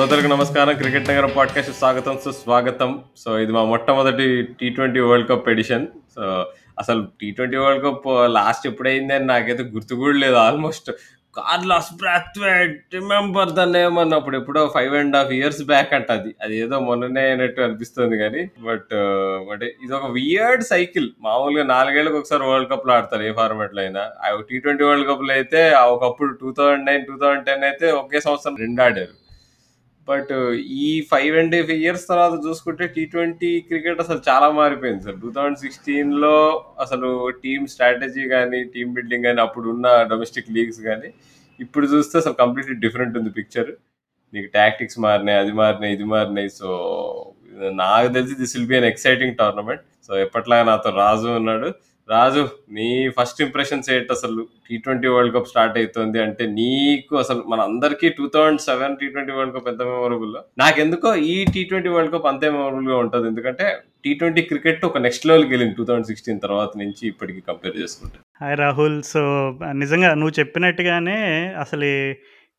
శ్రోతలకు నమస్కారం. క్రికెట్ నగర పాడ్కాస్ట్ స్వాగతం సుస్వాగతం. సో ఇది మా మొట్టమొదటి T twenty World Cup edition so అసలు T twenty World Cup last ఎప్పుడైంది అని నాకైతే గుర్తు కూడా లేదు. Almost Carlos Brathwaite remember the name అన్నప్పుడు ఎప్పుడో five and half years back అంట అది. అది ఏదో మొన్ననే అయినట్టు అనిపిస్తుంది కానీ బట్ uh, అంటే ఇది ఒక వియర్డ్ సైకిల్ మామూలుగా నాలుగేళ్ళకి ఒకసారి వరల్డ్ కప్లో ఆడతారు ఏ ఫార్మాట్లో అయినా. టీ ట్వంటీ వరల్డ్ కప్లో అయితే ఒకప్పుడు two thousand nine two thousand ten అయితే ఒకే సంవత్సరం రెండు ఆడారు. బట్ ఈ ఫైవ్ అండ్ హాఫ్ ఇయర్స్ తర్వాత చూసుకుంటే టీ ట్వంటీ క్రికెట్ అసలు చాలా మారిపోయింది సార్. టూ థౌజండ్ సిక్స్టీన్లో అసలు టీమ్ స్ట్రాటజీ కానీ టీమ్ బిల్డింగ్ కానీ అప్పుడు ఉన్న డొమెస్టిక్ లీగ్స్ కానీ ఇప్పుడు చూస్తే అసలు కంప్లీట్లీ డిఫరెంట్ ఉంది పిక్చర్. నీకు టాక్టిక్స్ మారినాయి అది మారినాయి ఇది మారినాయి. సో నాకు తెలిసి this will be an exciting tournament. So ఎప్పట్లాగా నాతో రాజు ఉన్నాడు. రాజు నీ ఫస్ట్ ఇంప్రెషన్స్ ఏంటి అసలు? T twenty World Cup start అవుతుంది అంటే నీకు అసలు మన అందరికీ two thousand seven T twenty World Cup ఎంత మెమొరబుల్ నాకెందుకో ఈ టీ ట్వంటీ వరల్డ్ కప్ అంతే మెమొరబుల్గా ఉంటుంది. ఎందుకంటే టీ ట్వంటీ క్రికెట్ ఒక నెక్స్ట్ లెవెల్కి వెళ్ళింది టూ థౌసండ్ సిక్స్టీన్ తర్వాత నుంచి ఇప్పటికి కంపేర్ చేసుకుంటే. హాయ్ రాహుల్ సో నిజంగా నువ్వు చెప్పినట్టుగానే అసలు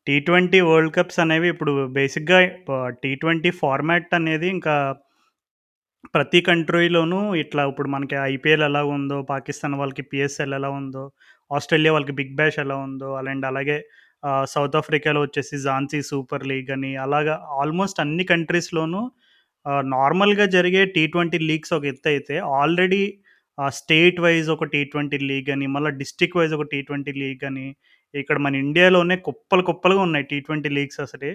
టీ ట్వంటీ వరల్డ్ కప్స్ అనేవి ఇప్పుడు బేసిక్గా టీ ట్వంటీ ఫార్మాట్ అనేది ఇంకా ప్రతి కంట్రీలోనూ ఇట్లా ఇప్పుడు మనకి ఐపీఎల్ ఎలా ఉందో పాకిస్తాన్ వాళ్ళకి పిఎస్ఎల్ ఎలా ఉందో ఆస్ట్రేలియా వాళ్ళకి బిగ్ బ్యాష్ ఎలా ఉందో అండ్ అలాగే సౌత్ ఆఫ్రికాలో వచ్చేసి జాన్సీ సూపర్ లీగ్ అని అలాగా ఆల్మోస్ట్ అన్ని కంట్రీస్లోనూ నార్మల్గా జరిగే టీ ట్వంటీ లీగ్స్ ఒక ఎత్తు అయితే ఆల్రెడీ స్టేట్ వైజ్ ఒక టీ ట్వంటీ లీగ్ అని మళ్ళీ డిస్టిక్ వైజ్ ఒక టీ ట్వంటీ లీగ్ అని ఇక్కడ మన ఇండియాలోనే కుప్పలు కుప్పలుగా ఉన్నాయి టీ ట్వంటీ లీగ్స్ అసలు.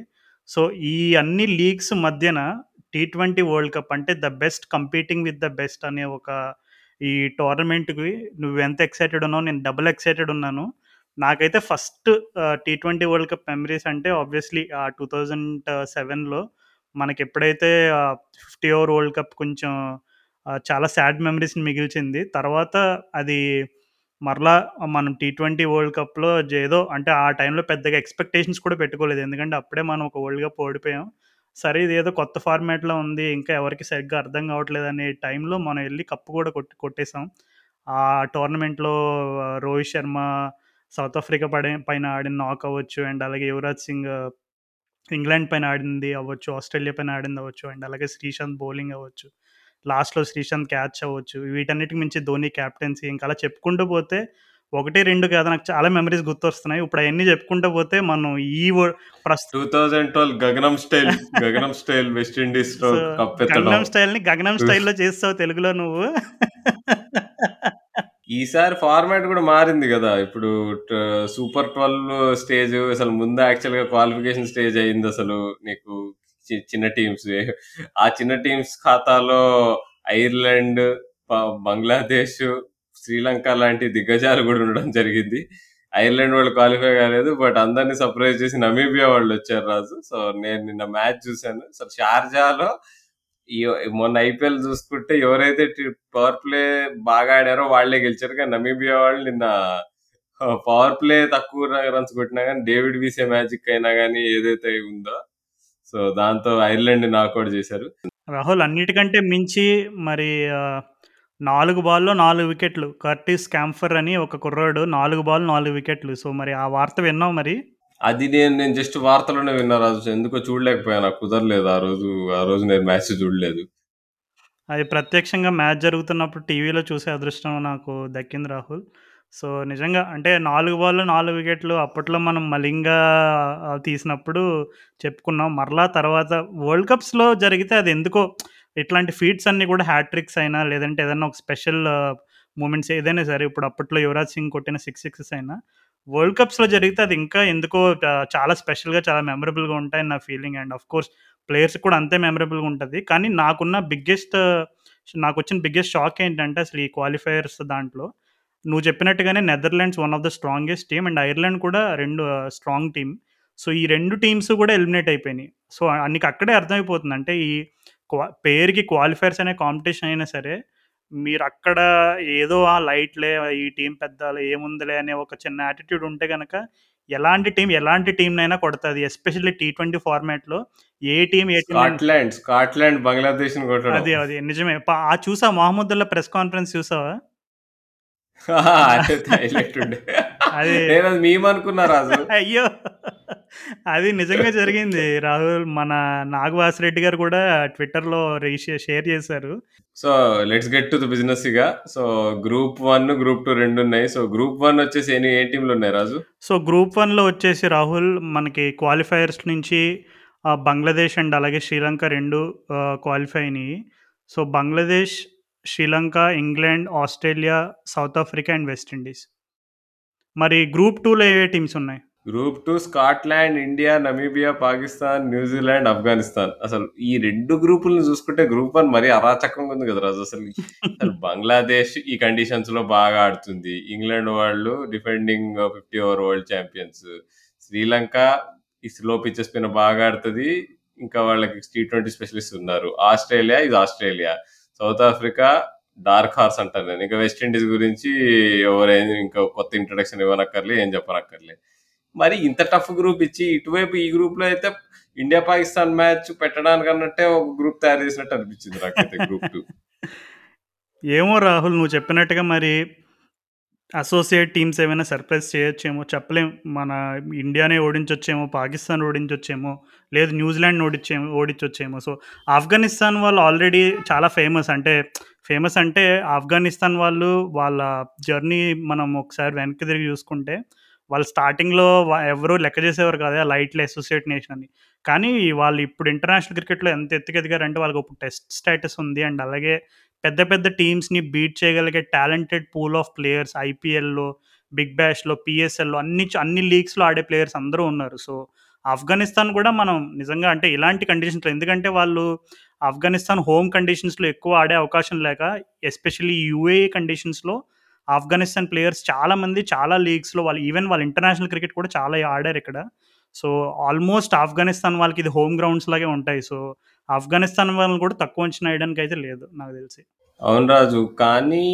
సో ఈ అన్ని లీగ్స్ మధ్యన టీ ట్వంటీ వరల్డ్ కప్ అంటే the best competing with the best అనే ఒక ఈ టోర్నమెంట్కి నువ్వు ఎంత ఎక్సైటెడ్ ఉన్నావు నేను డబుల్ ఎక్సైటెడ్ ఉన్నాను. నాకైతే first T twenty World Cup memories అంటే ఆబ్వియస్లీ ఆ టూ థౌజండ్ సెవెన్లో మనకి ఎప్పుడైతే ఫిఫ్టీ ఓవర్ వరల్డ్ కప్ కొంచెం చాలా సాడ్ మెమరీస్ని మిగిల్చింది. తర్వాత అది మరలా మనం టీ ట్వంటీ వరల్డ్ కప్లో ఏదో అంటే ఆ టైంలో పెద్దగా ఎక్స్పెక్టేషన్స్ కూడా పెట్టుకోలేదు. ఎందుకంటే అప్పుడే మనం ఒక వరల్డ్ కప్ ఓడిపోయాం. సరే ఇది ఏదో కొత్త ఫార్మాట్లో ఉంది ఇంకా ఎవరికి సరిగ్గా అర్థం కావట్లేదు అనే టైంలో మనం వెళ్ళి కప్పు కూడా కొట్టి కొట్టేసాం. ఆ టోర్నమెంట్లో రోహిత్ శర్మ సౌత్ ఆఫ్రికా పడే పైన ఆడిన నాక్ అవ్వచ్చు అండ్ అలాగే యువరాజ్ సింగ్ ఇంగ్లాండ్ పైన ఆడింది అవ్వచ్చు ఆస్ట్రేలియా పైన ఆడింది అవ్వచ్చు అండ్ అలాగే శ్రీశాంత్ బౌలింగ్ అవ్వచ్చు లాస్ట్లో శ్రీశాంత్ క్యాచ్ అవ్వచ్చు. వీటన్నిటికి మించి ధోని క్యాప్టెన్సీ ఇంకా అలా చెప్పుకుంటూ పోతే ఒకటి రెండు కాదు. నాకు చాలా మెమరీస్ గుర్తొస్తున్నాయి. ఇప్పుడు అవన్నీ చెప్పుకుంటూ పోతే మనం ఈ two thousand twelve Gangnam style Gangnam style West Indies Gangnam స్టైల్ని గగనం స్టైల్లో చేస్తావు తెలుగులో నువ్వు. ఈసారి ఫార్మాట్ కూడా మారింది కదా. ఇప్పుడు సూపర్ ట్వెల్వ్ స్టేజ్ అసలు ముందు యాక్చువల్గా క్వాలిఫికేషన్ స్టేజ్ అయింది అసలు నీకు చిన్న టీమ్స్ ఆ చిన్న టీమ్స్ ఖాతాలో ఐర్లాండ్ బంగ్లాదేశ్ శ్రీలంక లాంటి దిగ్గజాలు కూడా ఉండడం జరిగింది. ఐర్లాండ్ వాళ్ళు క్వాలిఫై కాలేదు బట్ అందరినీ సర్ప్రైజ్ చేసి నమీబియా వాళ్ళు వచ్చారు రాజు. సో నేను నిన్న మ్యాచ్ చూశాను. సో షార్జాలో మొన్న ఐపీఎల్ చూసుకుంటే ఎవరైతే పవర్ ప్లే బాగా ఆడారో వాళ్ళే గెలిచారు. కానీ నమీబియా వాళ్ళు నిన్న పవర్ ప్లే తక్కువ రన్స్ కొట్టినా కానీ డేవిడ్ వీసే మ్యాజిక్ అయినా కానీ ఏదైతే ఉందో సో దాంతో ఐర్లాండ్ నాకౌట్ చేశారు. రాహుల్ అన్నిటికంటే మించి మరి నాలుగు బాల్లో నాలుగు వికెట్లు. కర్టిస్ క్యాంఫర్ అని ఒక కుర్రాడు నాలుగు బాల్ నాలుగు వికెట్లు. సో మరి ఆ వార్త విన్నావు మరి? అది నేను నేను జస్ట్ వార్తలోనే విన్నా రాజు. ఎందుకో చూడలేకపోయా నాకు కుదరలేదు ఆ రోజు. ఆ రోజు నేను మ్యాచ్ చూడలేదు. అది ప్రత్యక్షంగా మ్యాచ్ జరుగుతున్నప్పుడు టీవీలో చూసే అదృష్టం నాకు దక్కింది రాహుల్. సో నిజంగా అంటే నాలుగు బాల్ నాలుగు వికెట్లు అప్పట్లో మనం మలింగా తీసినప్పుడు చెప్పుకున్నాం. మరలా తర్వాత వరల్డ్ కప్స్లో జరిగితే అది ఎందుకో ఇట్లాంటి ఫీట్స్ అన్నీ కూడా హ్యాట్రిక్స్ అయినా లేదంటే ఏదైనా ఒక స్పెషల్ మూమెంట్స్ ఏదైనా సరే ఇప్పుడు అప్పట్లో యువరాజ్ సింగ్ కొట్టిన సిక్స్ సిక్సెస్ అయినా వరల్డ్ కప్స్లో జరిగితే అది ఇంకా ఎందుకో చాలా స్పెషల్గా చాలా మెమరబుల్గా ఉంటాయి నా feeling and of course players కూడా అంతే మెమరబుల్గా ఉంటుంది. కానీ నాకున్న బిగ్గెస్ట్ నాకు వచ్చిన బిగ్గెస్ట్ షాక్ ఏంటంటే అసలు ఈ క్వాలిఫైయర్స్ దాంట్లో. నువ్వు చెప్పినట్టుగానే Netherlands one of the strongest team and Ireland కూడా రెండు స్ట్రాంగ్ టీమ్ సో ఈ రెండు టీమ్స్ కూడా ఎలిమినేట్ అయిపోయినాయి. సో నీకు అక్కడే అర్థమైపోతుంది. అంటే ఈ క్వా పేరుకి క్వాలిఫైర్స్ అనే కాంపిటీషన్ అయినా సరే మీరు అక్కడ ఏదో ఆ లైట్లే ఈ టీం పెద్ద ఏముందిలే అనే ఒక చిన్న యాటిట్యూడ్ ఉంటే కనుక ఎలాంటి టీం ఎలాంటి టీంనైనా కొడుతుంది. ఎస్పెషల్లీ టీ ట్వంటీ ఫార్మాట్లో a team a team Scotland Scotland Bangladesh అది అది నిజమే. ఆ చూసా మహమ్మద్ల్లా ప్రెస్ కాన్ఫరెన్స్ చూసావా? హైలైట్ ఉండే అది మేము అనుకున్నా రాజు అయ్యో అది నిజంగా జరిగింది. రాహుల్ మన నాగు వాసిరెడ్డి గారు కూడా ట్విట్టర్‌లో రీషే షేర్ చేశారు. So, let's get to the business ఇగ. సో, గ్రూప్ 1, గ్రూప్ 2 రెండున్నాయి. సో, గ్రూప్ 1 వచ్చేసి ఎన్ని ఏ టీమ్‌లున్నాయి రాజు? సో, గ్రూప్ 1లో వచ్చేసి రాహుల్ మనకి క్వాలిఫైయర్స్ నుంచి ఆహ్, బంగ్లాదేశ్ అండ్ అలాగే Sri Lanka 2 ah, qualify అయినియి. So, Bangladesh, Sri Lanka, England, Australia, South Africa and West Indies. మరి గ్రూప్ టూలో ఏ ఏ టీమ్స్ ఉన్నాయి? Group two Scotland, India, Namibia, Pakistan, New Zealand, Afghanistan. అసలు ఈ రెండు గ్రూపులను చూసుకుంటే గ్రూప్ వన్ మరీ అరాచకంగా ఉంది కదా రాజు అసలు. అసలు బంగ్లాదేశ్ ఈ కండిషన్స్లో బాగా ఆడుతుంది. ఇంగ్లాండ్ వాళ్ళు defending 50 over world champions. Sri Lanka ఈ స్లో పిచ్చెస్ పైన బాగా ఆడుతుంది ఇంకా వాళ్ళకి టీ20 స్పెషలిస్ట్ ఉన్నారు. ఆస్ట్రేలియా ఇది Australia. South Africa dark horse అంటాను నేను. ఇంకా వెస్టిండీస్ గురించి ఎవరైనా ఇంకా కొత్త ఇంట్రడక్షన్ ఇవ్వనక్కర్లే, ఏం చెప్పనక్కర్లే. మరి ఇంత టఫ్ గ్రూప్ ఇచ్చి ఇటువైపు ఈ గ్రూప్లో అయితే ఇండియా, పాకిస్తాన్ మ్యాచ్ పెట్టడానికన్నట్టే ఒక గ్రూప్ తయారు చేసినట్టు అనిపించింది నాకైతే గ్రూప్ టూ ఏమో రాహుల్ నువ్వు చెప్పినట్టుగా మరి అసోసియేట్ టీమ్స్ ఏమైనా సర్ప్రైజ్ చేయొచ్చేమో చెప్పలేం. మన ఇండియానే ఓడించొచ్చేమో, పాకిస్తాన్ ఓడించొచ్చేమో, లేదు న్యూజిలాండ్‌ని ఓడించేమో ఓడించొచ్చేమో. సో, ఆఫ్ఘనిస్తాన్ వాళ్ళు ఆల్రెడీ చాలా ఫేమస్. అంటే ఫేమస్ అంటే ఆఫ్ఘనిస్తాన్ వాళ్ళు వాళ్ళ జర్నీ మనం ఒకసారి వెనక్కి తిరిగి చూసుకుంటే వాళ్ళు స్టార్టింగ్‌లో ఎవరూ ఎవరు లెక్క చేసేవారు కదా లైట్‌లీ అసోసియేట్ నేషన్ అని. కానీ వాళ్ళు ఇప్పుడు ఇంటర్నేషనల్ క్రికెట్‌లో ఎంత ఎత్తుకెదిగారంటే వాళ్ళకి ఇప్పుడు టెస్ట్ స్టేటస్ ఉంది. అండ్ అలాగే పెద్ద పెద్ద టీమ్స్‌ని బీట్ చేయగలిగే టాలెంటెడ్ పూల్ ఆఫ్ ప్లేయర్స్ ఐపీఎల్‌లో, బిగ్ బ్యాష్‌లో, పిఎస్ఎల్లో అన్ని అన్ని లీగ్స్‌లో ఆడే ప్లేయర్స్ అందరూ ఉన్నారు. సో, ఆఫ్ఘనిస్తాన్ కూడా మనం నిజంగా అంటే ఇలాంటి కండిషన్స్‌లో ఎందుకంటే వాళ్ళు ఆఫ్ఘనిస్తాన్ హోమ్ కండిషన్స్‌లో ఎక్కువ ఆడే అవకాశం లేక ఎస్పెషల్లీ యూఏ కండిషన్స్‌లో ఆఫ్ఘనిస్తాన్ ప్లేయర్స్ చాలామంది చాలా లీగ్స్‌లో వాళ్ళు ఈవెన్ వాళ్ళు ఇంటర్నేషనల్ క్రికెట్ కూడా చాలా ఆడారు ఇక్కడ. సో, ఆల్మోస్ట్ ఆఫ్ఘనిస్తాన్ వాళ్ళకి ఇది హోమ్ గ్రౌండ్స్ లాగే ఉంటాయి. సో, ఆఫ్ఘనిస్తాన్ వాళ్ళని కూడా తక్కువ అంచనా వేయడానికి అయితే లేదు నాకు తెలిసి. అవును రాజు. కానీ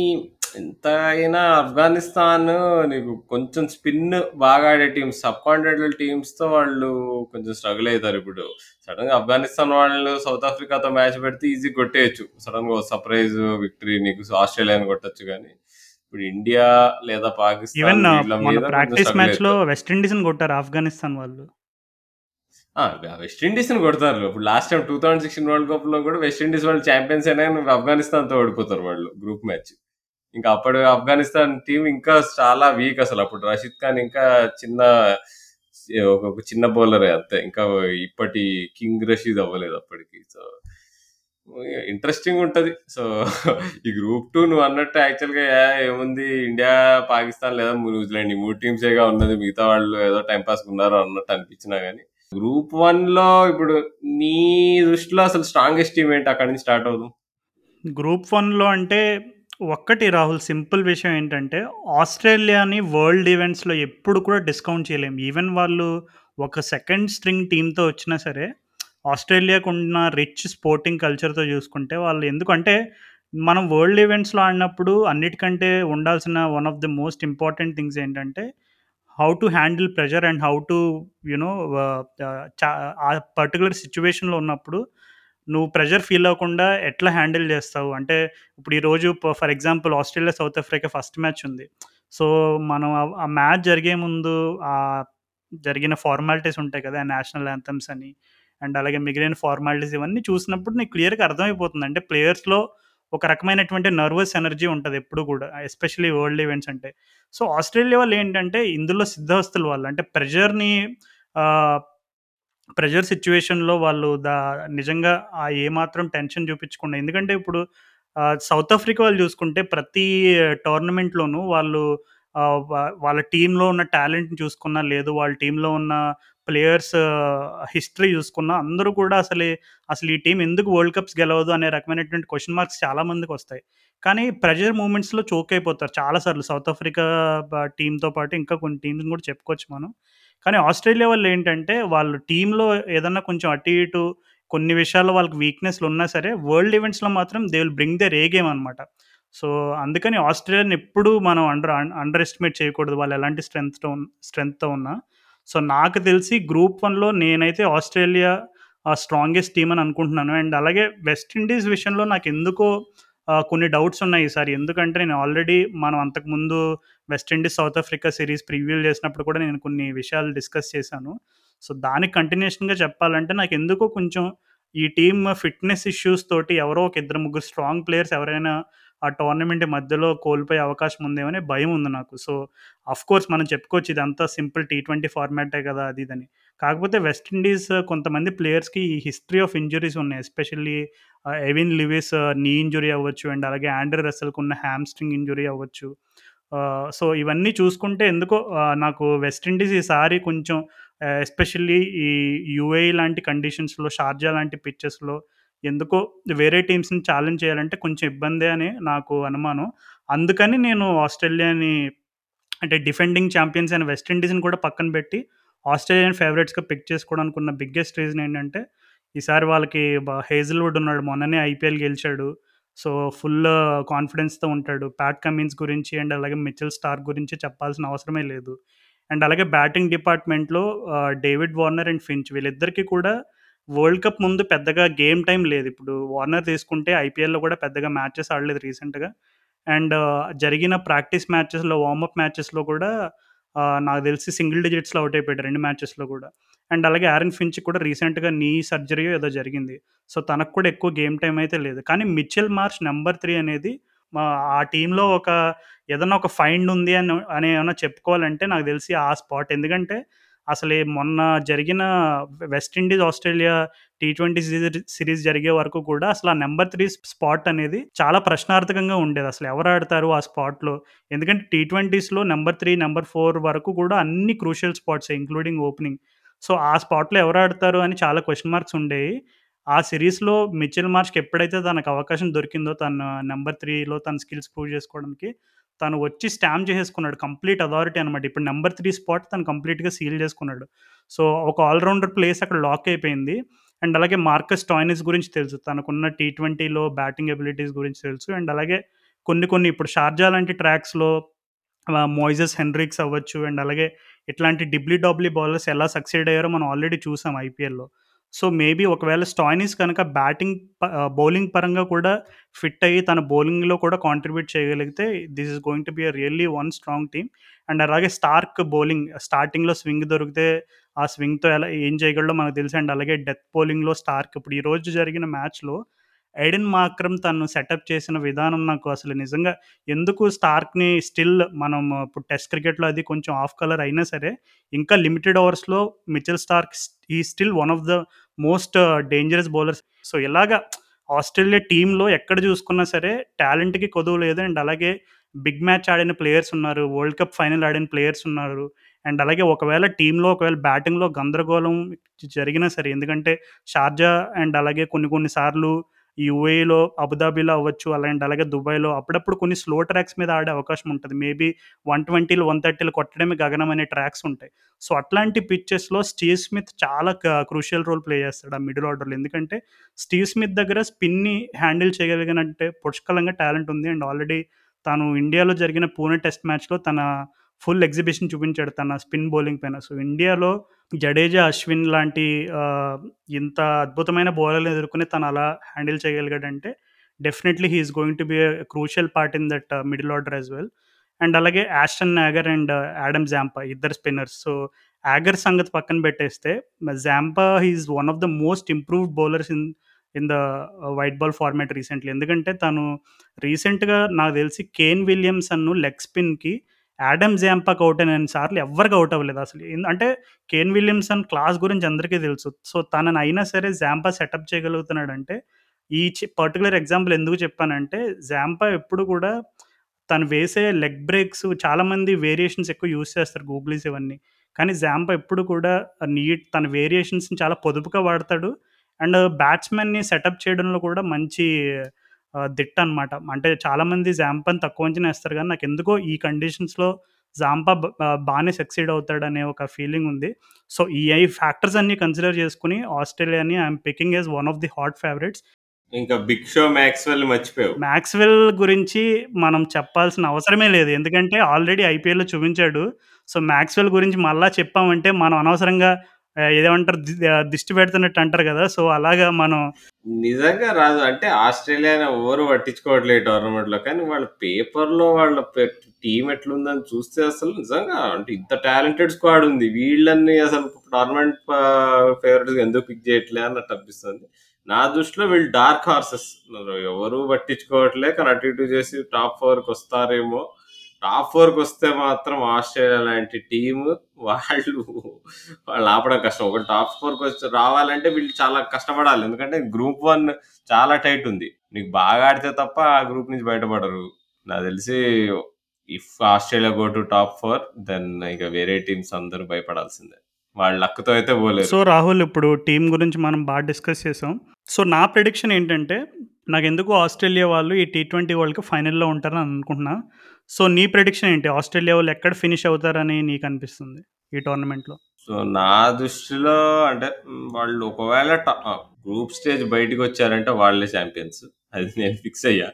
ఎంత అయినా ఆఫ్ఘనిస్తాన్ నీకు కొంచెం స్పిన్ బాగా ఆడే టీమ్స్ సబ్ కాంటినెంటల్ టీమ్స్‌తో వాళ్ళు కొంచెం స్ట్రగుల్ అయితారు ఇప్పుడు. సడెన్‌గా ఆఫ్ఘనిస్తాన్ వాళ్ళు సౌత్ ఆఫ్రికాతో మ్యాచ్ పెడితే ఈజీగా కొట్టేయొచ్చు. సడెన్‌గా సర్ప్రైజ్ విక్టరీ నీకు ఆస్ట్రేలియాని కొట్టొచ్చు గానీ, ఇప్పుడు ఇండియా లేదా పాకిస్తాన్ ప్రాక్టీస్ మ్యాచ్‌లో అయితారు. వెస్ట్ ఇండీస్‌ని కొట్టారు ఆఫ్ఘనిస్తాన్ వాళ్ళు. వెస్టిండీస్ని కొడతారు. ఇప్పుడు last time two thousand sixteen world కప్‌లో కూడా వెస్టిండీస్ వాళ్ళు ఛాంపియన్స్ అయినా గాని ఆఫ్ఘనిస్తాన్‌తో ఓడిపోతారు వాళ్ళు గ్రూప్ మ్యాచ్. ఇంకా అప్పుడు ఆఫ్ఘనిస్తాన్ టీం ఇంకా చాలా వీక్ అసలు. అప్పుడు రషీద్ ఖాన్ ఇంకా చిన్న ఒక చిన్న బౌలరే అంతే. ఇంకా ఇప్పటి కింగ్ రషీద్ అవ్వలేదు అప్పటికి. సో, ఇంట్రెస్టింగ్ ఉంటది. సో, ఈ గ్రూప్ టూ నువ్వు అన్నట్టు యాక్చువల్‌గా ఏముంది ఇండియా, పాకిస్తాన్ లేదా న్యూజిలాండ్ ఈ మూడు టీమ్సేగా ఉన్నది. మిగతా వాళ్ళు ఏదో టైం పాస్ ఉన్నారు అన్నట్టు అనిపించినా కానీ గ్రూప్ 1లో ఇప్పుడు నీ దృష్టిలో అసలు స్ట్రాంగెస్ట్ టీమ్ ఏంటి? అక్కడి నుంచి స్టార్ట్ అవుదాం. గ్రూప్ 1లో అంటే ఒక్కటి రాహుల్ సింపుల్ విషయం ఏంటంటే ఆస్ట్రేలియాని వరల్డ్ ఈవెంట్స్‌లో ఎప్పుడు కూడా డిస్కౌంట్ చేయలేం. ఈవెన్ వాళ్ళు ఒక సెకండ్ స్ట్రింగ్ టీంతో వచ్చినా సరే ఆస్ట్రేలియాకు ఉన్న రిచ్ స్పోర్టింగ్ కల్చర్‌తో చూసుకుంటే వాళ్ళు ఎందుకంటే మనం వరల్డ్ ఈవెంట్స్‌లో ఆడినప్పుడు అన్నిటికంటే ఉండాల్సిన one of the most important things ఏంటంటే how to handle pressure and how to you know చా ఆ పర్టికులర్ సిచ్యువేషన్లో ఉన్నప్పుడు నువ్వు ప్రెషర్ ఫీల్ అవ్వకుండా ఎట్లా హ్యాండిల్ చేస్తావు? అంటే ఇప్పుడు ఈరోజు for example Australia, South Africa first match ఉంది. సో, మనం ఆ- మ్యాచ్ జరిగే ముందు ఆ జరిగిన ఫార్మాలిటీస్ ఉంటాయి కదా! నేషనల్ యాంథమ్స్ అని అండ్ అలాగే మిగిలిన ఫార్మాలిటీస్ ఇవన్నీ చూసినప్పుడు నీకు క్లియర్‌గా అర్థమైపోతుంది. అంటే ప్లేయర్స్‌లో ఒక రకమైనటువంటి నర్వస్ ఎనర్జీ ఉంటుంది ఎప్పుడు కూడా. ఎస్పెషల్లీ వరల్డ్ ఈవెంట్స్ అంటే. సో, ఆస్ట్రేలియా వాళ్ళు ఏంటంటే ఇందులో సిద్ధహస్తులు వాళ్ళు. అంటే ప్రెషర్‌ని ప్రెషర్ సిచ్యువేషన్లో వాళ్ళు దా నిజంగా ఆ ఏమాత్రం టెన్షన్ చూపించకుండా ఎందుకంటే ఇప్పుడు సౌత్ ఆఫ్రికా వాళ్ళు చూసుకుంటే ప్రతి టోర్నమెంట్‌లోనూ వాళ్ళు వాళ్ళ టీంలో ఉన్న టాలెంట్‌ని చూసుకున్నా, లేదు వాళ్ళ టీంలో ఉన్న ప్లేయర్స్ హిస్టరీ చూసుకున్నా అందరూ కూడా అసలు అసలు ఈ టీం ఎందుకు వరల్డ్ కప్స్ గెలవదు అనే రకమైనటువంటి క్వశ్చన్ మార్క్స్ చాలా మందికొస్తాయి. కానీ ప్రెషర్ మూమెంట్స్‌లో చోక్ అయిపోతారు చాలా సార్లు. సౌత్ ఆఫ్రికా టీంతో పాటు ఇంకా కొన్ని టీమ్స్ కూడా చెప్పుకోవచ్చు మనం. కానీ ఆస్ట్రేలియా వాళ్ళు ఏంటంటే వాళ్ళు టీంలో ఏదన్నా కొంచెం అటు ఇటు కొన్ని విషయాల్లో వాళ్ళకి వీక్‌నెస్‌లు ఉన్నా సరే వరల్డ్ ఈవెంట్స్‌లో మాత్రం they will bring their game అనమాట. సో, అందుకని ఆస్ట్రేలియాని ఎప్పుడూ మనం అండర్ అండర్ ఎస్టిమేట్ చేయకూడదు. వాళ్ళు ఎలాంటి స్ట్రెంగ్త్‌తో ఉన్ స్ట్రెంగ్త్‌తో ఉన్నా. సో, నాకు తెలిసి గ్రూప్ వన్లో నేనైతే ఆస్ట్రేలియా స్ట్రాంగెస్ట్ టీమ్ అని అనుకుంటున్నాను. అండ్ అలాగే వెస్టిండీస్ విషయంలో నాకు ఎందుకో కొన్ని డౌట్స్ ఉన్నాయి ఈసారి. ఎందుకంటే నేను ఆల్రెడీ మనం అంతకుముందు West Indies South Africa series preview చేసినప్పుడు కూడా నేను కొన్ని విషయాలు డిస్కస్ చేశాను. సో, దానికి కంటిన్యూషన్‌గా చెప్పాలంటే నాకు ఎందుకో కొంచెం ఈ టీమ్ ఫిట్‌నెస్ ఇష్యూస్ తోటి ఎవరో ఒక ఇద్దరు, ముగ్గురు స్ట్రాంగ్ ప్లేయర్స్ ఎవరైనా ఆ టోర్నమెంట్ మధ్యలో కోల్పోయే అవకాశం ఉందేమో భయం ఉంది నాకు. సో, ఆఫ్‌కోర్స్ మనం చెప్పుకోవచ్చు ఇదంతా సింపుల్ టీ20 ఫార్మాటే కదా! అది ఇదని. కాకపోతే వెస్టిండీస్ కొంతమంది ప్లేయర్స్‌కి ఈ హిస్టరీ ఆఫ్ ఇంజురీస్ ఉన్నాయి. Especially Evin Lewis knee injury అవ్వచ్చు అండ్ అలాగే ఆండ్రే ఉన్న హ్యామ్‌స్ట్రింగ్ ఇంజురీ అవ్వచ్చు. సో, ఇవన్నీ చూసుకుంటే ఎందుకో నాకు వెస్టిండీస్ ఈసారి కొంచెం ఎస్పెషల్లీ ఈ యూఏఈ లాంటి కండిషన్స్‌లో, షార్జా లాంటి పిచ్చెస్లో ఎందుకో వేరే టీమ్స్‌ని ఛాలెంజ్ చేయాలంటే కొంచెం ఇబ్బందే అని నాకు అనుమానం. అందుకని నేను ఆస్ట్రేలియాని అంటే డిఫెండింగ్ ఛాంపియన్స్ అయిన వెస్ట్ ఇండీస్‌ని కూడా పక్కన పెట్టి ఆస్ట్రేలియన్ ఫేవరెట్స్‌గా పిక్ చేసుకోవడానికి ఉన్న బిగ్గెస్ట్ రీజన్ ఏంటంటే ఈసారి వాళ్ళకి బ హేజల్‌వుడ్ ఉన్నాడు. మొన్ననే ఐపీఎల్ గెలిచాడు. సో, ఫుల్ కాన్ఫిడెన్స్‌తో ఉంటాడు. ప్యాట్ కమిన్స్ గురించి అండ్ అలాగే మిచెల్ స్టార్క్ గురించి చెప్పాల్సిన అవసరమే లేదు. అండ్ అలాగే బ్యాటింగ్ డిపార్ట్‌మెంట్‌లో ఆహ్, డేవిడ్ వార్నర్ అండ్ ఫించ్ వీళ్ళిద్దరికీ కూడా వరల్డ్ కప్ ముందు పెద్దగా గేమ్ టైం లేదు. ఇప్పుడు వార్నర్ తీసుకుంటే ఐపీఎల్‌లో కూడా పెద్దగా మ్యాచెస్ ఆడలేదు రీసెంట్‌గా. అండ్ జరిగిన ప్రాక్టీస్ మ్యాచెస్‌లో, వార్మప్ మ్యాచెస్‌లో కూడా నాకు తెలిసి సింగిల్ డిజిట్స్‌లో అవుట్ అయిపోయాడు రెండు మ్యాచెస్‌లో కూడా. అండ్ అలాగే ఆరన్ ఫించ్ కూడా రీసెంట్‌గా నీ సర్జరీ ఏదో జరిగింది. సో, తనకు కూడా ఎక్కువ గేమ్ టైం అయితే లేదు. కానీ మిచెల్ మార్చ్ నెంబర్ త్రీ అనేది మా ఆ టీంలో ఒక ఏదన్నా ఒక ఫైండ్ ఉంది అని అని ఏమైనా చెప్పుకోవాలంటే నాకు తెలిసి ఆ స్పాట్. ఎందుకంటే అసలే మొన్న జరిగిన West Indies Australia T twenty series జరిగే వరకు కూడా అసలు ఆ నెంబర్ త్రీ స్పాట్ అనేది చాలా ప్రశ్నార్థకంగా ఉండేది. అసలు ఎవరు ఆడతారు ఆ స్పాట్‌లో? ఎందుకంటే టీ ట్వంటీస్లో నెంబర్ త్రీ నెంబర్ ఫోర్ వరకు కూడా అన్ని crucial spots including opening. So, ఆ స్పాట్‌లో ఎవరు ఆడతారు అని చాలా క్వశ్చన్ మార్క్స్ ఉండేవి ఆ సిరీస్‌లో మిచెల్ మార్చ్కి ఎప్పుడైతే తనకు అవకాశం దొరికిందో తన నెంబర్ త్రీలో తన స్కిల్స్ ప్రూవ్ చేసుకోవడానికి తను వచ్చి స్టాంప్ చేసేసుకున్నాడు. కంప్లీట్ అథారిటీ అనమాట. ఇప్పుడు నెంబర్ త్రీ స్పాట్ తను కంప్లీట్‌గా సీల్ చేసుకున్నాడు. సో, ఒక ఆల్ రౌండర్ ప్లేస్ అక్కడ లాక్ అయిపోయింది. అండ్ అలాగే మార్కస్ టాయినిస్ గురించి తెలుసు. తనకున్న టీ20లో బ్యాటింగ్ ఎబిలిటీస్ గురించి తెలుసు. అండ్ అలాగే కొన్ని కొన్ని ఇప్పుడు షార్జా లాంటి ట్రాక్స్‌లో ఆహ్, హెన్రిక్స్ అవ్వచ్చు అండ్ అలాగే ఇట్లాంటి డిబ్లీ డాబ్లీ బౌలర్స్ ఎలా సక్సెడ్ అయ్యారో మనం ఆల్రెడీ చూసాం ఐపీఎల్‌లో. సో, మేబీ ఒకవేళ స్టాయినిస్ కనుక బ్యాటింగ్ ప బౌలింగ్ పరంగా కూడా ఫిట్ అయ్యి తన బౌలింగ్‌లో కూడా కాంట్రిబ్యూట్ చేయగలిగితే this is going to be a really one strong team. And అలాగే స్టార్క్ బౌలింగ్ స్టార్టింగ్‌లో స్వింగ్ దొరికితే ఆ స్వింగ్‌తో ఎలా ఏం చేయగలడో మనకు తెలుసు. అండ్ అలాగే డెత్ బౌలింగ్‌లో స్టార్క్ ఇప్పుడు ఈరోజు జరిగిన మ్యాచ్‌లో ఎడెన్ మాక్రమ్ తను సెటప్ చేసిన విధానం నాకు అసలు నిజంగా ఎందుకు స్టార్క్‌ని స్టిల్ మనం ఇప్పుడు టెస్ట్ క్రికెట్‌లో అది కొంచెం ఆఫ్ కలర్ అయినా సరే, ఇంకా లిమిటెడ్ ఓవర్స్‌లో మిచెల్ స్టార్క్ ఈ still one of the most dangerous bowlers. So, ఇలాగా ఆస్ట్రేలియా టీంలో ఎక్కడ చూసుకున్నా సరే టాలెంట్‌కి కొదువు లేదు. అండ్ అలాగే బిగ్ మ్యాచ్ ఆడిన ప్లేయర్స్ ఉన్నారు. వరల్డ్ కప్ ఫైనల్ ఆడిన ప్లేయర్స్ ఉన్నారు. అండ్ అలాగే ఒకవేళ టీంలో ఒకవేళ బ్యాటింగ్‌లో గందరగోళం జరిగినా సరే ఎందుకంటే షార్జా అండ్ అలాగే కొన్ని కొన్ని ఈ యూఏఈలో, అబుదాబిలో అవ్వచ్చు. అలాంటి అలాగే దుబాయ్‌లో అప్పుడప్పుడు కొన్ని స్లో ట్రాక్స్ మీద ఆడే అవకాశం ఉంటుంది మేబీ 120లు, 130లు కొట్టడమే గగనం అనే ట్రాక్స్ ఉంటాయి. సో, అట్లాంటి పిచ్చెస్లో స్టీవ్ స్మిత్ చాలా క్రూషియల్ రోల్ ప్లే చేస్తాడు ఆ మిడిల్ ఆర్డర్‌లో. ఎందుకంటే స్టీవ్ స్మిత్ దగ్గర స్పిన్‌ని హ్యాండిల్ చేయగలిగినంటే పుష్కలంగా టాలెంట్ ఉంది. అండ్ ఆల్రెడీ తను ఇండియాలో జరిగిన పూణె టెస్ట్ మ్యాచ్‌లో తన ఫుల్ ఎగ్జిబిషన్ చూపించాడు తన స్పిన్ బౌలింగ్ పైన. సో, ఇండియాలో జడేజా, అశ్విన్ లాంటి ఇంత అద్భుతమైన బౌలర్లు ఎదుర్కొని తను అలా handle చేయగలిగాడంటే definitely he's going to be crucial part in that middle order as well. And అలాగే Ashton Agar and Adam Zampa ఇద్దరు స్పిన్నర్స్. సో, యాగర్ సంగతి పక్కన పెట్టేస్తే Zampa he's one of the most improved bowlers in in the white ball format recently. ఎందుకంటే తను రీసెంట్‌గా నాకు తెలిసి కేన్ విలియమ్సన్‌ను లెగ్ స్పిన్‌కి యాడమ్ జాంపాక్ ఔట్ అయిన సార్లు ఎవ్వరికి ఔట్ అవ్వలేదు అసలు. అంటే కేన్ విలియమ్సన్ క్లాస్ గురించి అందరికీ తెలుసు. సో, తనని అయినా సరే జాంపా సెటప్ చేయగలుగుతున్నాడంటే ఈ పర్టికులర్ పర్టిక్యులర్ ఎగ్జాంపుల్ ఎందుకు చెప్పానంటే జాంపా ఎప్పుడు కూడా తను వేసే లెగ్ బ్రేక్స్ చాలామంది వేరియేషన్స్ ఎక్కువ యూజ్ చేస్తారు గూగుల్స్ ఇవన్నీ. కానీ జాంపా ఎప్పుడు కూడా నీట్ తన వేరియేషన్స్‌ని చాలా పొదుపుగా వాడతాడు. అండ్ బ్యాట్స్‌మెన్‌ని సెటప్ చేయడంలో కూడా మంచి దిట్ట అనమాట. అంటే చాలామంది జాంపాని తక్కువ అంచనా ఏస్తారు గానీ నాకెందుకో ఈ కండిషన్స్‌లో జాంపా బ ఆహ్, బానే సక్సీడ్ అవుతాడనే ఒక ఫీలింగ్ ఉంది. సో, ఈ ఐ ఫ్యాక్టర్స్ అన్నీ కన్సిడర్ చేసుకొని ఆస్ట్రేలియాని I am picking as one of the hot favourites. ఇంకా 'బిగ్ షో' 'మాక్స్‌వెల్' మర్చిపోయావు. మాక్స్‌వెల్ గురించి మనం చెప్పాల్సిన అవసరమే లేదు. ఎందుకంటే ఆల్రెడీ ఐపీఎల్‌లో చూపించాడు. సో, మాక్స్‌వెల్ గురించి మళ్ళా చెప్పామంటే మనం అనవసరంగా ఏదేమంటారు దిష్టి పెడుతున్నట్టు అంటారు కదా సో, అలాగా మనం నిజంగా రాదు. అంటే ఆస్ట్రేలియా ఎవరు పట్టించుకోవట్లేదు టోర్నమెంట్లో కానీ వాళ్ళ పేపర్లో వాళ్ళ టీం టీమ్ ఎట్లుందని చూస్తే అసలు నిజంగా అంటే ఇంత టాలెంటెడ్ స్క్వాడ్ ఉంది. వీళ్ళని అసలు టోర్నమెంట్ ఫేవరెట్ ఎందుకు పిక్ చేయట్లే అన్నట్టు అనిపిస్తుంది. నా దృష్టిలో వీళ్ళు డార్క్ హార్సెస్. ఎవరు పట్టించుకోవట్లే. కానీ అటు ఇటు చేసి టాప్ 4కి వస్తారేమో. టాప్ ఫోర్కి వస్తే మాత్రం ఆస్ట్రేలియా లాంటి టీమ్ వాళ్ళు వాళ్ళు ఆపడం కష్టం. ఒకటి టాప్ ఫోర్కి వచ్చి రావాలంటే వీళ్ళు చాలా కష్టపడాలి. ఎందుకంటే గ్రూప్ వన్ చాలా టైట్ ఉంది. నీకు బాగా ఆడితే తప్ప ఆ గ్రూప్ నుంచి బయటపడరు. నాకు తెలిసి if Australia go to top four then ఇక వేరే టీమ్స్ అందరూ భయపడాల్సిందే. వాళ్ళ లక్‌తో అయితే పోలేదు సో, రాహుల్ ఇప్పుడు టీం గురించి మనం బాగా డిస్కస్ చేసాం. సో, నా ప్రిడిక్షన్ ఏంటంటే నాకు ఎందుకు ఆస్ట్రేలియా వాళ్ళు ఈ టీ20 వరల్డ్ కప్ ఫైనల్‌లో ఉంటారని అనుకుంటున్నా. సో, నీ ప్రిడిక్షన్ ఏంటి? ఆస్ట్రేలియా వాళ్ళు ఎక్కడ ఫినిష్ అవుతారని నీకనిపిస్తుంది ఈ టోర్నమెంట్‌లో? సో, నా దృష్టిలో అంటే వాళ్ళు ఒకవేళ ట గ్రూప్ స్టేజ్ బయటికొచ్చారంటే వాళ్ళే ఛాంపియన్స్. అది నేను ఫిక్స్ అయ్యా.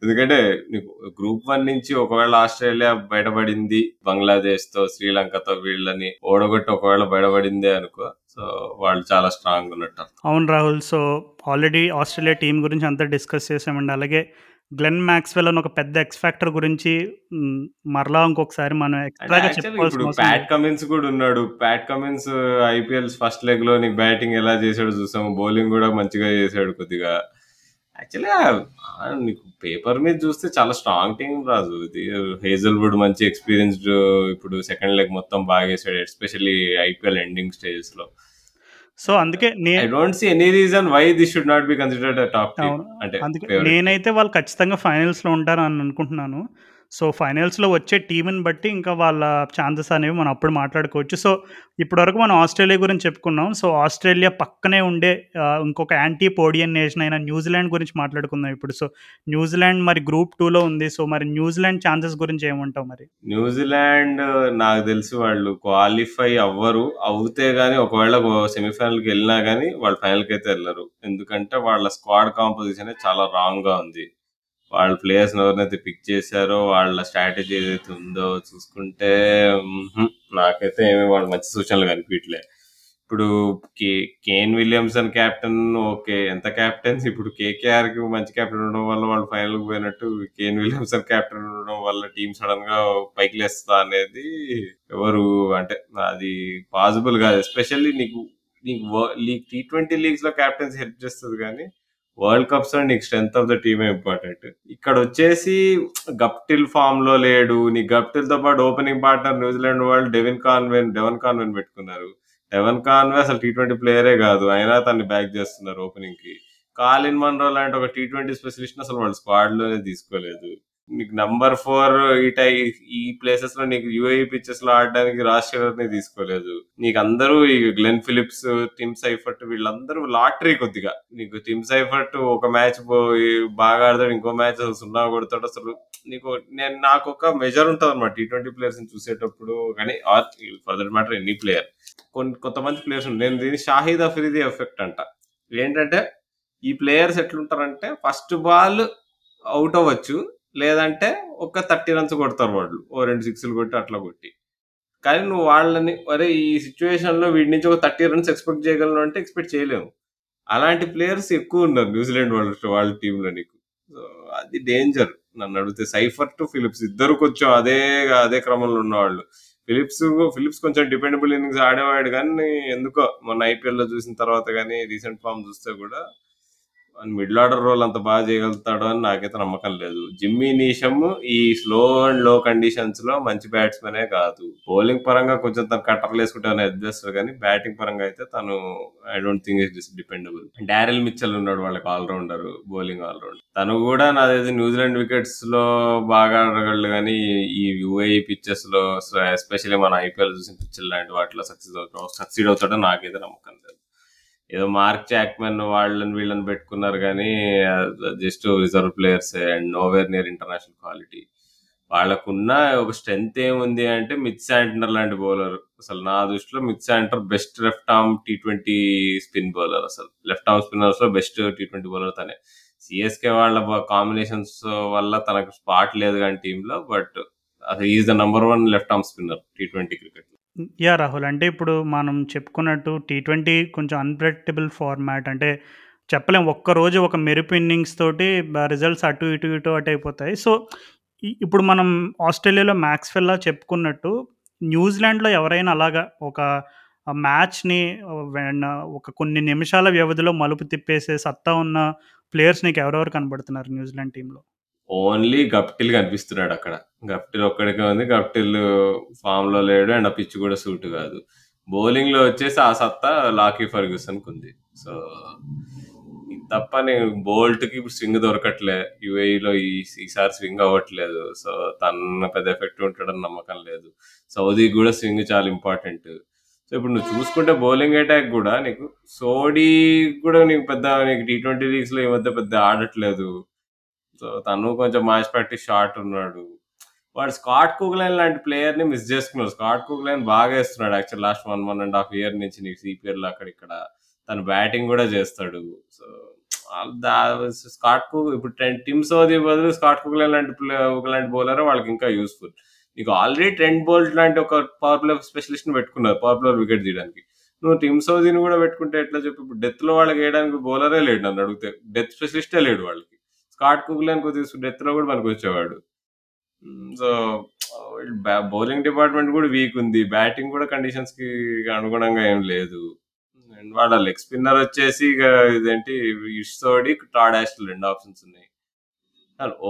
ఎందుకంటే నీకు గ్రూప్ 1 నుంచి ఒకవేళ ఆస్ట్రేలియా బయటపడింది బంగ్లాదేశ్‌తో, శ్రీలంకతో వీళ్ళని ఓడగొట్టి ఒకవేళ బయటపడిందే అనుకో. సో, వాళ్ళు చాలా స్ట్రాంగ్ ఉన్నట్టు. అవును Rahul. So, already Australia team గురించి అంతా డిస్కస్ చేసామండి. అలాగే గ్లెన్ మాక్స్‌వెల్ అని ఒక పెద్ద ఎక్స్ ఫ్యాక్టర్ గురించి మరలా ఇంకొకసారి మనం ఎక్స్‌ట్రాగా ఇప్పుడు ప్యాట్. కమిన్స్ కూడా ఉన్నాడు. ప్యాట్ కమిన్స్ ఐపీఎల్స్ ఫస్ట్ లెగ్‌లో నీకు బ్యాటింగ్ ఎలా చేసాడో చూసాము. బౌలింగ్ కూడా మంచిగా చేసాడు కొద్దిగా. యాక్చువల్‌గా నీకు పేపర్ మీద చూస్తే చాలా స్ట్రాంగ్ టీమ్ రాజు. ఇది హేజల్‌వుడ్ మంచి ఎక్స్‌పీరియన్స్‌డ్ ఇప్పుడు సెకండ్ లెగ్ మొత్తం బాగా చేసాడు. ఎస్పెషల్లీ ఐపీఎల్ ఎండింగ్ స్టేజెస్‌లో. సో, అందుకే I don't see any reason why this should not be considered top. అంటే. నేనైతే వాళ్ళు ఖచ్చితంగా ఫైనల్స్‌లో ఉంటారని అనుకుంటున్నాను. సో, ఫైనల్స్‌లో వచ్చే టీంని బట్టి ఇంకా వాళ్ళ ఛాన్సెస్ అనేవి మనం అప్పుడు మాట్లాడుకోవచ్చు. సో, ఇప్పటివరకు మనం ఆస్ట్రేలియా గురించి చెప్పుకున్నాం. సో, ఆస్ట్రేలియా పక్కనే ఉండే ఇంకొక యాంటీ పోడియన్ నేషన్ అయిన న్యూజిలాండ్ గురించి మాట్లాడుకుందాం ఇప్పుడు. సో, న్యూజిలాండ్ మరి గ్రూప్ టూలో ఉంది. సో, మరి న్యూజిలాండ్ ఛాన్సెస్ గురించి ఏమంటావు మరి? న్యూజిలాండ్ నాకు తెలిసి వాళ్ళు క్వాలిఫై అవ్వరు. అవుతే కానీ ఒకవేళ సెమీఫైనల్‌కి వెళ్ళినా కానీ వాళ్ళు అయితే వెళ్ళరు ఎందుకంటే వాళ్ళ స్క్వాడ్ కాంపోజిషన్ చాలా రాంగ్‌గా ఉంది. వాళ్ళ ప్లేయర్స్ ఎవరినైతే పిక్ చేశారో వాళ్ళ స్ట్రాటజీ ఏదైతే ఉందో చూసుకుంటే నాకైతే ఏమి వాళ్ళు మంచి సూచనలు కనిపించలే ఇప్పుడు కే కేన్ విలియమ్సన్ కెప్టెన్ ఓకే. ఎంత కెప్టెన్స్ ఇప్పుడు కేకేఆర్కి మంచి కెప్టెన్ ఉండడం వల్ల వాళ్ళు ఫైనల్కి పోయినట్టు కేన్ విలియమ్సన్ కెప్టెన్ ఉండడం వల్ల టీం సడన్గా పైకి లేస్తా అనేది ఎవరు అంటే అది పాసిబుల్ కాదు. ఎస్పెషల్లీ నీకు నీకు వ లీగ్ టీ20 లీగ్స్‌లో కెప్టెన్సీ హెల్ప్ చేస్తుంది కానీ వరల్డ్ కప్స్ అండ్ నీకు స్ట్రెంత్ ఆఫ్ ద టీమే ఇంపార్టెంట్. ఇక్కడ వచ్చేసి గప్టిల్ ఫామ్లో లేడు. నీ గప్టిల్తో పాటు ఓపెనింగ్ పార్ట్నర్ న్యూజిలాండ్ వాళ్ళు డెవిన్ కాన్వెన్ డెవన్ కాన్వెన్ పెట్టుకున్నారు. డెవన్ కాన్వే అసలు టీ20 ప్లేయరే కాదు. అయినా తన్ని బ్యాక్ చేస్తున్నారు ఓపెనింగ్కి కాలిన్ మన్రో లాంటి ఒక టీ ట్వంటీ స్పెషలిస్ట్ అసలు వాళ్ళు స్క్వాడ్‌లోనే తీసుకోలేదు. నీకు నంబర్ 4 ఈ ప్లేసెస్ ఈ నీకు నీకు యూఏఈ పిచెస్‌లో ఆడడానికి రాజ్ షెవెర్‌ని తీసుకోలేదు. నీకు అందరూ ఈ గ్లెన్ ఫిలిప్స్, టిమ్ సైఫర్ట్ వీళ్ళందరూ లాటరీ కొద్దిగా. నీకు టిమ్ సైఫర్ట్ ఒక మ్యాచ్ పోయి బాగా ఆడతాడు. ఇంకో మ్యాచ్ అసలు సున్నా కొడతాడు. అసలు నీకు నేను నాకు ఒక మెజర్ ఉంటదన్నమాట టీ20 ప్లేయర్స్‌ని చూసేటప్పుడు కానీ or for that matter any player. కొన్ని కొంతమంది ప్లేయర్స్ నేను దీన్ని షాహిద్ అఫ్రీది ఎఫెక్ట్ అంట. ఏంటంటే ఈ ప్లేయర్స్ ఎట్లుంటారంటే ఫస్ట్ బాల్ అవుట్ అవ్వచ్చు. లేదంటే ఒక 30 రన్స్ కొడతారు వాళ్ళు. ఓ రెండు సిక్స్‌లు కొట్టి అట్లా కొట్టి. కానీ నువ్వు వాళ్ళని అరే ఈ సిచ్యువేషన్లో వీడి నుంచి ఒక 30 రన్స్ ఎక్స్‌పెక్ట్ చేయగలను అంటే ఎక్స్‌పెక్ట్ చేయలేము. అలాంటి ప్లేయర్స్ ఎక్కువ ఉన్నారు న్యూజిలాండ్ వాళ్ళ వాళ్ళ టీంలో నీకు. సో, అది డేంజర్ నన్ను అడిగితే. సైఫర్ టు ఫిలిప్స్ ఇద్దరు కొంచెం అదే అదే క్రమంలో ఉన్నవాళ్ళు. ఫిలిప్స్ ఫిలిప్స్ కొంచెం డిపెండబుల్ ఇన్నింగ్స్ ఆడేవాడు కానీ ఎందుకో మొన్న ఐపీఎల్‌లో చూసిన తర్వాత కానీ రీసెంట్ ఫార్మ్ చూస్తే కూడా మిడిల్ ఆర్డర్ రోల్ అంత బాగా చేయగలుగుతాడు అని నాకైతే నమ్మకం లేదు. జిమ్మీ నీషమ్ ఈ స్లో అండ్లో కండిషన్స్లో మంచి బ్యాట్స్మెనే కాదు. బౌలింగ్ పరంగా కొంచెం తను కట్టర్లు వేసుకుంటే ఏమైనా కానీ బ్యాటింగ్ పరంగా అయితే తను I don't think is dependable. Daryl Mitchell ఉన్నాడు వాళ్ళకి ఆల్ రౌండర్ బౌలింగ్ ఆల్రౌండర్ తను కూడా నాది న్యూజిలాండ్ వికెట్స్లో బాగా ఆడగలడు కానీ ఈ యూఏఈ పిచ్చెస్లో ఎస్పెషల్లీ మన ఐపీఎల్ చూసిన పిచ్చర్ లాంటి వాటిలో సక్సెస్ అవుతాడు సక్సీడ్ అవుతాడో నాకైతే నమ్మకం లేదు. ఏదో మార్క్ చాక్మెన్ వాళ్ళని వీళ్ళని పెట్టుకున్నారు కానీ just reserve players and nowhere near international quality. వాళ్ళకున్న ఒక స్ట్రెంత్ ఏముంది అంటే మిత్ శాంటనర్ లాంటి బౌలర్. అసలు నా దృష్టిలో Mitch Santner best left arm T20 spin bowler అసలు. లెఫ్ట్ ఆర్మ్ స్పిన్నర్స్లో బెస్ట్ టీ20 బౌలర్ తనే. సిఎస్కే వాళ్ళ కాంబినేషన్స్ వల్ల తనకు స్పాట్ లేదు కానీ టీంలో బట్ అసలు is the number one left arm spinner T20 cricket. Yeah! Rahul. అంటే ఇప్పుడు మనం చెప్పుకున్నట్టు టీ20 కొంచెం అన్‌ప్రెడిక్టబుల్ ఫార్మాట్. అంటే చెప్పలేం ఒక్కరోజు ఒక మెరుపు ఇన్నింగ్స్ తోటి బ రిజల్ట్స్ అటు, ఇటు, ఇటు, అటు అయిపోతాయి. సో, ఇ ఇప్పుడు మనం ఆస్ట్రేలియాలో మ్యాక్స్‌వెల్‌లా చెప్పుకున్నట్టు న్యూజిలాండ్‌లో ఎవరైనా అలాగా ఒక ఆహ్, మ్యాచ్‌ని వెన్ ఒక కొన్ని నిమిషాల వ్యవధిలో మలుపు తిప్పేసే సత్తా ఉన్న ప్లేయర్స్ నీకు ఎవరెవరు కనబడుతున్నారు న్యూజిలాండ్ టీమ్‌లో? ఓన్లీ గప్టిల్ కనిపిస్తున్నాడు అక్కడ గప్టిల్ ఒక్కడికే ఉంది. గప్టిల్ ఫామ్లో లేడు. అండ్ ఆ పిచ్ కూడా సూట్ కాదు. బౌలింగ్లో వచ్చేసి ఆ సత్తా లాకీ ఫెర్గ్యూసన్‌కుంది. సో, తప్ప నేను బోల్ట్‌కి ఇప్పుడు స్వింగ్ దొరకట్లే. యుఏఈలో ఈ ఈసారి స్వింగ్ అవ్వట్లేదు. సో, తన పెద్ద ఎఫెక్ట్ ఉంటాడని నమ్మకం లేదు. సౌదీకి కూడా స్వింగ్ చాలా ఇంపార్టెంట్. సో, ఇప్పుడు నువ్వు చూసుకుంటే బౌలింగ్ అటాక్ కూడా నీకు సోడీ కూడా నీకు పెద్ద నీకు టీ20 లీగ్స్‌లో ఈ మధ్య పెద్ద ఆడట్లేదు. సో, తను కొంచెం మ్యాచ్ పట్టి షార్ట్ ఉన్నాడు. వాడు స్కాట్ కుగ్లైన్ లాంటి ప్లేయర్ని మిస్ చేసుకున్నాడు. స్కాట్ కుగ్లైన్ బాగా వేస్తున్నాడు యాక్చువల్ లాస్ట్ 1, 1 ½ ఇయర్ నుంచి నీకు అక్కడ ఇక్కడ తను బ్యాటింగ్ కూడా చేస్తాడు. సో, స్కాట్ కుక్ ఇప్పుడు ట్రెంట్ టిమ్ సోది బదులు స్కాట్ కుగ్లైన్ లాంటి ప్లే లాంటి బౌలర్ వాళ్ళకి ఇంకా యూస్ఫుల్ నీకు ఆల్రెడీ ట్రెంట్ బోల్ట్ లాంటి ఒక పవర్ ప్లే స్పెషలిస్ట్‌ని పెట్టుకున్నారు. పవర్ ప్లేలో వికెట్ తీయడానికి. నువ్వు టిమ్ సౌదీని కూడా పెట్టుకుంటే ఎట్లా చెప్పు? ఇప్పుడు డెత్‌లో వాళ్ళకి వేయడానికి బౌలరే లేడు నన్ను అడిగితే. డెత్ స్పెషలిస్టే లేడు వాళ్ళకి. స్కాట్ కుగ్లైన్ డెత్ డెత్‌లో కూడా మనకు వచ్చేవాడు సో, బౌలింగ్ డిపార్ట్‌మెంట్ కూడా వీక్ ఉంది. బ్యాటింగ్ కూడా కండిషన్స్కి అనుగుణంగా ఏం లేదు. అండ్ వాళ్ళ లెగ్ స్పిన్నర్ వచ్చేసి ఇక ఇదేంటి Ish Sodhi, Todd Astle 2 options ఉన్నాయి.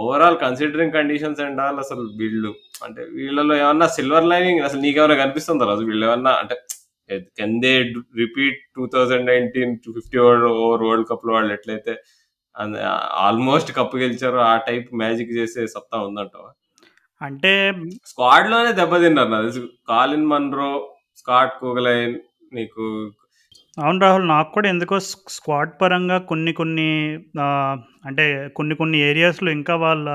Overall considering conditions and all అసలు వీళ్ళు అంటే వీళ్ళలో ఏమన్నా సిల్వర్ లైనింగ్ అసలు నీకేమైనా కనిపిస్తుంది రాజు? వీళ్ళేమన్నా అంటే can they repeat two thousand nineteen two fifty over world కప్లో వాళ్ళు ఎట్లయితే ఆల్మోస్ట్ కప్ గెలిచారో ఆ టైప్ మ్యాజిక్ చేసే సత్తా ఉందంటావా? అంటే స్క్వాడ్‌లోనే దెబ్బతిన్నారు నాకు తెలిసి. కాలిన్ మన్రో, స్కాట్ కుగ్లైన్ నీకు అవును రాహుల్. నాకు కూడా ఎందుకో స్క్వాడ్ పరంగా కొన్ని కొన్ని అంటే కొన్ని కొన్ని ఏరియాస్‌లో ఇంకా వాళ్ళ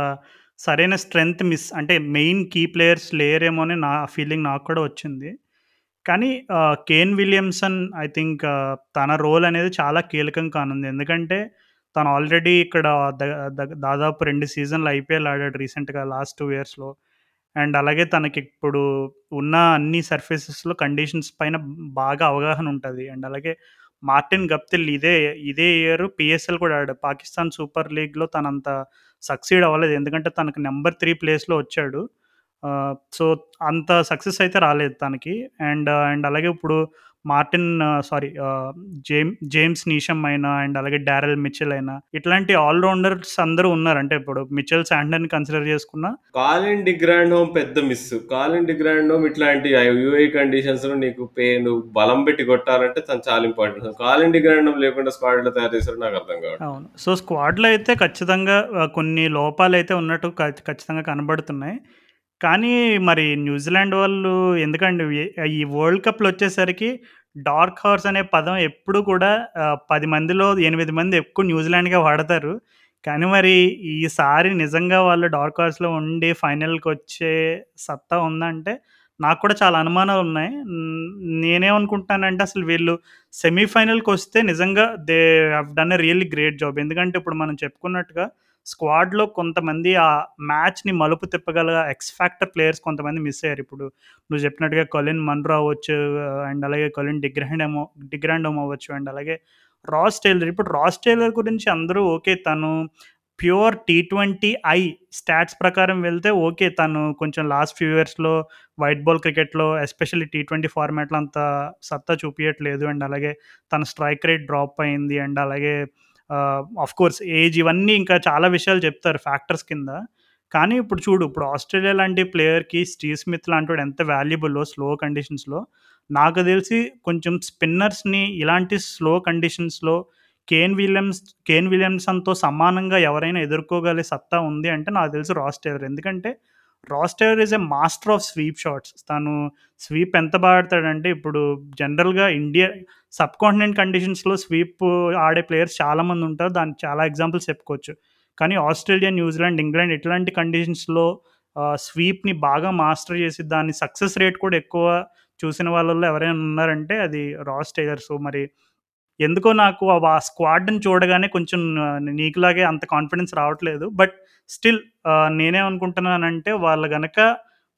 సరైన స్ట్రెంత్ మిస్ అంటే మెయిన్ కీ ప్లేయర్స్ లేరేమో అని నా ఫీలింగ్ నాకు కూడా వచ్చింది. కానీ కేన్ విలియమ్సన్ ఐ థింక్ తన రోల్ అనేది చాలా కీలకం కానుంది. ఎందుకంటే తను ఆల్రెడీ ఇక్కడ ద దాదాపు రెండు సీజన్‌లు ఐపీఎల్ ఆడాడు రీసెంట్‌గా లాస్ట్ టూ ఇయర్స్‌లో. అండ్ అలాగే తనకి ఇప్పుడు ఉన్న అన్ని సర్ఫేసెస్‌లో కండిషన్స్ పైన బాగా అవగాహన ఉంటుంది అండ్ అలాగే మార్టిన్ గప్తిల్ ఇదే ఇదే ఇయర్ పీఎస్ఎల్ కూడా ఆడాడు. పాకిస్తాన్ సూపర్ లీగ్‌లో తనంత సక్సీడ్ అవ్వలేదు. ఎందుకంటే తనకు నెంబర్ త్రీ ప్లేస్‌లో వచ్చాడు. సో, అంత సక్సెస్ అయితే రాలేదు తనకి. అండ్ అండ్ అలాగే ఇప్పుడు Martin sorry James James Neesham అయినా అండ్ అలాగే డారెల్ మిచెల్ అయినా ఇట్లాంటి ఆల్ రౌండర్స్ అందరూ ఉన్నారు. అంటే ఇప్పుడు మిచెల్ శాంట్నర్‌ని కన్సిడర్ చేసుకున్నా కాలిన్ డిగ్రాండ్‌హోమ్ పెద్ద మిస్. కాలిన్ డిగ్రాండ్‌హోమ్ ఇట్లాంటి యూఏఈ కండిషన్స్‌లో నీకు పే నువ్వు బలం పెట్టి కొట్టాలంటే తను చాలా ఇంపార్టెంట్. కాలిన్ డిగ్రాండ్‌హోమ్ లేకుండా స్క్వాడ్ ఎట్లా తయారు చేశారో నాకు అర్థం కావట్లేదు. అవును. సో, స్క్వాడ్‌లో అయితే ఖచ్చితంగా కొన్ని లోపాలైతే ఉన్నట్టు ఖ ఖచ్చితంగా కనబడుతున్నాయి. కానీ మరి న్యూజిలాండ్ వాళ్ళు ఎందుకండి ఈ వరల్డ్ కప్‌లో వచ్చేసరికి డార్క్ హార్స్ అనే పదం ఎప్పుడు కూడా ఆహ్, 10 మందిలో 8 మంది ఎక్కువ న్యూజిలాండ్‌కే వాడతారు. కానీ మరి ఈసారి నిజంగా వాళ్ళు డార్క్ హార్స్‌లో ఉండి ఫైనల్‌కొచ్చే సత్తా ఉందంటే నాకు కూడా చాలా అనుమానాలున్నాయి. హ్మ్, నేనేమనుకుంటున్నానంటే అసలు వీళ్ళు సెమీఫైనల్‌కొస్తే నిజంగా they have done a really great job. ఎందుకంటే ఇప్పుడు మనం చెప్పుకున్నట్టుగా స్క్వాడ్‌లో కొంతమంది ఆ మ్యాచ్‌ని మలుపు తిప్పగల ఎక్స్ఫాక్టర్ ప్లేయర్స్ కొంతమంది మిస్ అయ్యారు. ఇప్పుడు నువ్వు చెప్పినట్టుగా కొలిన్ మన్రో అవ్వచ్చు అండ్ అలాగే Colin de Grandhomme de Grandhomme అవ్వచ్చు అండ్ అలాగే రాస్ టైలర్ ఇప్పుడు రాస్ టైలర్ గురించి అందరూ ఓకే. తను ప్యూర్ టీ20 ఐ స్టాట్స్ ప్రకారం వెళ్తే ఓకే. తను కొంచెం లాస్ట్ ఫ్యూ ఇయర్స్‌లో వైట్ బాల్ క్రికెట్‌లో ఎస్పెషల్లీ టీ20 ఫార్మాట్‌లో అంత సత్తా చూపించట్లేదు అండ్ అలాగే తన స్ట్రైక్ రేట్ డ్రాప్ అయింది. అండ్ అలాగే ఆఫ్ ఆఫ్‌కోర్స్ ఏజ్ ఇవన్నీ ఇంకా చాలా విషయాలు చెప్తారు ఫ్యాక్టర్స్ కింద. కానీ ఇప్పుడు చూడు ఇప్పుడు ఆస్ట్రేలియా లాంటి ప్లేయర్‌కి స్టీవ్ స్మిత్ లాంటోడు ఎంత వాల్యుబుల్లో స్లో కండిషన్స్‌లో నాకు తెలిసి కొంచెం స్పిన్నర్స్‌ని ఇలాంటి స్లో కండిషన్స్‌లో కేన్ విలియమ్స్ కేన్ విలియమ్సన్‌తో సమానంగా ఎవరైనా ఎదుర్కోగలే సత్తా ఉంది అంటే నాకు తెలిసి రాస్ టేలర్. ఎందుకంటే Ross Taylor is a master of sweep shots. తను స్వీప్ ఎంత బాగాడతాడంటే ఇప్పుడు జనరల్‌గా ఇండియా సబ్ కాంటినెంట్ కండిషన్స్‌లో స్వీప్ ఆడే ప్లేయర్స్ చాలామంది ఉంటారు. దానికి చాలా ఎగ్జాంపుల్స్ చెప్పుకోవచ్చు. కానీ ఆస్ట్రేలియా, న్యూజిలాండ్, ఇంగ్లాండ్ ఇట్లాంటి కండిషన్స్‌లో స్వీప్‌ని బాగా మాస్టర్ చేసి దాని సక్సెస్ రేట్ కూడా ఎక్కువ చూసిన వాళ్ళల్లో ఎవరైనా ఉన్నారంటే అది రాస్ టైలర్స్ మరి ఎందుకో నాకు ఆ స్క్వాడ్‌ని చూడగానే కొంచెం నీకులాగే అంత కాన్ఫిడెన్స్ రావట్లేదు. బట్ స్టిల్ నేనేమనుకుంటున్నానంటే వాళ్ళు గనక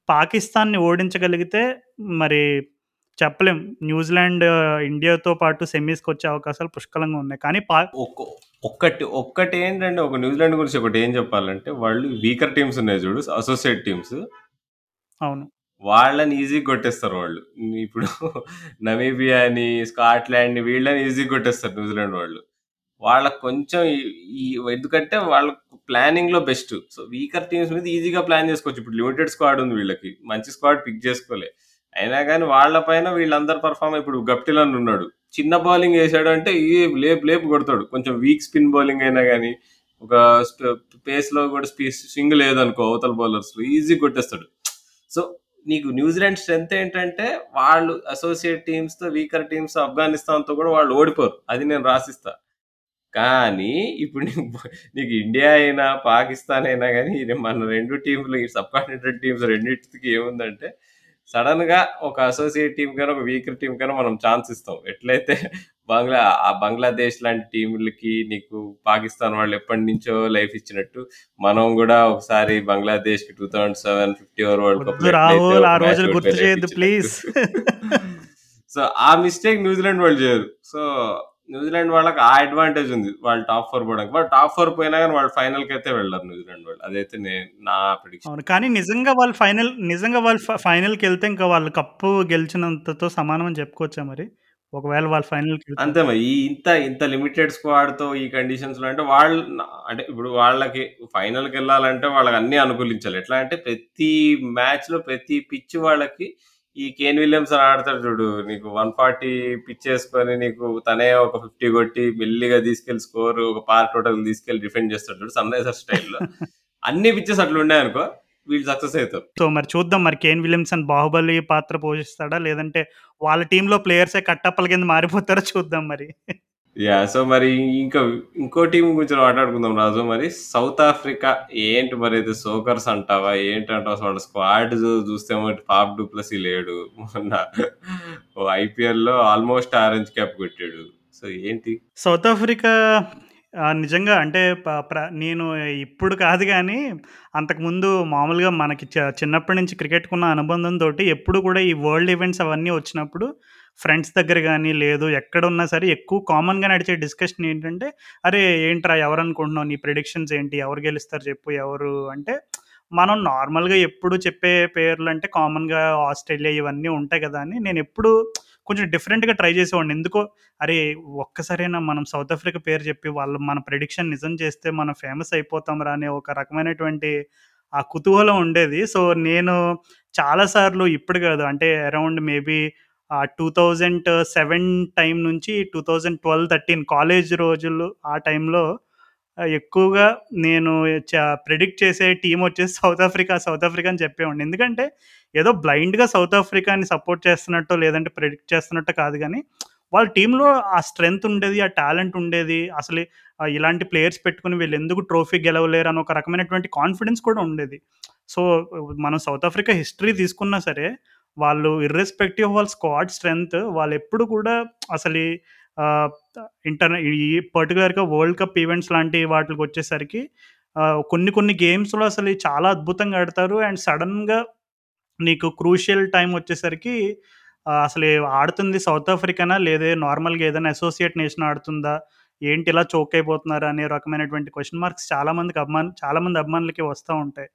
పాకిస్తాన్‌ని ఓడించగలిగితే మరి చెప్పలేం. న్యూజిలాండ్ ఇండియాతో పాటు సెమీస్‌కొచ్చే అవకాశాలు పుష్కలంగా ఉన్నాయి. కానీ పా ఒక్క ఒక్కటి ఒక్కటేంటంటే ఒక న్యూజిలాండ్ గురించి ఒకటి ఏం చెప్పాలంటే వాళ్ళు వీకర్ టీమ్స్ ఉన్నాయి చూడు అసోసియేట్ టీమ్స్ అవును. వాళ్ళని ఈజీగా కొట్టేస్తారు వాళ్ళు. ఇప్పుడు నమీబియాని, స్కాట్లాండ్‌ని వీళ్ళని ఈజీగా కొట్టేస్తారు న్యూజిలాండ్ వాళ్ళు. వాళ్ళకి కొంచెం ఈ ఎందుకంటే వాళ్ళ ప్లానింగ్‌లో బెస్ట్. సో, వీకర్ టీమ్స్ మీద ఈజీగా ప్లాన్ చేసుకోవచ్చు. ఇప్పుడు లిమిటెడ్ స్క్వాడ్ ఉంది వీళ్ళకి. మంచి స్క్వాడ్ పిక్ చేసుకోలే. అయినా కానీ వాళ్ళ పైన వీళ్ళందరూ పర్ఫార్మ్ ఇప్పుడు గప్టిల్ ఉన్నాడు. చిన్న బౌలింగ్ వేసాడు అంటే ఈ లేపు లేపు కొడతాడు. కొంచెం వీక్ స్పిన్ బౌలింగ్ అయినా కానీ ఒక పేస్ పేస్‌లో కూడా స్పి స్వింగ్ లేదనుకో అవతల బౌలర్స్ ఈజీగా కొట్టేస్తాడు. సో, నీకు న్యూజిలాండ్ స్ట్రెంత్ ఏంటంటే వాళ్ళు అసోసియేట్ టీమ్స్‌తో వీకర్ టీమ్స్ ఆఫ్ఘనిస్తాన్‌తో కూడా వాళ్ళు ఓడిపోరు. అది నేను రాసిస్తా. కానీ ఇప్పుడు నీకు నీకు ఇండియా అయినా, పాకిస్తాన్ అయినా ఇది మన 2 టీమ్‌లు ఈ సబ్ కాంటినెంటల్ టీమ్స్ రెండిటికి ఏముందంటే సడెన్‌గా ఒక అసోసియేట్ టీమ్ కన్నా, ఒక వీకర్ టీమ్ కన్నా మనం ఛాన్స్ ఇస్తాం. ఎట్లయితే బంగ్లా ఆ బంగ్లాదేశ్ లాంటి టీములకి నీకు పాకిస్తాన్ వాళ్ళు ఎప్పటినుంచో లైఫ్ ఇచ్చినట్టు మనం కూడా ఒకసారి బంగ్లాదేశ్‌కి 2007 50 ఓవర్ వరల్డ్ కప్‌లో వద్దు ఎట్లయితే రాహుల్. ఒక ఆ మ్యాచ్ రోజులు ఓడిపోయి గుర్తు ప్లీజ్. సో, ఆ మిస్టేక్ న్యూజిలాండ్ వాళ్ళు చేయరు. సో, న్యూజిలాండ్ వాళ్ళకి ఆ అడ్వాంటేజ్ ఉంది. వాళ్ళు టాప్ 4 పోవడానికి. వాళ్ళు టాప్ 4 పోయినా గాని వాళ్ళు ఫైనల్‌కైతే వెళ్ళరు న్యూజిలాండ్ వాళ్ళు. అదైతే నేను నా ప్రిడిక్షన్. అవును. కానీ నిజంగా వాళ్ళు ఫైనల్ నిజంగా వాళ్ళు ఫ ఫైనల్‌కెళ్తే ఇంకా వాళ్ళు కప్పు గెలిచినంతతో సమానం అని చెప్పుకోవచ్చా మరి? ఒకవేళ వాళ్ళు ఫైనల్‌కెళ్తే? అంతే మరి. ఈ ఇంత ఇంత లిమిటెడ్ స్క్వాడ్‌తో ఈ కండిషన్స్‌లో అంటే వాళ్ళు అంటే ఇప్పుడు వాళ్ళకి ఫైనల్‌కెళ్ళాలంటే వాళ్ళకి అన్నీ అనుకూలించాలి. ఎట్లా అంటే ప్రతి మ్యాచ్‌లో ప్రతి పిచ్ వాళ్ళకి ఈ కేన్ విలియమ్సన్ ఆడతాడు చూడు. నీకు 140 పిచ్ ఏసుకొని నీకు తనే ఒక 50 కొట్టి మెల్లిగా తీసుకెళ్ళి స్కోర్ ఒక పార్క్ టోటల్ తీసుకెళ్ళి డిఫెండ్ చేస్తాడు చూడు సన్ రైజర్స్ స్టైల్‌లో. అన్ని పిచెస్ అట్లున్నాయనుకో వీళ్ళు సక్సెస్ అయితారు. సో, మరి చూద్దాం మరి కేన్ విలియమ్సన్ బాహుబలి పాత్ర పోషిస్తాడా? లేదంటే వాళ్ళ టీమ్‌లో ప్లేయర్సే కట్టప్పల కింద మారిపోతారో చూద్దాం మరి. యాహ్! సో, మరి ఇంకా ఇంకో టీమ్ గురించి మాట్లాడుకుందాం రాజు మరి. సౌత్ ఆఫ్రికా ఏంటి మరి ఇది సోకర్స్ అంటావా? ఏంటంటావు? అసలు వాళ్ళ స్క్వాడ్ జూ చూస్తే పాప్ ఫాఫ్ డు ప్లెసీ లేడు. మొన్న ఓ ఐపీఎల్‌లో ఆల్మోస్ట్ ఆరెంజ్ క్యాప్ కొట్టాడు. సో, ఏంటి? సౌత్ ఆఫ్రికా ఆహ్, నిజంగా అంటే ప ప్ర నేను ఇప్పుడు కాదు గానీ అంతకుముందు మామూలుగా మనకి చ చిన్నప్పటి నుంచి క్రికెట్‌కున్న అనుబంధంతోటి ఎప్పుడు కూడా ఈ వరల్డ్ ఈవెంట్స్ అవన్నీ వచ్చినప్పుడు ఫ్రెండ్స్ దగ్గర కానీ లేదు ఎక్కడున్నా సరే ఎక్కువ కామన్‌గా నడిచే డిస్కషన్ ఏంటంటే, "అరే! ఏంట్రా ఎవరనుకుంటున్నావు? నీ ప్రిడిక్షన్స్ ఏంటి? ఎవరు గెలుస్తారు చెప్పు ఎవరు" అంటే మనం నార్మల్‌గా ఎప్పుడు చెప్పే పేర్లు అంటే కామన్‌గా ఆస్ట్రేలియా ఇవన్నీ ఉంటాయి కదా! అని నేను ఎప్పుడు కొంచెం డిఫరెంట్‌గా ట్రై చేసేవాడిని. ఎందుకో అరే! ఒక్కసారైనా మనం సౌత్ ఆఫ్రికా పేరు చెప్పి వాళ్ళు మన ప్రిడిక్షన్ నిజం చేస్తే మనం ఫేమస్ అయిపోతాంరా అనే ఒక రకమైనటువంటి ఆ కుతూహలం ఉండేది. సో, నేను చాలా సార్లు ఇప్పుడు కాదు అంటే around maybe two thousand seven time నుంచి 2012, 13 కాలేజ్ రోజులు ఆ టైంలో ఎక్కువగా నేను ప్రిడిక్ట్ చేసే టీం వచ్చేసి సౌత్ ఆఫ్రికా, సౌత్ ఆఫ్రికా అని చెప్పేవాడిని. ఎందుకంటే ఏదో బ్లైండ్‌గా సౌత్ ఆఫ్రికాని సపోర్ట్ చేస్తున్నట్టో, లేదంటే ప్రిడిక్ట్ చేస్తున్నట్టు కాదు కానీ వాళ్ళ టీంలో ఆ స్ట్రెంత్ ఉండేది. ఆ టాలెంట్ ఉండేది. అసలు ఇలాంటి ప్లేయర్స్ పెట్టుకుని వీళ్ళు ఎందుకు ట్రోఫీ గెలవలేరు అని ఒక రకమైనటువంటి కాన్ఫిడెన్స్ కూడా ఉండేది. సో, మనం సౌత్ ఆఫ్రికా హిస్టరీ తీసుకున్నా సరే, వాళ్ళు ఇర్రెస్పెక్టివ్ ఆఫ్ వాళ్ళ స్క్వాడ్ స్ట్రెంగ్త్ వాళ్ళు ఎప్పుడు కూడా అసలు ఆహ్, ఈ పర్టికులర్గా వరల్డ్ కప్ ఈవెంట్స్ లాంటి వాటికి వచ్చేసరికి కొన్ని కొన్ని గేమ్స్‌లో అసలు చాలా అద్భుతంగా ఆడతారు. అండ్ సడన్గా నీకు క్రూషియల్ టైం వచ్చేసరికి అసలు ఆడుతుంది సౌత్ ఆఫ్రికానా? లేదే నార్మల్‌గా ఏదైనా అసోసియేట్ నేషన్ ఆడుతుందా? ఏంటి ఇలా చోక్ అయిపోతున్నారు అనే రకమైనటువంటి క్వశ్చన్ మార్క్స్ చాలామందికి అభిమాన్ చాలామంది అభిమానులకి వస్తూ ఉంటాయి.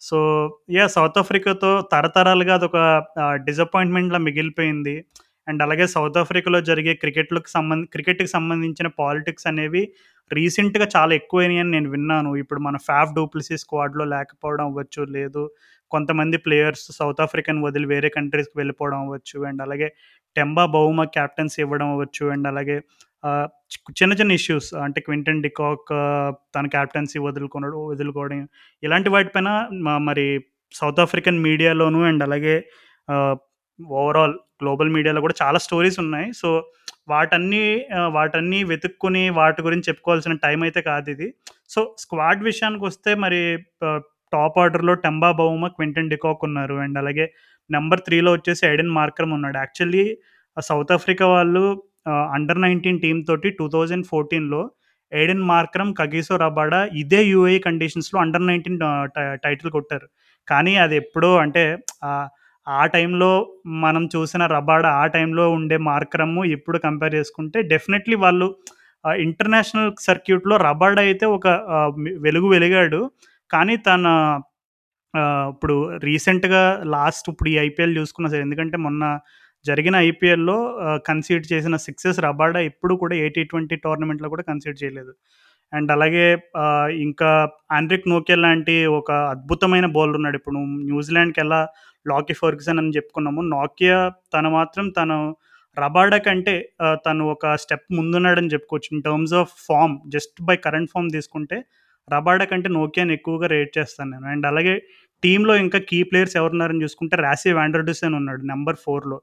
సో, యా సౌత్ ఆఫ్రికాతో తరతరాలుగా అదొక డిసప్పాయింట్‌మెంట్‌లా మిగిలిపోయింది. అండ్ అలాగే సౌత్ ఆఫ్రికాలో జరిగే క్రికెట్‌లకు సంబంధ క్రికెట్‌కి సంబంధించిన పాలిటిక్స్ అనేవి రీసెంట్‌గా చాలా ఎక్కువైనాయని నేను విన్నాను. ఇప్పుడు మన ఫ్యాఫ్ డూప్లిసీ స్క్వాడ్‌లో లేకపోవడం అవ్వచ్చు, లేదు కొంతమంది ప్లేయర్స్ సౌత్ ఆఫ్రికాని వదిలి వేరే కంట్రీస్‌కి వెళ్ళిపోవడం అవ్వచ్చు. అండ్ అలాగే టెంబా బహుమ క్యాప్టెన్స్ ఇవ్వడం అవ్వచ్చు. అండ్ అలాగే చిన్న చిన్న ఇష్యూస్ అంటే క్వింటన్ డికాక్ తన క్యాప్టెన్సీ వదులుకొనడం వదులుకోవడం ఇలాంటి వాటిపైన మరి సౌత్ ఆఫ్రికన్ మీడియాలోను అండ్ అలాగే ఓవరాల్ గ్లోబల్ మీడియాలో కూడా చాలా స్టోరీస్ ఉన్నాయి. సో, వాటన్నీ వాటన్ని వాటన్నీ వెతుక్కొని వాటి గురించి చెప్పుకోవాల్సిన టైం అయితే కాదు ఇది సో, స్క్వాడ్ విషయానికి వస్తే మరి టాప్ ఆర్డర్‌లో Temba Bavuma Quinton de Kock ఉన్నారు. అండ్ అలాగే నెంబర్ త్రీలో వచ్చేసి ఎడెన్ మార్క్రమ్ ఉన్నాడు. యాక్చువల్లీ సౌత్ ఆఫ్రికా వాళ్ళు అండర్ 19 టీమ్ తోటి 2014లో ఎడెన్ మార్క్రమ్ కగీసో రబాడా ఇదే యూఏ కండిషన్స్‌లో అండర్ నైన్టీన్ టైటిల్ కొట్టారు. కానీ అది ఎప్పుడో అంటే ఆ టైంలో మనం చూసిన రబాడ ఆ టైంలో ఉండే మార్కరము ఇప్పుడు కంపేర్ చేసుకుంటే డెఫినెట్లీ వాళ్ళు ఇంటర్నేషనల్ సర్క్యూట్‌లో రబాడ అయితే ఒక వెలుగు వెలిగాడు. కానీ తన ఇప్పుడు రీసెంట్‌గా లాస్ట్ ఇప్పుడు ఈ ఐపీఎల్ చూసుకున్నా సరే ఎందుకంటే మొన్న జరిగిన ఐపీఎల్‌లో కన్సీడ్ చేసిన సిక్సెస్ రబాడా ఎప్పుడు కూడా ఎయిటీ ట్వంటీ టోర్నమెంట్‌లో కూడా కన్సీడ్ చేయలేదు. అండ్ అలాగే ఇంకా ఆండ్రిక్ నోకియా లాంటి ఒక అద్భుతమైన బౌలర్ ఉన్నాడు. ఇప్పుడు న్యూజిలాండ్‌కి ఎలా లాకీ ఫర్గ్సన్ అని చెప్పుకున్నాము. నోకియా తను మాత్రం తను రబాడా కంటే తను ఒక స్టెప్ ముందున్నాడని చెప్పుకోవచ్చు. In terms of form just by current form తీసుకుంటే రబాడా కంటే నోకియాని ఎక్కువగా రేట్ చేస్తాను నేను. అండ్ అలాగే టీంలో ఇంకా కీ ప్లేయర్స్ ఎవరున్నారని చూసుకుంటే రాసీ వాండర్‌డుసెన్ ఉన్నాడు నెంబర్ ఫోర్లో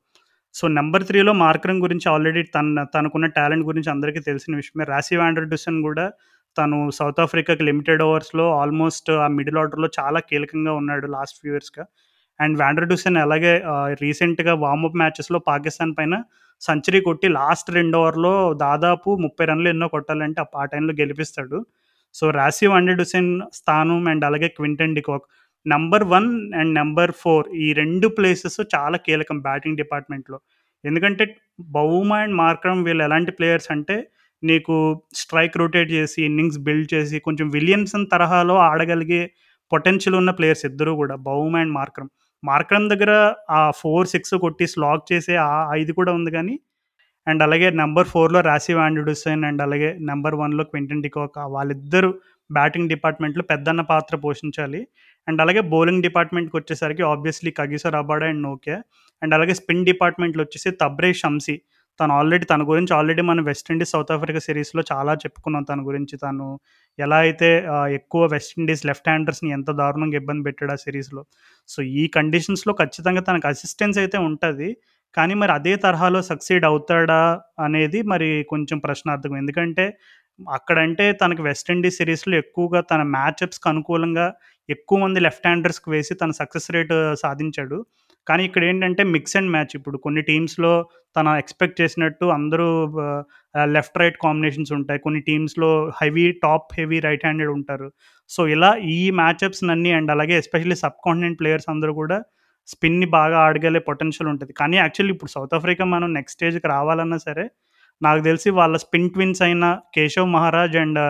సో, నెంబర్ త్రీలో మార్కరం గురించి ఆల్రెడీ తన తనకున్న టాలెంట్ గురించి అందరికీ తెలిసిన విషయమే. రాసీ వ్యాండర్డూసన్ కూడా తను సౌత్ ఆఫ్రికాకి లిమిటెడ్ ఓవర్స్‌లో ఆల్మోస్ట్ ఆ మిడిల్ ఆర్డర్‌లో చాలా కీలకంగా ఉన్నాడు లాస్ట్ ఫ్యూ ఇయర్స్‌గా. అండ్ వాండర్‌డుసెన్ అలాగే రీసెంట్‌గా వార్మప్ మ్యాచెస్‌లో పాకిస్తాన్ పైన సెంచరీ కొట్టి లాస్ట్ రెండు ఓవర్‌లో దాదాపు 30 రన్‌లు ఎన్నో కొట్టాలంటే ఆ టైంలో గెలిపిస్తాడు. సో, రాసీ వాండర్‌డుసెన్ స్థానం అండ్ అలాగే Quinton de Kock number one and number four ఈ రెండు ప్లేసెస్ చాలా కీలకం బ్యాటింగ్ డిపార్ట్‌మెంట్‌లో. ఎందుకంటే బౌమా అండ్ మార్క్రమ్ వీళ్ళు ఎలాంటి ప్లేయర్స్ అంటే నీకు స్ట్రైక్ రొటేట్ చేసి, ఇన్నింగ్స్ బిల్డ్ చేసి కొంచెం విలియమ్సన్ తరహాలో ఆడగలిగే పొటెన్షియల్ ఉన్న ప్లేయర్స్ ఇద్దరు కూడా బౌమా అండ్ మార్క్రమ్ మార్కరమ్ దగ్గర ఆ 4, 6 కొట్టి స్లాగ్ చేసే ఆ ఇది కూడా ఉంది కానీ అండ్ అలాగే number 4లో Rassie van der Dussen and అలాగే నెంబర్ వన్లో క్వింటన్ డికాక్ వాళ్ళిద్దరూ బ్యాటింగ్ డిపార్ట్‌మెంట్‌లో పెద్దన్న పాత్ర పోషించాలి. అండ్ అలాగే బౌలింగ్ డిపార్ట్మెంట్కి వచ్చేసరికి ఆబ్వియస్లీ కగిసో రబాడా అండ్ నోకే అండ్ అలాగే స్పిన్ డిపార్ట్‌మెంట్‌లో వచ్చేసి తబ్రే షమ్సీ. తను ఆల్రెడీ తన గురించి ఆల్రెడీ మనం వెస్టిండీస్ సౌత్ ఆఫ్రికా సిరీస్‌లో చాలా చెప్పుకున్నాం తన గురించి. తను ఎలా అయితే ఎక్కువ వెస్టిండీస్ లెఫ్ట్ హ్యాండర్స్‌ని ఎంత దారుణంగా ఇబ్బంది పెట్టాడు ఆ సిరీస్‌లో. సో, ఈ కండిషన్స్‌లో ఖచ్చితంగా తనకు అసిస్టెన్స్ అయితే ఉంటుంది కానీ మరి అదే తరహాలో సక్సీడ్ అవుతాడా అనేది మరి కొంచెం ప్రశ్నార్థకం. ఎందుకంటే అక్కడంటే తనకు వెస్టిండీస్ సిరీస్‌లో ఎక్కువగా తన మ్యాచప్స్‌కి అనుకూలంగా ఎక్కువ మంది లెఫ్ట్ హ్యాండర్స్‌కి వేసి తన సక్సెస్ రేట్ సాధించాడు. కానీ ఇక్కడ ఏంటంటే మిక్స్ అండ్ మ్యాచ్. ఇప్పుడు కొన్ని టీమ్స్‌లో తను ఎక్స్‌పెక్ట్ చేసినట్టు అందరూ లెఫ్ట్, రైట్ కాంబినేషన్స్ ఉంటాయి. కొన్ని టీమ్స్‌లో heavy top heavy right handed ఉంటారు. సో, ఇలా ఈ మ్యాచప్స్‌నన్నీ అండ్ అలాగే ఎస్పెషల్లీ సబ్ కాంటినెంట్ ప్లేయర్స్ అందరూ కూడా స్పిన్‌ని బాగా ఆడగలే పొటెన్షియల్ ఉంటుంది కానీ యాక్చువల్లీ ఇప్పుడు సౌత్ ఆఫ్రికా మనం నెక్స్ట్ స్టేజ్‌కి రావాలన్నా సరే నాకు తెలిసి వాళ్ళ స్పిన్ ట్విన్స్ అయిన Keshav Maharaj and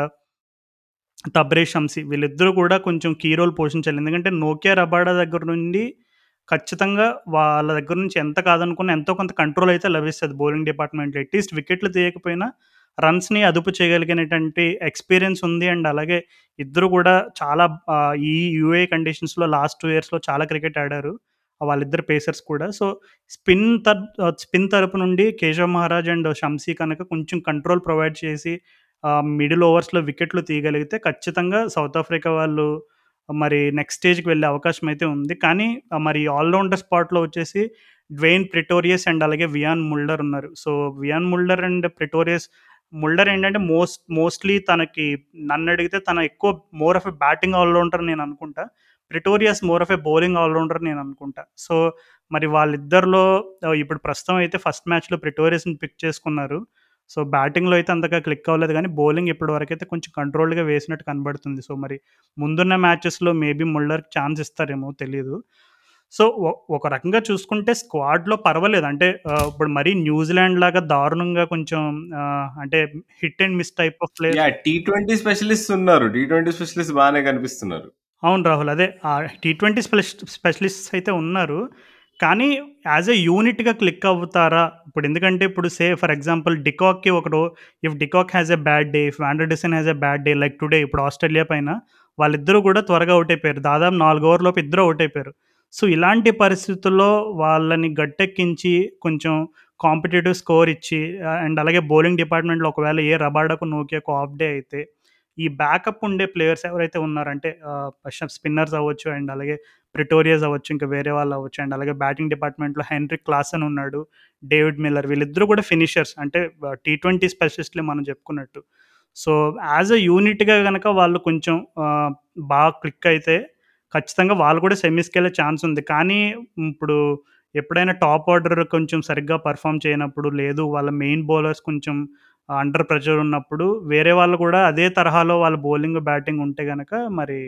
Tabraiz Shamsi వీళ్ళిద్దరూ కూడా కొంచెం కీ రోల్ పోషించాలి. ఎందుకంటే నోకియా, రబాడా దగ్గర నుండి ఖచ్చితంగా వాళ్ళ దగ్గర నుంచి ఎంత కాదనుకున్న ఎంతో కొంత కంట్రోల్ అయితే లభిస్తుంది బౌలింగ్ డిపార్ట్‌మెంట్‌లో. అట్‌లీస్ట్ వికెట్లు తీయకపోయినా రన్స్‌ని అదుపు చేయగలిగినటువంటి ఎక్స్‌పీరియన్స్ ఉంది. అండ్ అలాగే ఇద్దరు కూడా చాలా ఈ యూఏ కండిషన్స్‌లో లాస్ట్ టూ ఇయర్స్‌లో చాలా క్రికెట్ ఆడారు. వాళ్ళిద్దరు పేసర్స్ కూడా. సో, స్పిన్ తర్ స్పిన్ తరపు నుండి కేశవ్ మహారాజ్ అండ్ షంసీ కనుక కొంచెం కంట్రోల్ ప్రొవైడ్ చేసి మిడిల్ ఓవర్స్‌లో వికెట్లు తీయగలిగితే ఖచ్చితంగా సౌత్ ఆఫ్రికా వాళ్ళు మరి నెక్స్ట్ స్టేజ్‌కి వెళ్ళే అవకాశం అయితే ఉంది. కానీ మరి ఆల్ రౌండర్ స్పాట్‌లో వచ్చేసి డ్వెయిన్ ప్రిటోరియస్ అండ్ అలాగే వియాన్ ముల్డర్ ఉన్నారు. So, Wiaan Mulder and Pretorius Mulder ఏంటంటే మోస్ట్ మోస్ట్‌లీ తనకి నన్ను అడిగితే తన ఎక్కువ more of a batting all rounder నేను అనుకుంటా. Pretorius more of a bowling all rounder నేను అనుకుంటా. సో, మరి వాళ్ళిద్దరిలో ఇప్పుడు ప్రస్తుతం అయితే ఫస్ట్ మ్యాచ్‌లో ప్రిటోరియస్‌ని పిక్ చేసుకున్నారు. సో, బ్యాటింగ్‌లో అయితే అంతగా క్లిక్ అవ్వలేదు గానీ బౌలింగ్ ఇప్పటివరకైతే కొంచెం కంట్రోల్డ్‌గా వేసినట్టు కనబడుతుంది. సో, మరి ముందున్న మ్యాచెస్‌లో మేబీ ముల్లర్‌కి ఛాన్స్ ఇస్తారేమో తెలీదు. సో, ఒక రకంగా చూసుకుంటే స్క్వాడ్‌లో పర్వాలేదు. అంటే ఇప్పుడు మరీ న్యూజిలాండ్ లాగా దారుణంగా కొంచెం అంటే hit and miss type of player yeah! T20 specialists ఉన్నారు. టీ20 స్పెషలిస్ట్స్ బానే కనిపిస్తున్నారు. అవును రాహుల్. అదే టీ20 స్పెలిస్ట్ స్పెషలిస్ట్స్ అయితే ఉన్నారు. కానీ యాజ్ ఏ యూనిట్‌గా క్లిక్ అవుతారా? ఇప్పుడు ఎందుకంటే ఇప్పుడు సే ఫర్ ఎగ్జాంపుల్ డికాక్‌కి ఒకడు if de Kock has a bad day, if Anderson has a bad day like today ఇప్పుడు ఆస్ట్రేలియా పైన వాళ్ళిద్దరూ కూడా త్వరగా అవుట్ అయిపోయారు. దాదాపు నాలుగు ఓవర్‌లోపు ఇద్దరు అవుట్ అయిపోయారు. సో, ఇలాంటి పరిస్థితుల్లో వాళ్ళని గట్టెక్కించి కొంచెం కాంపిటేటివ్ స్కోర్ ఇచ్చి అండ్ అలాగే బౌలింగ్ డిపార్ట్‌మెంట్‌లో ఒకవేళ ఏ రబాడాకు, నోకియాకు ఆఫ్ డే అయితే ఈ బ్యాకప్ ఉండే ప్లేయర్స్ ఎవరైతే ఉన్నారంటే స్పిన్నర్స్ అవ్వచ్చు అండ్ అలాగే ప్రిటోరియస్ అవ్వచ్చు. ఇంకా వేరే వాళ్ళు అవ్వచ్చు. అండ్ అలాగే బ్యాటింగ్ డిపార్ట్‌మెంట్‌లో హెన్రిక్ క్లాసన్ ఉన్నాడు. డేవిడ్ మిల్లర్ వీళ్ళిద్దరూ కూడా ఫినిషర్స్. అంటే టీ ట్వంటీ స్పెషలిస్ట్‌లే మనం చెప్పుకున్నట్టు. సో, యాస్ అ యూనిట్‌గా కనుక వాళ్ళు కొంచెం బాగా క్లిక్ అయితే ఖచ్చితంగా వాళ్ళు కూడా సెమీస్‌కెళ్ళే ఛాన్స్ ఉంది. కానీ ఇప్పుడు ఎప్పుడైనా టాప్ ఆర్డర్ కొంచెం సరిగ్గా పర్ఫామ్ చేయనప్పుడు లేదు వాళ్ళ మెయిన్ బౌలర్స్ కొంచెం అండర్ ప్రెషర్ ఉన్నప్పుడు వేరే వాళ్ళు కూడా అదే తరహాలో వాళ్ళ బౌలింగ్, బ్యాటింగ్ ఉంటే గనక మరి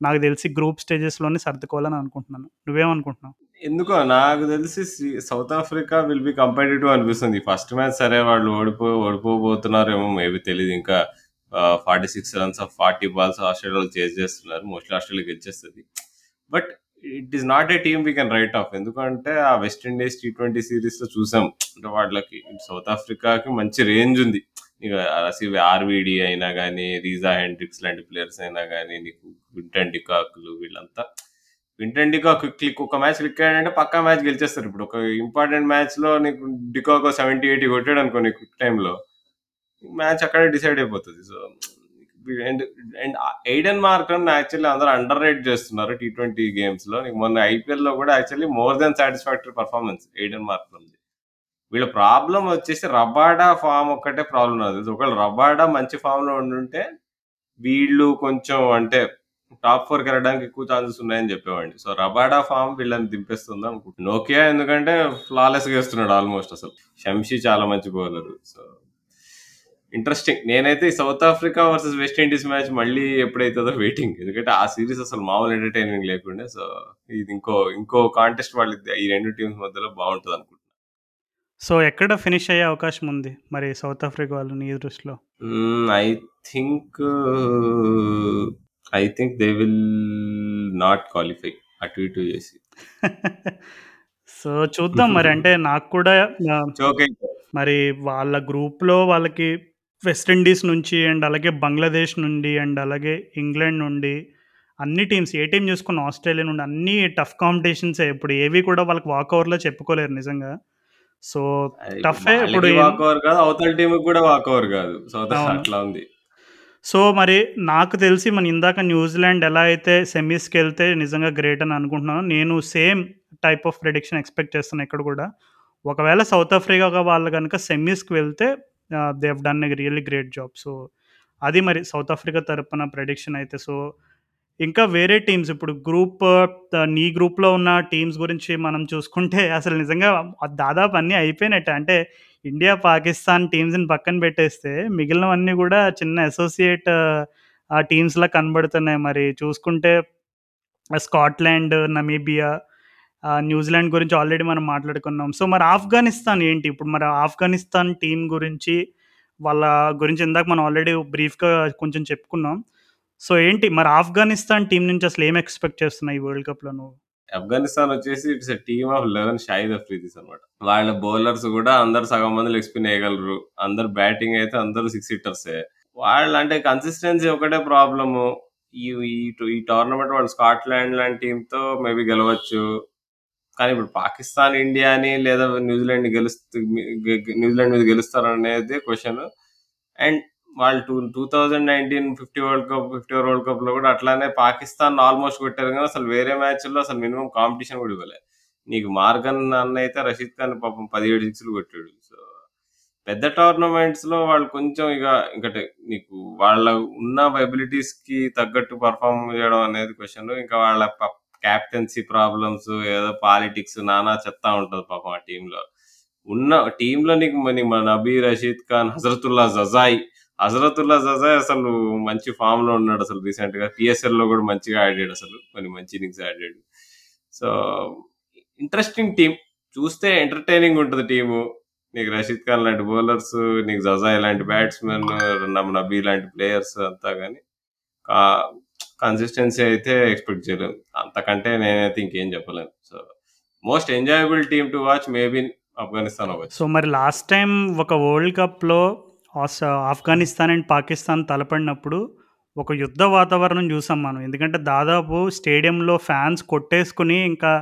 నాకు తెలిసి గ్రూప్ స్టేజెస్‌లోనే సర్దుకోవాలని అనుకుంటున్నాను. నువ్వేమనుకుంటున్నావు? ఎందుకో నాకు తెలిసి South Africa will be competitive అనిపిస్తుంది. ఫస్ట్ మ్యాచ్ సరే వాళ్ళు ఓడిపో ఓడిపోబోతున్నారేమో మేబీ తెలియదు ఇంకా forty six runs off 40 balls ఆస్ట్రేలియాలో చేజ్ చేస్తున్నారు. Mostly Australia గెలిచేస్తుంది but it is not a team we can write off. ఎందుకంటే ఆ వెస్ట్ ఇండీస్ టీ20 సీరీస్‌లో చూసాం. అంటే వాళ్ళకి సౌత్ ఆఫ్రికాకి మంచి రేంజ్ ఉంది. ఇక రసీవ్ ఆర్వీడి అయినా కానీ రీజా హెండ్రిక్స్ లాంటి ప్లేయర్స్ అయినా కానీ నీకు వింటన్ డికాక్‌లు వీళ్ళంతా వింటన్ డికాక్ క్లిక్ ఒక మ్యాచ్ క్లిక్ అయ్యాడంటే పక్కా మ్యాచ్ గెలిచేస్తారు. ఇప్పుడు ఒక ఇంపార్టెంట్ మ్యాచ్‌లో నీకు డికాక్ ఓ 70, 80 కొట్టాడనుకో నీ క్విక్ టైంలో మ్యాచ్ అక్కడే డిసైడ్ అయిపోతుంది so and and Aiden Markram actually అందరూ అండర్ రేట్ చేస్తున్నారు టీ ట్వంటీ గేమ్స్లో. మొన్న ఐపీఎల్లో కూడా actually more then satisfactory performance Aiden Markram వీళ్ళ ప్రాబ్లం వచ్చేసి రబాడా ఫామ్ ఒక్కటే ప్రాబ్లం అది ఒకవేళ రబాడా మంచి ఫామ్లో ఉండుంటే వీళ్ళు కొంచెం అంటే టాప్ ఫోర్ వెళ్ళడానికి ఎక్కువ ఛాన్సెస్ ఉన్నాయని చెప్పేవాడి సో రబాడా ఫామ్ వీళ్ళని దింపేస్తుంది అనుకుంటున్నాను. నోకియా ఎందుకంటే ఫ్లాలెస్గా వేస్తున్నాడు ఆల్మోస్ట్ అసలు. శంషి చాలా మంచి బౌలర్ సో ఇంట్రెస్టింగ్ నేనైతే South Africa versus West Indies match మళ్ళీ ఎప్పుడైతుందో వెయిటింగ్ ఎందుకంటే ఆ సిరీస్ అసలు మామూలు ఎంటర్టైనింగ్ లేకుండే సో ఇది ఇంకో ఇంకో కాంటెస్ట్ వాళ్ళ ఈ రెండు టీమ్స్ మధ్యలో బాగుంటుంది అనుకుంటున్నాను సో ఎక్కడ ఫినిష్ అయ్యే అవకాశం ఉంది మరి సౌత్ ఆఫ్రికా వాళ్ళు నీ దృష్టిలో? I think I think they will not qualify అటు ఇటు చేసి. సో చూద్దాం మరి. అంటే నాకు కూడా మరి వాళ్ళ గ్రూప్లో వాళ్ళకి వెస్ట్ ఇండీస్ నుంచి అండ్ అలాగే బంగ్లాదేశ్ నుండి అండ్ అలాగే ఇంగ్లాండ్ నుండి అన్ని టీమ్స్ ఏ టీం చూసుకున్న ఆస్ట్రేలియా నుండి అన్ని టఫ్ కాంపిటీషన్సే ఇప్పుడు ఏవి కూడా వాళ్ళకి వాక్ ఓవర్లో చెప్పుకోలేరు నిజంగా. సో టఫ్ ఇప్పుడు వాక్ ఓవర్ కాదు అవతల టీం కూడా వాక్ ఓవర్ కాదు. సౌత్. అట్లా ఉంది. సో మరి నాకు తెలిసి మన ఇందాక న్యూజిలాండ్ ఎలా అయితే సెమీస్కి వెళ్తే నిజంగా గ్రేట్ అని అనుకుంటున్నాను. నేను same type of prediction expect చేస్తున్నాను ఇక్కడ కూడా. ఒకవేళ సౌత్ ఆఫ్రికా వాళ్ళు కనుక సెమీస్కి వెళ్తే they have done a really great job so అది మరి సౌత్ ఆఫ్రికా తరపున ప్రెడిక్షన్ అయితే సో ఇంకా వేరే టీమ్స్ ఇప్పుడు గ్రూప్ నీ గ్రూప్లో ఉన్న టీమ్స్ గురించి మనం చూసుకుంటే అసలు నిజంగా దాదాపు అన్నీ అయిపోయినట్టే. అంటే ఇండియా పాకిస్తాన్ టీమ్స్ని పక్కన పెట్టేస్తే మిగిలినవన్నీ కూడా చిన్న అసోసియేట్ ఆ టీమ్స్లా కనబడుతున్నాయి. మరి చూసుకుంటే స్కాట్లాండ్ నమీబియా న్యూజిలాండ్ గురించి ఆల్రెడీ మనం మాట్లాడుకున్నాం. సో మరి ఆఫ్ఘనిస్తాన్ ఏంటి? ఇప్పుడు మరి ఆఫ్ఘనిస్తాన్ టీం గురించి వాళ్ళ గురించి ఇందాక మనం ఆల్రెడీ బ్రీఫ్గా కొంచెం చెప్పుకున్నాం. సో ఏంటి? మరి ఆఫ్ఘనిస్తాన్ టీం నుంచి అసలు ఏం ఎక్స్పెక్ట్ చేస్తున్నాయి ఈ వరల్డ్ కప్లో నువ్వు? ఆఫ్ఘనిస్తాన్ వచ్చేసి it's team of eleven Shahid Afridis అనమాట వాళ్ళ బౌలర్స్ కూడా అందరు సగం మంది లెగ్ స్పిన్ వేయగలరు అందరు బ్యాటింగ్ అయితే అందరు సిక్స్ హిట్టర్సే. వాళ్ళు అంటే కన్సిస్టెన్సీ ఒకటే ప్రాబ్లము ఈ ఈ- టోర్నమెంట్ వాళ్ళు స్కాట్లాండ్ లాంటి టీమ్తో మేబీ గెలవచ్చు. కానీ ఇప్పుడు పాకిస్తాన్ ఇండియాని లేదా న్యూజిలాండ్ గెలుస్తూ న్యూజిలాండ్ మీద గెలుస్తారనేది క్వశ్చన్ అండ్ వాళ్ళు two two thousand nineteen fifty world cup fifty world కప్లో కూడా అట్లానే పాకిస్తాన్ ఆల్మోస్ట్ కొట్టారు కానీ అసలు వేరే మ్యాచ్లో అసలు మినిమం కాంపిటీషన్ కూడా ఇవ్వలే. నీకు మార్గన్ అన్న అయితే రషీద్ ఖాన్ పాపం పదిహేడు సిక్స్లు కొట్టాడు. సో పెద్ద టోర్నమెంట్స్లో వాళ్ళు కొంచెం ఇక ఇంకటే నీకు వాళ్ళ ఉన్న ఎబిలిటీస్కి తగ్గట్టు పర్ఫామ్ చేయడం అనేది క్వశ్చన్ ఇంకా వాళ్ళ క్యాప్టెన్సీ ప్రాబ్లమ్స్ ఏదో పాలిటిక్స్ నానా చెప్తా ఉంటది పాపం ఆ టీంలో. ఉన్న టీంలో నీకు మన మన నబీ రషీద్ ఖాన్ హజరతుల్లా జజాయ్. హజరతుల్లా జజాయ్ అసలు మంచి ఫామ్లో ఉన్నాడు అసలు రీసెంట్గా పిఎస్ఎల్లో కూడా మంచిగా ఆడాడు అసలు. కొన్ని మంచి ఇన్నింగ్స్ ఆడాడు సో ఇంట్రెస్టింగ్ టీం. చూస్తే ఎంటర్టైనింగ్ ఉంటుంది టీము. నీకు రషీద్ ఖాన్ లాంటి బౌలర్స్ నీకు జజాయ్ లాంటి బ్యాట్స్మెన్ నబీ లాంటి ప్లేయర్స్ అంతా కానీ కన్సిస్టెన్సీ అయితే ఎక్స్పెక్ట్ చేయలేము అంతకంటే నేనైతే ఇంకేం చెప్పలేను. So most enjoyable team to watch maybe Afghanistan అవ్వచ్చు సో మరి లాస్ట్ టైం ఒక వరల్డ్ కప్లో ఆఫ్ఘనిస్తాన్ అండ్ పాకిస్తాన్ తలపడినప్పుడు ఒక యుద్ధ వాతావరణం చూసాం మనం. ఎందుకంటే దాదాపు స్టేడియంలో ఫ్యాన్స్ కొట్టేసుకుని ఇంకా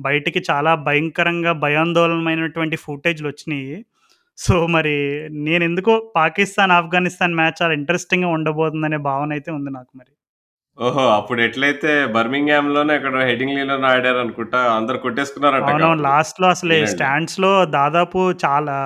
బయటికి చాలా భయంకరంగా భయాందోళనమైనటువంటి ఫుటేజ్లు వచ్చినాయి. సో మరి నేను ఎందుకో పాకిస్తాన్ ఆఫ్ఘనిస్తాన్ మ్యాచ్ చాలా ఇంట్రెస్టింగ్గా ఉండబోతుందనే భావన అయితే ఉంది నాకు మరి. ఓహో అప్పుడు ఎట్లయితే బర్మింగ్హామ్లోనే అక్కడ హెడింగ్ లీలో ఆడారు అనుకుంటా అందరు కొట్టేసుకున్నారంట అవునవును లాస్ట్లో అసలు ఇంగ్లాండ్. స్టాండ్స్లో దాదాపు చాలా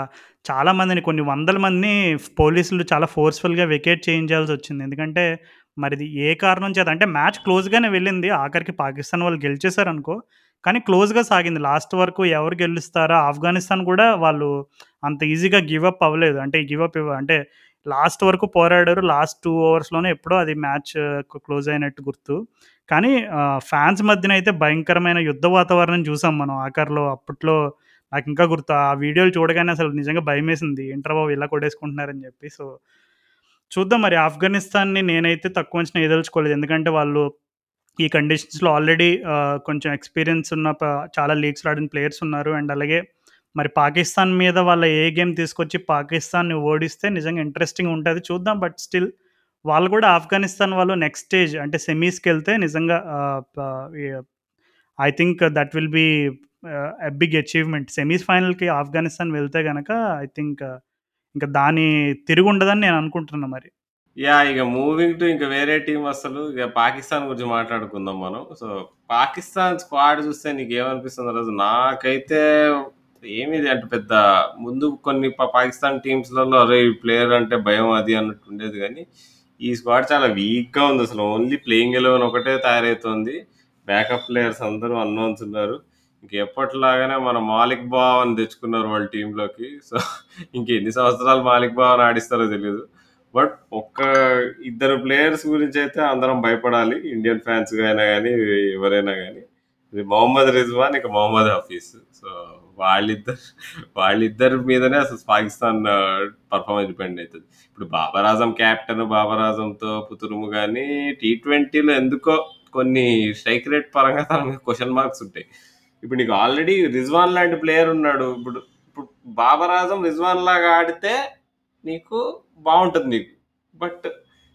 చాలా మందిని కొన్ని వందల మందిని పోలీసులు చాలా ఫోర్స్ఫుల్గా వెకేట్ చేయించాల్సి వచ్చింది. ఎందుకంటే మరి ఇది ఏ కారణం చేత అంటే మ్యాచ్ క్లోజ్గానే వెళ్ళింది. ఆఖరికి పాకిస్తాన్ వాళ్ళు గెలిచేశారు అనుకో కానీ క్లోజ్గా సాగింది. లాస్ట్ వరకు ఎవరు గెలుస్తారా? ఆఫ్ఘనిస్తాన్ కూడా వాళ్ళు అంత ఈజీగా గివ్ అప్ అవ్వలేదు. అంటే గివ్ అప్ ఇవ్వ అంటే లాస్ట్ వరకు పోరాడారు. లాస్ట్ టూ ఓవర్స్‌లోనే ఎప్పుడో అది మ్యాచ్ క్లోజ్ అయినట్టు గుర్తు. కానీ ఫ్యాన్స్ మధ్యన అయితే భయంకరమైన యుద్ధ వాతావరణం చూసాం మనం ఆఖరిలో. అప్పట్లో నాకు ఇంకా గుర్తు. ఆ వీడియోలు చూడగానే అసలు నిజంగా భయమేసింది. ఇంటర్ బాబు ఇలా కొట్టేసుకుంటున్నారని చెప్పి. సో, చూద్దాం మరి ఆఫ్ఘనిస్తాన్‌ని నేనైతే తక్కువ అంచనా ఎయదలుచుకోలేదు. ఎందుకంటే వాళ్ళు ఈ కండిషన్స్‌లో ఆల్రెడీ కొంచెం ఎక్స్‌పీరియన్స్ ఉన్న చాలా లీగ్స్‌లో ఆడిన ప్లేయర్స్ ఉన్నారు. అండ్ అలాగే మరి పాకిస్తాన్ మీద వాళ్ళ ఏ గేమ్ తీసుకొచ్చి పాకిస్తాన్‌ని ఓడిస్తే నిజంగా ఇంట్రెస్టింగ్ ఉంటుంది చూద్దాం. బట్ స్టిల్ వాళ్ళు కూడా ఆఫ్ఘనిస్తాన్ వాళ్ళు నెక్స్ట్ స్టేజ్ అంటే సెమీస్కి వెళ్తే నిజంగా I think that will be a big achievement. Semis ఫైనల్‌కి ఆఫ్ఘనిస్తాన్ వెళ్తే కనుక ఐ థింక్ ఇంకా దాని తిరుగుండదని నేను అనుకుంటున్నా మరి. యా ఇక మూవింగ్ టు ఇంకా వేరే టీం అసలు ఇక పాకిస్తాన్ గురించి మాట్లాడుకుందాం మనం. సో, పాకిస్తాన్ స్క్వాడ్ చూస్తే నీకు ఏమనిపిస్తుంది రోజు? నాకైతే ఏమి అంటే పెద్ద ముందు కొన్ని పాకిస్తాన్ టీమ్స్‌లలో అరే! ఈ ప్లేయర్ అంటే భయం అది అన్నట్టు ఉండేది కానీ ఈ స్క్వాడ్ చాలా వీక్‌గా ఉంది అసలు. ఓన్లీ ప్లేయింగ్ 11 ఒకటే తయారవుతుంది బ్యాకప్ ప్లేయర్స్ అందరూ అన్నోన్స్ ఉన్నారు. ఇంకెప్పటిలాగానే మన మాలిక్ బావని తెచ్చుకున్నారు వాళ్ళ టీంలోకి సో, ఇంకెన్ని సంవత్సరాలు మాలిక్ బావని ఆడిస్తారో తెలియదు బట్ ఒక్క ఇద్దరు ప్లేయర్స్ గురించి అయితే అందరం భయపడాలి. ఇండియన్ ఫ్యాన్స్ అయినా కానీ ఎవరైనా కానీ ఇది మొహమ్మద్ రిజ్వాన్, ఇక మొహమ్మద్ హఫీజ్. సో, వాళ్ళిద్దరు వాళ్ళిద్దరి మీదనే అసలు పాకిస్తాన్ పర్ఫార్మెన్స్ డిపెండ్ అవుతుంది ఇప్పుడు బాబర్ ఆజం క్యాప్టెన్ బాబర్ ఆజంతో పుతురుము కానీ టీ ట్వంటీలో ఎందుకో కొన్ని స్ట్రైక్ రేట్ పరంగా తన మీద మార్క్స్ ఉంటాయి. ఇప్పుడు నీకు ఆల్రెడీ రిజ్వాన్ లాంటి ప్లేయర్ ఉన్నాడు. ఇప్పుడు ఇప్పుడు బాబర్ ఆజం రిజ్వాన్ లాగా ఆడితే నీకు బాగుంటుంది నీకు. బట్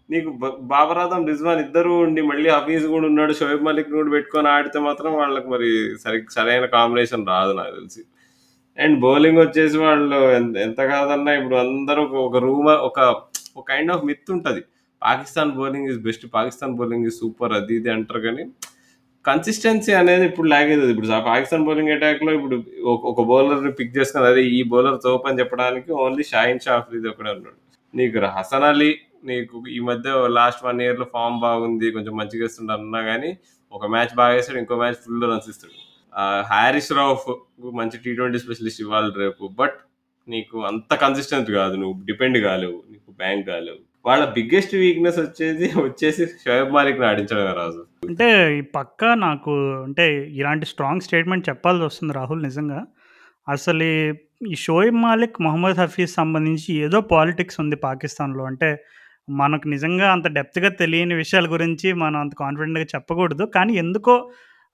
నీకు బాబరాధం రిజ్వాన్ ఇద్దరు ఉండి మళ్ళీ హఫీజ్ కూడా ఉన్నాడు. షోయబ్ మలిక్ కూడా పెట్టుకొని ఆడితే మాత్రం వాళ్ళకి మరి సరి సరైన కాంబినేషన్ రాదు నాకు తెలిసి. అండ్ బౌలింగ్ వచ్చేసి వాళ్ళు ఎంత ఎంత కాదన్నా ఇప్పుడు అందరూ ఒక ఒక రూమ ఒక ఒక కైండ్ ఆఫ్ మిత్ ఉంటుంది Pakistan bowling is best. Pakistan bowling is super అది ఇది అంటారు కానీ కన్సిస్టెన్సీ అనేది ఇప్పుడు లాగ్ అవుతుంది ఇప్పుడు పాకిస్తాన్ బౌలింగ్ అటాక్‌లో ఇప్పుడు ఒక బౌలర్‌ని పిక్ చేసుకొని అదే ఈ బౌలర్ తోపు అని చెప్పడానికి ఓన్లీ షాహీన్ షా అఫ్రిది ఒక్కడే ఉన్నాడు. నీకు హసన్ అలీ నీకు ఈ మధ్య లాస్ట్ వన్ ఇయర్‌లో ఫామ్ బాగుంది. కొంచెం మంచిగా వేస్తుండ అన్నా కానీ ఒక మ్యాచ్ బాగా వేస్తాడు ఇంకో మ్యాచ్ ఫుల్ రన్స్ ఇస్తాడు. హ్యారిస్ రాఫ్ రౌఫ్ మంచి టీ20 స్పెషలిస్ట్ ఇవ్వాలి రేపు. బట్ నీకు అంత కన్సిస్టెంట్ కాదు. నువ్వు డిపెండ్ కాలేవు. నీకు బ్యాంక్ కాలేవు. వాళ్ళ బిగ్గెస్ట్ వీక్‌నెస్ వచ్చేది వచ్చేసి షోయబ్ మాలిక్ ఆడించడమే రాజు. అంటే ఈ పక్కా నాకు అంటే ఇలాంటి స్ట్రాంగ్ స్టేట్మెంట్ చెప్పాల్సి వస్తుంది రాహుల్ నిజంగా. అసలు ఈ ఈ షోయబ్ మాలిక్, మొహమ్మద్ హఫీజ్ సంబంధించి ఏదో పాలిటిక్స్ ఉంది పాకిస్తాన్‌లో. అంటే మనకు నిజంగా అంత డెప్త్‌గా తెలియని విషయాల గురించి మనం అంత కాన్ఫిడెంట్‌గా చెప్పకూడదు. కానీ ఎందుకో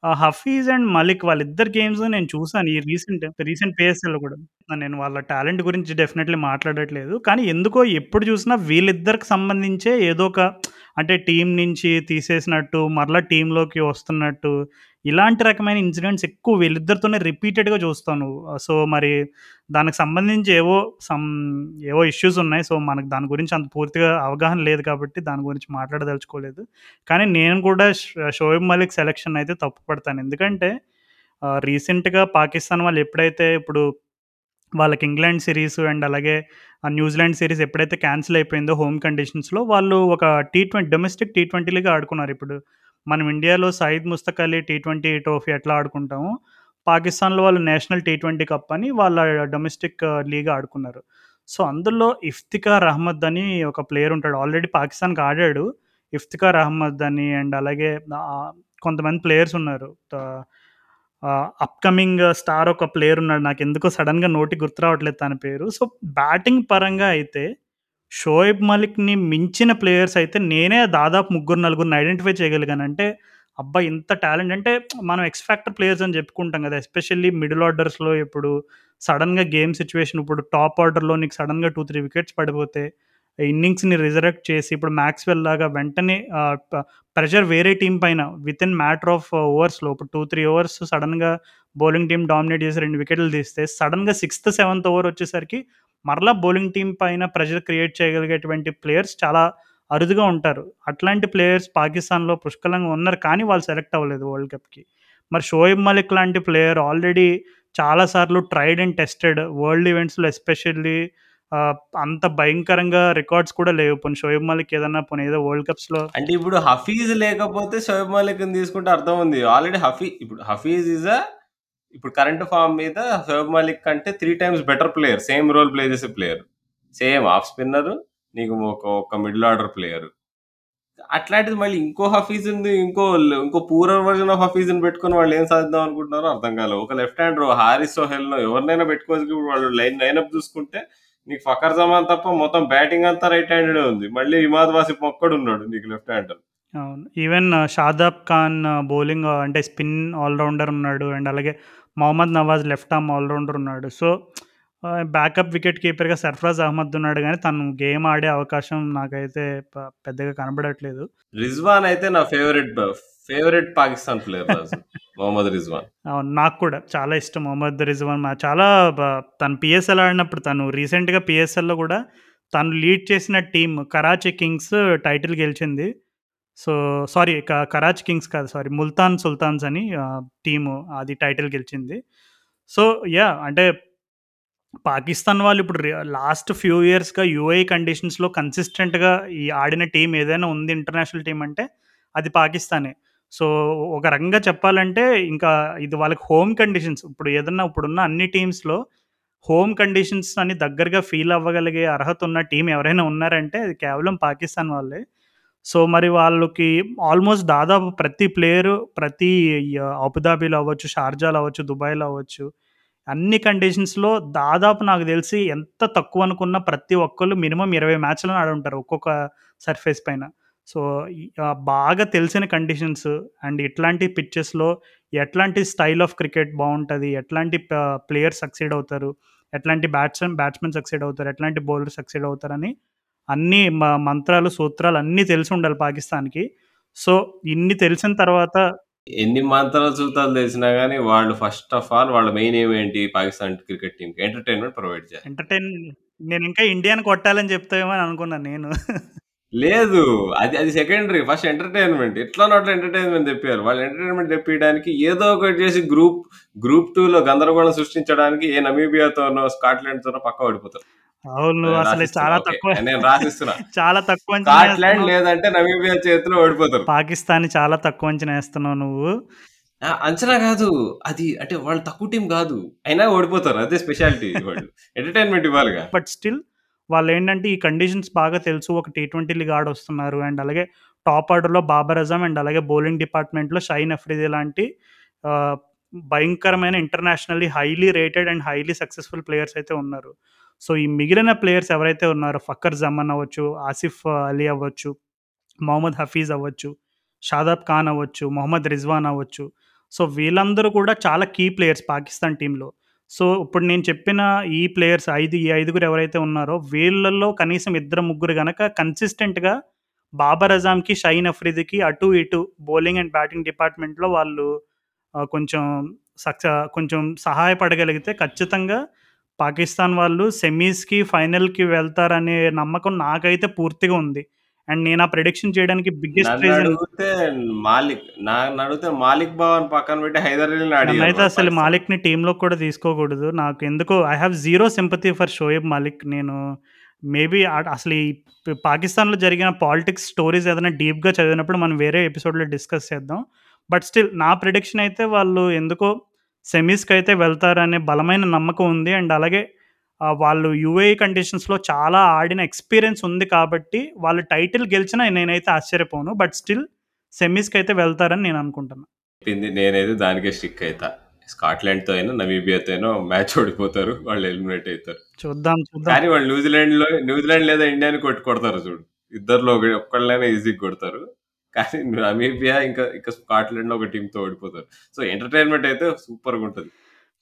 ఆహ్, హఫీజ్ అండ్ మలిక్ వాళ్ళిద్దరి గేమ్స్ నేను చూసాను. ఈ రీసెంట్ రీసెంట్ పిఎస్ఎల్‌లో కూడా. నేను వాళ్ళ టాలెంట్ గురించి డెఫినెట్‌లీ మాట్లాడట్లేదు. కానీ ఎందుకో ఎప్పుడు చూసినా వీళ్ళిద్దరికి సంబంధించే ఏదో ఒక అంటే టీమ్ నుంచి తీసేసినట్టు, మరలా టీమ్‌లోకి వస్తున్నట్టు, ఇలాంటి రకమైన ఇన్సిడెంట్స్ ఎక్కువ వీళ్ళిద్దరితోనే రిపీటెడ్‌గా చూస్తాను. సో, మరి దానికి సంబంధించి ఏవో సమ్ ఏవో ఇష్యూస్ ఉన్నాయి. సో, మనకు దాని గురించి అంత పూర్తిగా అవగాహన లేదు కాబట్టి దాని గురించి మాట్లాడదలుచుకోలేదు. కానీ నేను కూడా షోయబ్ మలిక్ సెలక్షన్ అయితే తప్పుపడతాను. ఎందుకంటే రీసెంట్‌గా పాకిస్తాన్ వాళ్ళు ఎప్పుడైతే ఇప్పుడు వాళ్ళకి ఇంగ్లాండ్ సిరీస్ అండ్ అలాగే న్యూజిలాండ్ సిరీస్ ఎప్పుడైతే క్యాన్సిల్ అయిపోయిందో హోమ్ కండిషన్స్‌లో వాళ్ళు ఒక టీ20 డొమెస్టిక్ టీ20 లీగ్ ఆడుకున్నారు. ఇప్పుడు మనం ఇండియాలో సయీద్ ముస్తక్ అలీ టీ20 ట్రోఫీ ఎట్లా ఆడుకుంటాము పాకిస్తాన్‌లో వాళ్ళు నేషనల్ టీ20 కప్ అని వాళ్ళ డొమెస్టిక్ లీగ్ ఆడుకున్నారు. సో, అందులో ఇఫ్తికార్ అహ్మద్ అని ఒక ప్లేయర్ ఉంటాడు. ఆల్రెడీ పాకిస్తాన్‌కి ఆడాడు. ఇఫ్తికార్ అహ్మద్ అని అండ్ అలాగే కొంతమంది ప్లేయర్స్ ఉన్నారు. అప్‌కమింగ్ స్టార్ ఒక ప్లేయర్ ఉన్నాడు. నాకు ఎందుకో సడన్గా నోటి గుర్తు రావట్లేదు తన పేరు. సో, బ్యాటింగ్ పరంగా అయితే షోయబ్ మలిక్‌ని మించిన ప్లేయర్స్ అయితే నేనే దాదాపు ముగ్గురు, నలుగురిని ఐడెంటిఫై చేయగలిగాను. అంటే అబ్బా! ఇంత టాలెంట్ అంటే మనం ఎక్స్ ఫ్యాక్టర్ ప్లేయర్స్ అని చెప్పుకుంటాం కదా! ఎస్పెషల్లీ మిడిల్ ఆర్డర్స్‌లో ఇప్పుడు సడెన్‌గా గేమ్ సిట్యుయేషన్ ఇప్పుడు టాప్ ఆర్డర్‌లో నీకు సడెన్‌గా 2, 3 వికెట్స్ పడిపోతే ఇన్నింగ్స్‌ని రిజరెక్ట్ చేసి ఇప్పుడు మాక్స్‌వెల్ లాగా వెంటనే ఆహ్, ప ప్రెషర్ వేరే టీమ్ పైన వితిన్ మ్యాటర్ ఆఫ్ ఓవర్స్‌లో ఇప్పుడు 2, 3 ఓవర్స్ సడెన్‌గా బౌలింగ్ టీమ్ డామినేట్ చేసి 2 వికెట్లు తీస్తే సడెన్‌గా సిక్స్త్, సెవెంత్ ఓవర్ వచ్చేసరికి మరలా బౌలింగ్ టీం పైన ప్రెషర్ క్రియేట్ చేయగలిగేటువంటి ప్లేయర్స్ చాలా అరుదుగా ఉంటారు. అట్లాంటి ప్లేయర్స్ పాకిస్తాన్‌లో పుష్కలంగా ఉన్నారు. కానీ వాళ్ళు సెలెక్ట్ అవ్వలేదు వరల్డ్ కప్‌కి. మరి షోయబ్ మలిక్ లాంటి ప్లేయర్ ఆల్రెడీ చాలా సార్లు ట్రైడ్ అండ్ టెస్టెడ్ వరల్డ్ ఈవెంట్స్‌లో ఎస్పెషల్లీ అంత భయంకరంగా రికార్డ్స్ కూడా లేవు. పోనీ షోయబ్ మలిక్ ఏదన్నా పోనీ ఏదో వరల్డ్ కప్స్‌లో అంటే ఇప్పుడు హఫీజ్ లేకపోతే షోయబ్ మలిక్ తీసుకుంటే అర్థం ఉంది. ఆల్రెడీ హఫీ ఇప్పుడు హఫీజ్ ఈజ్ అ ఇప్పుడు కరెంట్ ఫామ్ మీద షోయబ్ మాలిక్ కంటే three times better player. Same role play చేసే ప్లేయర్. సేమ్ ఆఫ్ స్పిన్నర్, నీకు ఒక ఒక మిడిల్ ఆర్డర్ ప్లేయర్ అట్లాంటిది మళ్ళీ ఇంకో హఫీజ్ ఉంది ఇంకో ఇంకో పూరర్ వర్జన్ ఆఫ్ హఫీజ్ పెట్టుకొని వాళ్ళు ఏం సాధిద్దాం అనుకుంటున్నారో అర్థం కాలేదు. ఒక లెఫ్ట్ హ్యాండ్ హారిస్ హెల్ ఎవరినైనా పెట్టుకోవచ్చు ఇప్పుడు వాళ్ళు లైన్ లైనప్ చూసుకుంటే నీకు ఫకర్ జమాన్ తప్ప మొత్తం బ్యాటింగ్ అంతా రైట్ హ్యాండెడ్ ఉంది. మళ్ళీ ఇమాద్ వాసిఫ్ ఒక్కడు ఉన్నాడు నీకు left hander even Shadab Khan uh, bowling uh, అంటే స్పిన్ ఆల్రౌండర్ ఉన్నాడు. అండ్ అలాగే Mohammad Nawaz left arm all rounder ఉన్నాడు. సో బ్యాకప్ వికెట్ కీపర్గా సర్ఫరాజ్ అహ్మద్ ఉన్నాడు కానీ తను గేమ్ ఆడే అవకాశం నాకైతే పెద్దగా కనబడట్లేదు. రిజ్వాన్ అయితే నా favourite favourite Pakistan player Mohammad Rizwan. అవును నాకు కూడా చాలా ఇష్టం మొహమ్మద్ రిజ్వాన్. మా చాలా తను పిఎస్ఎల్ ఆడినప్పుడు తను రీసెంట్గా పిఎస్ఎల్లో కూడా తను లీడ్ చేసిన టీం కరాచీ కింగ్స్ టైటిల్ గెలిచింది. సో సారీ కరాచ్ కింగ్స్ కాదు సారీ ముల్తాన్ సుల్తాన్స్ అని టీము అది టైటిల్ గెలిచింది. సో యా అంటే పాకిస్తాన్ వాళ్ళు ఇప్పుడు లాస్ట్ ఫ్యూ ఇయర్స్గా యూఏ కండిషన్స్లో కన్సిస్టెంట్గా ఈ ఆడిన టీం ఏదైనా ఉంది ఇంటర్నేషనల్ టీం అంటే అది పాకిస్తానే. సో ఒక రకంగా చెప్పాలంటే ఇంకా ఇది వాళ్ళకి హోమ్ కండిషన్స్ ఇప్పుడు ఏదన్నా ఇప్పుడున్న అన్ని టీమ్స్లో హోమ్ కండిషన్స్ అని దగ్గరగా ఫీల్ అవ్వగలిగే అర్హత ఉన్న టీం ఎవరైనా ఉన్నారంటే అది కేవలం పాకిస్తాన్ వాళ్ళే. సో మరి వాళ్ళకి ఆల్మోస్ట్ దాదాపు ప్రతి ప్లేయరు ప్రతి ఆ, అబుదాబీలో అవ్వచ్చు షార్జాలో అవ్వచ్చు దుబాయ్లో అవ్వచ్చు అన్ని కండిషన్స్లో దాదాపు నాకు తెలిసి ఎంత తక్కువ అనుకున్న ప్రతి ఒక్కళ్ళు మినిమం ఇరవై మ్యాచ్లను ఆడుంటారు ఒక్కొక్క సర్ఫేస్ పైన. సో బాగా తెలిసిన కండిషన్స్ అండ్ ఇట్లాంటి పిచ్చెస్లో ఎట్లాంటి స్టైల్ ఆఫ్ క్రికెట్ బాగుంటుంది ఎట్లాంటి ప్లేయర్ సక్సీడ్ అవుతారు ఎట్లాంటి బ్యాట్స్మెన్ బ్యాట్స్మెన్ సక్సీడ్ అవుతారు ఎట్లాంటి బౌలర్ సక్సీడ్ అవుతారని అన్ని మంత్రాలు సూత్రాలు అన్నీ తెలిసి ఉండాలి పాకిస్తాన్కి. సో ఇన్ని తెలిసిన తర్వాత ఎన్ని మంత్రాలు చూతాలు తెలిసినా కానీ వాళ్ళు ఫస్ట్ ఆఫ్ ఆల్ వాళ్ళ main ఏమేంటి Pakistan cricket team entertainment provide చేయాలి. ఎంటర్టైన్ నేను ఇంకా ఇండియాని కొట్టాలని చెప్తావేమో అని అనుకున్నాను నేను. లేదు అది అది సెకండరీ. First entertainment. ఎట్లా నోట్ల ఎంటర్టైన్మెంట్ తెప్పారు వాళ్ళు ఎంటర్టైన్మెంట్ తెప్పించడానికి ఏదో ఒకటి చేసి గ్రూప్ గ్రూప్ టూ లో గందరగోళం సృష్టించడానికి ఏ నమీబియాతోనో స్కాట్లాండ్ తోనో పక్క పడిపోతారు అవును అసలు చాలా. తక్కువ. నేను రాసిస్తున్నా. చాలా తక్కువ స్కాట్లాండ్. లేదంటే నమీబియా చేతిలో ఓడిపోతారు. పాకిస్తాన్ చాలా తక్కువ అంచనా వేస్తున్నావు నువ్వు. అంచనా కాదు. అది అంటే వాళ్ళు తక్కువ టీం కాదు. అయినా ఓడిపోతారు. అదే స్పెషాలిటీ వాళ్ళు. ఎంటర్టైన్మెంట్ ఇవ్వాలిగా. బట్ స్టిల్ వాళ్ళు ఏంటంటే ఈ కండిషన్స్ బాగా తెలుసు. ఒక టీ ట్వంటీ లీగ్ ఆడొస్తున్నారు. అండ్ అలాగే టాప్ ఆర్డర్లో బాబర్ అజమ్ అండ్ అలాగే బౌలింగ్ డిపార్ట్మెంట్లో షైన్ అఫ్రిది లాంటి భయంకరమైన internationally highly rated and highly successful players అయితే ఉన్నారు. సో ఈ మిగిలిన ప్లేయర్స్ ఎవరైతే ఉన్నారో ఫక్కర్ జమన్ అవ్వచ్చు ఆసిఫ్ అలీ అవ్వచ్చు మొహమ్మద్ హఫీజ్ అవ్వచ్చు షాదాబ్ ఖాన్ అవ్వచ్చు మొహమ్మద్ రిజ్వాన్ అవ్వచ్చు. సో వీళ్ళందరూ కూడా చాలా కీ ప్లేయర్స్ పాకిస్తాన్ టీంలో. సో ఇప్పుడు నేను చెప్పిన ఈ ప్లేయర్స్ ఐదు ఈ ఐదుగురు ఎవరైతే ఉన్నారో వీళ్ళల్లో కనీసం ఇద్దరు ముగ్గురు కనుక కన్సిస్టెంట్గా బాబర్ అజామ్కి షైన్ అఫ్రీదికి అటు ఇటు బౌలింగ్ అండ్ బ్యాటింగ్ డిపార్ట్మెంట్లో వాళ్ళు కొంచెం సక్స కొంచెం సహాయపడగలిగితే ఖచ్చితంగా పాకిస్తాన్ వాళ్ళు సెమీస్కి ఫైనల్కి వెళ్తారనే నమ్మకం నాకైతే పూర్తిగా ఉంది. అండ్ నేను ఆ ప్రిడిక్షన్ చేయడానికి బిగ్గెస్ట్ రీజన్ అడిగితే మాలిక్ నన్ను అడిగితే మాలిక్ బావన్ పక్కన పెట్టి హైదర్ అలీని నన్నైతే అడిగారు అసలు మాలిక్ని టీంలో కూడా తీసుకోకూడదు. నాకు ఎందుకో I have zero sympathy for Shoaib Malik నేను మేబీ అసలు ఈ పాకిస్తాన్లో జరిగిన పాలిటిక్స్ స్టోరీస్ ఏదైనా డీప్గా చదివినప్పుడు మనం వేరే ఎపిసోడ్లో డిస్కస్ చేద్దాం. బట్ స్టిల్ నా ప్రిడిక్షన్ అయితే వాళ్ళు ఎందుకో సెమీస్కి అయితే వెళ్తారనే బలమైన నమ్మకం ఉంది. అండ్ అలాగే వాళ్ళు యూఏ కండిషన్స్లో చాలా ఆడిన ఎక్స్పీరియన్స్ ఉంది కాబట్టి వాళ్ళు టైటిల్ గెలిచినా నేనైతే ఆశ్చర్యపోను. బట్ స్టిల్ సెమీస్కి అయితే వెళ్తారని నేను అనుకుంటున్నాను నేనైతే దానికే స్టిక్ అవుతా స్కాట్లాండ్తో అయినా నమీబియాతో అయినా మ్యాచ్ ఓడిపోతారు. వాళ్ళు ఎలిమినేట్ అవుతారు చూద్దాం చూద్దాం. కానీ వాళ్ళు న్యూజిలాండ్లో న్యూజిలాండ్ లేదా ఇండియాని కొట్టి కొడతారు చూడు. ఇద్దరులో ఒక ఒక్కళ్ళైనా ఈజీగా కొడతారు. కానీ నమీబియా ఇంకా ఇంకా స్కాట్లాండ్లో ఒక టీమ్తో ఓడిపోతారు. సో ఎంటర్టైన్మెంట్ అయితే సూపర్గా ఉంటుంది.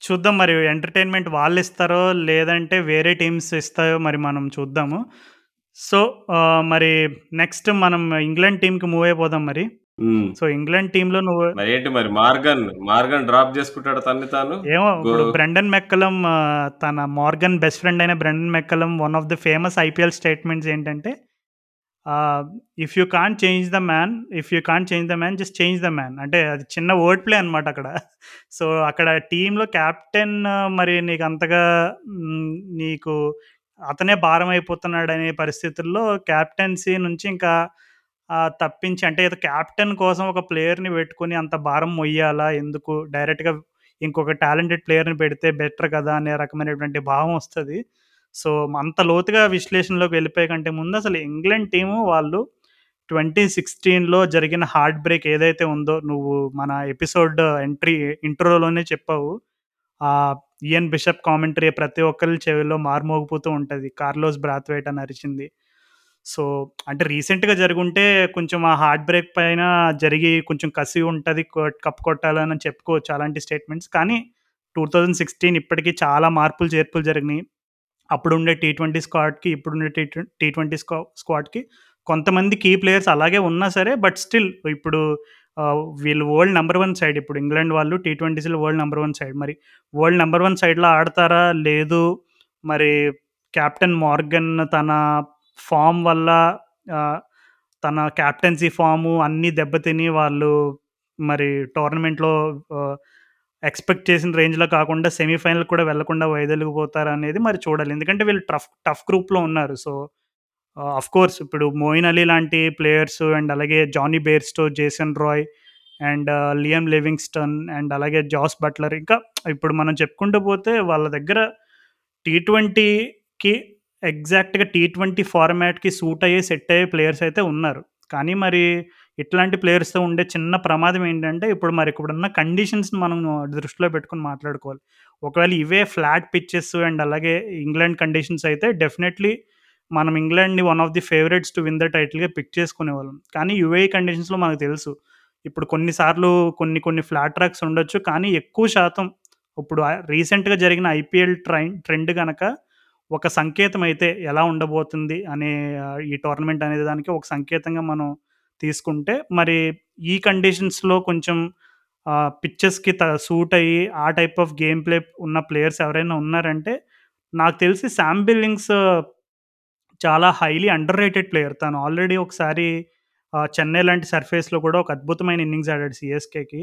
చూద్దాం మరి ఎంటర్టైన్మెంట్ వాళ్ళు ఇస్తారో లేదంటే వేరే టీమ్స్ ఇస్తాయో మరి మనం చూద్దాము. సో మరి నెక్స్ట్ మనం ఇంగ్లాండ్ టీంకి మూవ్ అయిపోదాం మరి. సో ఇంగ్లాండ్ టీంలో నువ్వు మరి ఏంటి మరి మార్గన్ మార్గన్ డ్రాప్ చేసుకుంటాడు తన్ని తాను? ఏమో ఇప్పుడు బ్రెండన్ మెక్కలం తన మార్గన్ బెస్ట్ ఫ్రెండ్ అయిన Brendon McCullum one of the famous IPL statements ఏంటంటే if you can change the man if you can change the man just change the man అంటే అది చిన్న వర్డ్ ప్లే అనమాట అక్కడ. So అక్కడ టీంలో క్యాప్టెన్ uh, మరి నీకు అంతగా నీకు అతనే భారం అయిపోతున్నాడు అనే పరిస్థితుల్లో క్యాప్టెన్సీ నుంచి ఇంకా తప్పించి అంటే ఏదో క్యాప్టెన్ కోసం ఒక ప్లేయర్ని పెట్టుకొని అంత భారం మొయ్యాలా? ఎందుకు? డైరెక్ట్గా ఇంకొక టాలెంటెడ్ ప్లేయర్ని పెడితే బెటర్ కదా? అనే రకమైనటువంటి భావం వస్తుంది. సో, అంత లోతుగా విశ్లేషణలోకి వెళ్ళిపోయే కంటే ముందు అసలు ఇంగ్లాండ్ టీము వాళ్ళు 2016లో జరిగిన హార్ట్ బ్రేక్ ఏదైతే ఉందో నువ్వు మన ఎపిసోడ్ ఎంట్రీ ఇంట్రోలోనే చెప్పావు. ఆ ఇయాన్ బిషప్ కామెంటరీ ప్రతి ఒక్కరి చెవిలో మారుమోగిపోతూ ఉంటుంది కార్లోస్ బ్రాత్వేట్ అని అరిచింది. సో, అంటే రీసెంట్‌గా జరుగుంటే కొంచెం ఆ హార్ట్ బ్రేక్ పైన జరిగి కొంచెం కసి ఉంటుంది కప్ కొట్టాలని చెప్పుకోవచ్చు అలాంటి స్టేట్మెంట్స్. కానీ టూ థౌజండ్ సిక్స్టీన్ ఇప్పటికీ చాలా మార్పులు, చేర్పులు జరిగినాయి. అప్పుడుండే టీ20 స్క్వాడ్‌కి, ఇప్పుడుండే టీ టీ ట్వంటీ స్క్వా స్క్వాడ్‌కి కొంతమంది కీ ప్లేయర్స్ అలాగే ఉన్నా సరే, బట్ స్టిల్ ఇప్పుడు వీళ్ళు వరల్డ్ నెంబర్ వన్ సైడ్ ఇప్పుడు ఇంగ్లాండ్ వాళ్ళు టీ20స్‌లో వరల్డ్ నెంబర్ వన్ సైడ్. మరి వరల్డ్ నెంబర్ వన్ సైడ్‌లో ఆడతారా? లేదు. మరి కెప్టెన్ మార్గన్ తన ఫామ్ వల్ల తన కెప్టెన్సీ ఫాము అన్నీ దెబ్బతిని వాళ్ళు మరి టోర్నమెంట్‌లో ఎక్స్‌పెక్ట్ చేసిన రేంజ్‌లో కాకుండా సెమీఫైనల్ కూడా వెళ్ళకుండా వైదొలిగిపోతారనేది మరి చూడాలి. ఎందుకంటే వీళ్ళు టఫ్ టఫ్ గ్రూప్‌లో ఉన్నారు. సో, అఫ్ కోర్స్ ఇప్పుడు మోయిన్ అలీ లాంటి ప్లేయర్స్ అండ్ అలాగే Jonny Bairstow Jason Roy and Liam Livingstone and అలాగే జాస్ బట్లర్ ఇంకా ఇప్పుడు మనం చెప్పుకుంటూ పోతే వాళ్ళ దగ్గర టీ20కి ఎగ్జాక్ట్‌గా టీ20 ఫార్మాట్‌కి సూట్ అయ్యే, సెట్ అయ్యే ప్లేయర్స్ అయితే ఉన్నారు. కానీ మరి ఇట్లాంటి ప్లేయర్స్‌తో ఉండే చిన్న ప్రమాదం ఏంటంటే, ఇప్పుడు మరి ఇప్పుడున్న కండిషన్స్‌ని మనం దృష్టిలో పెట్టుకొని మాట్లాడుకోవాలి. ఒకవేళ ఇవే ఫ్లాట్ పిచ్చెస్ అండ్ అలాగే ఇంగ్లాండ్ కండిషన్స్ అయితే డెఫినెట్‌లీ మనం ఇంగ్లాండ్‌ని one of the favourites to win the టైటిల్‌గా pick చేసుకునేవాళ్ళం. కానీ యుఏఈ కండిషన్స్‌లో మనకు తెలుసు. ఇప్పుడు కొన్నిసార్లు కొన్ని కొన్ని ఫ్లాట్ ట్రాక్స్ ఉండొచ్చు. కానీ ఎక్కువ శాతం ఇప్పుడు రీసెంట్‌గా జరిగిన ఐపీఎల్ ట్రై ట్రెండ్ కనుక ఒక సంకేతం అయితే ఎలా ఉండబోతుంది అనే ఈ టోర్నమెంట్ అనే దానికి ఒక సంకేతంగా మనం తీసుకుంటే, మరి ఈ కండిషన్స్‌లో కొంచెం పిక్చర్స్కి త సూట్ అయ్యి ఆ టైప్ ఆఫ్ గేమ్ ప్లే ఉన్న ప్లేయర్స్ ఎవరైనా ఉన్నారంటే, నాకు తెలిసి శామ్ బిల్లింగ్స్ చాలా హైలీ అండర్ రేటెడ్ ప్లేయర్. తను ఆల్రెడీ ఒకసారి చెన్నై లాంటి సర్ఫేస్‌లో కూడా ఒక అద్భుతమైన ఇన్నింగ్స్ ఆడాడు సీఎస్‌కేకి.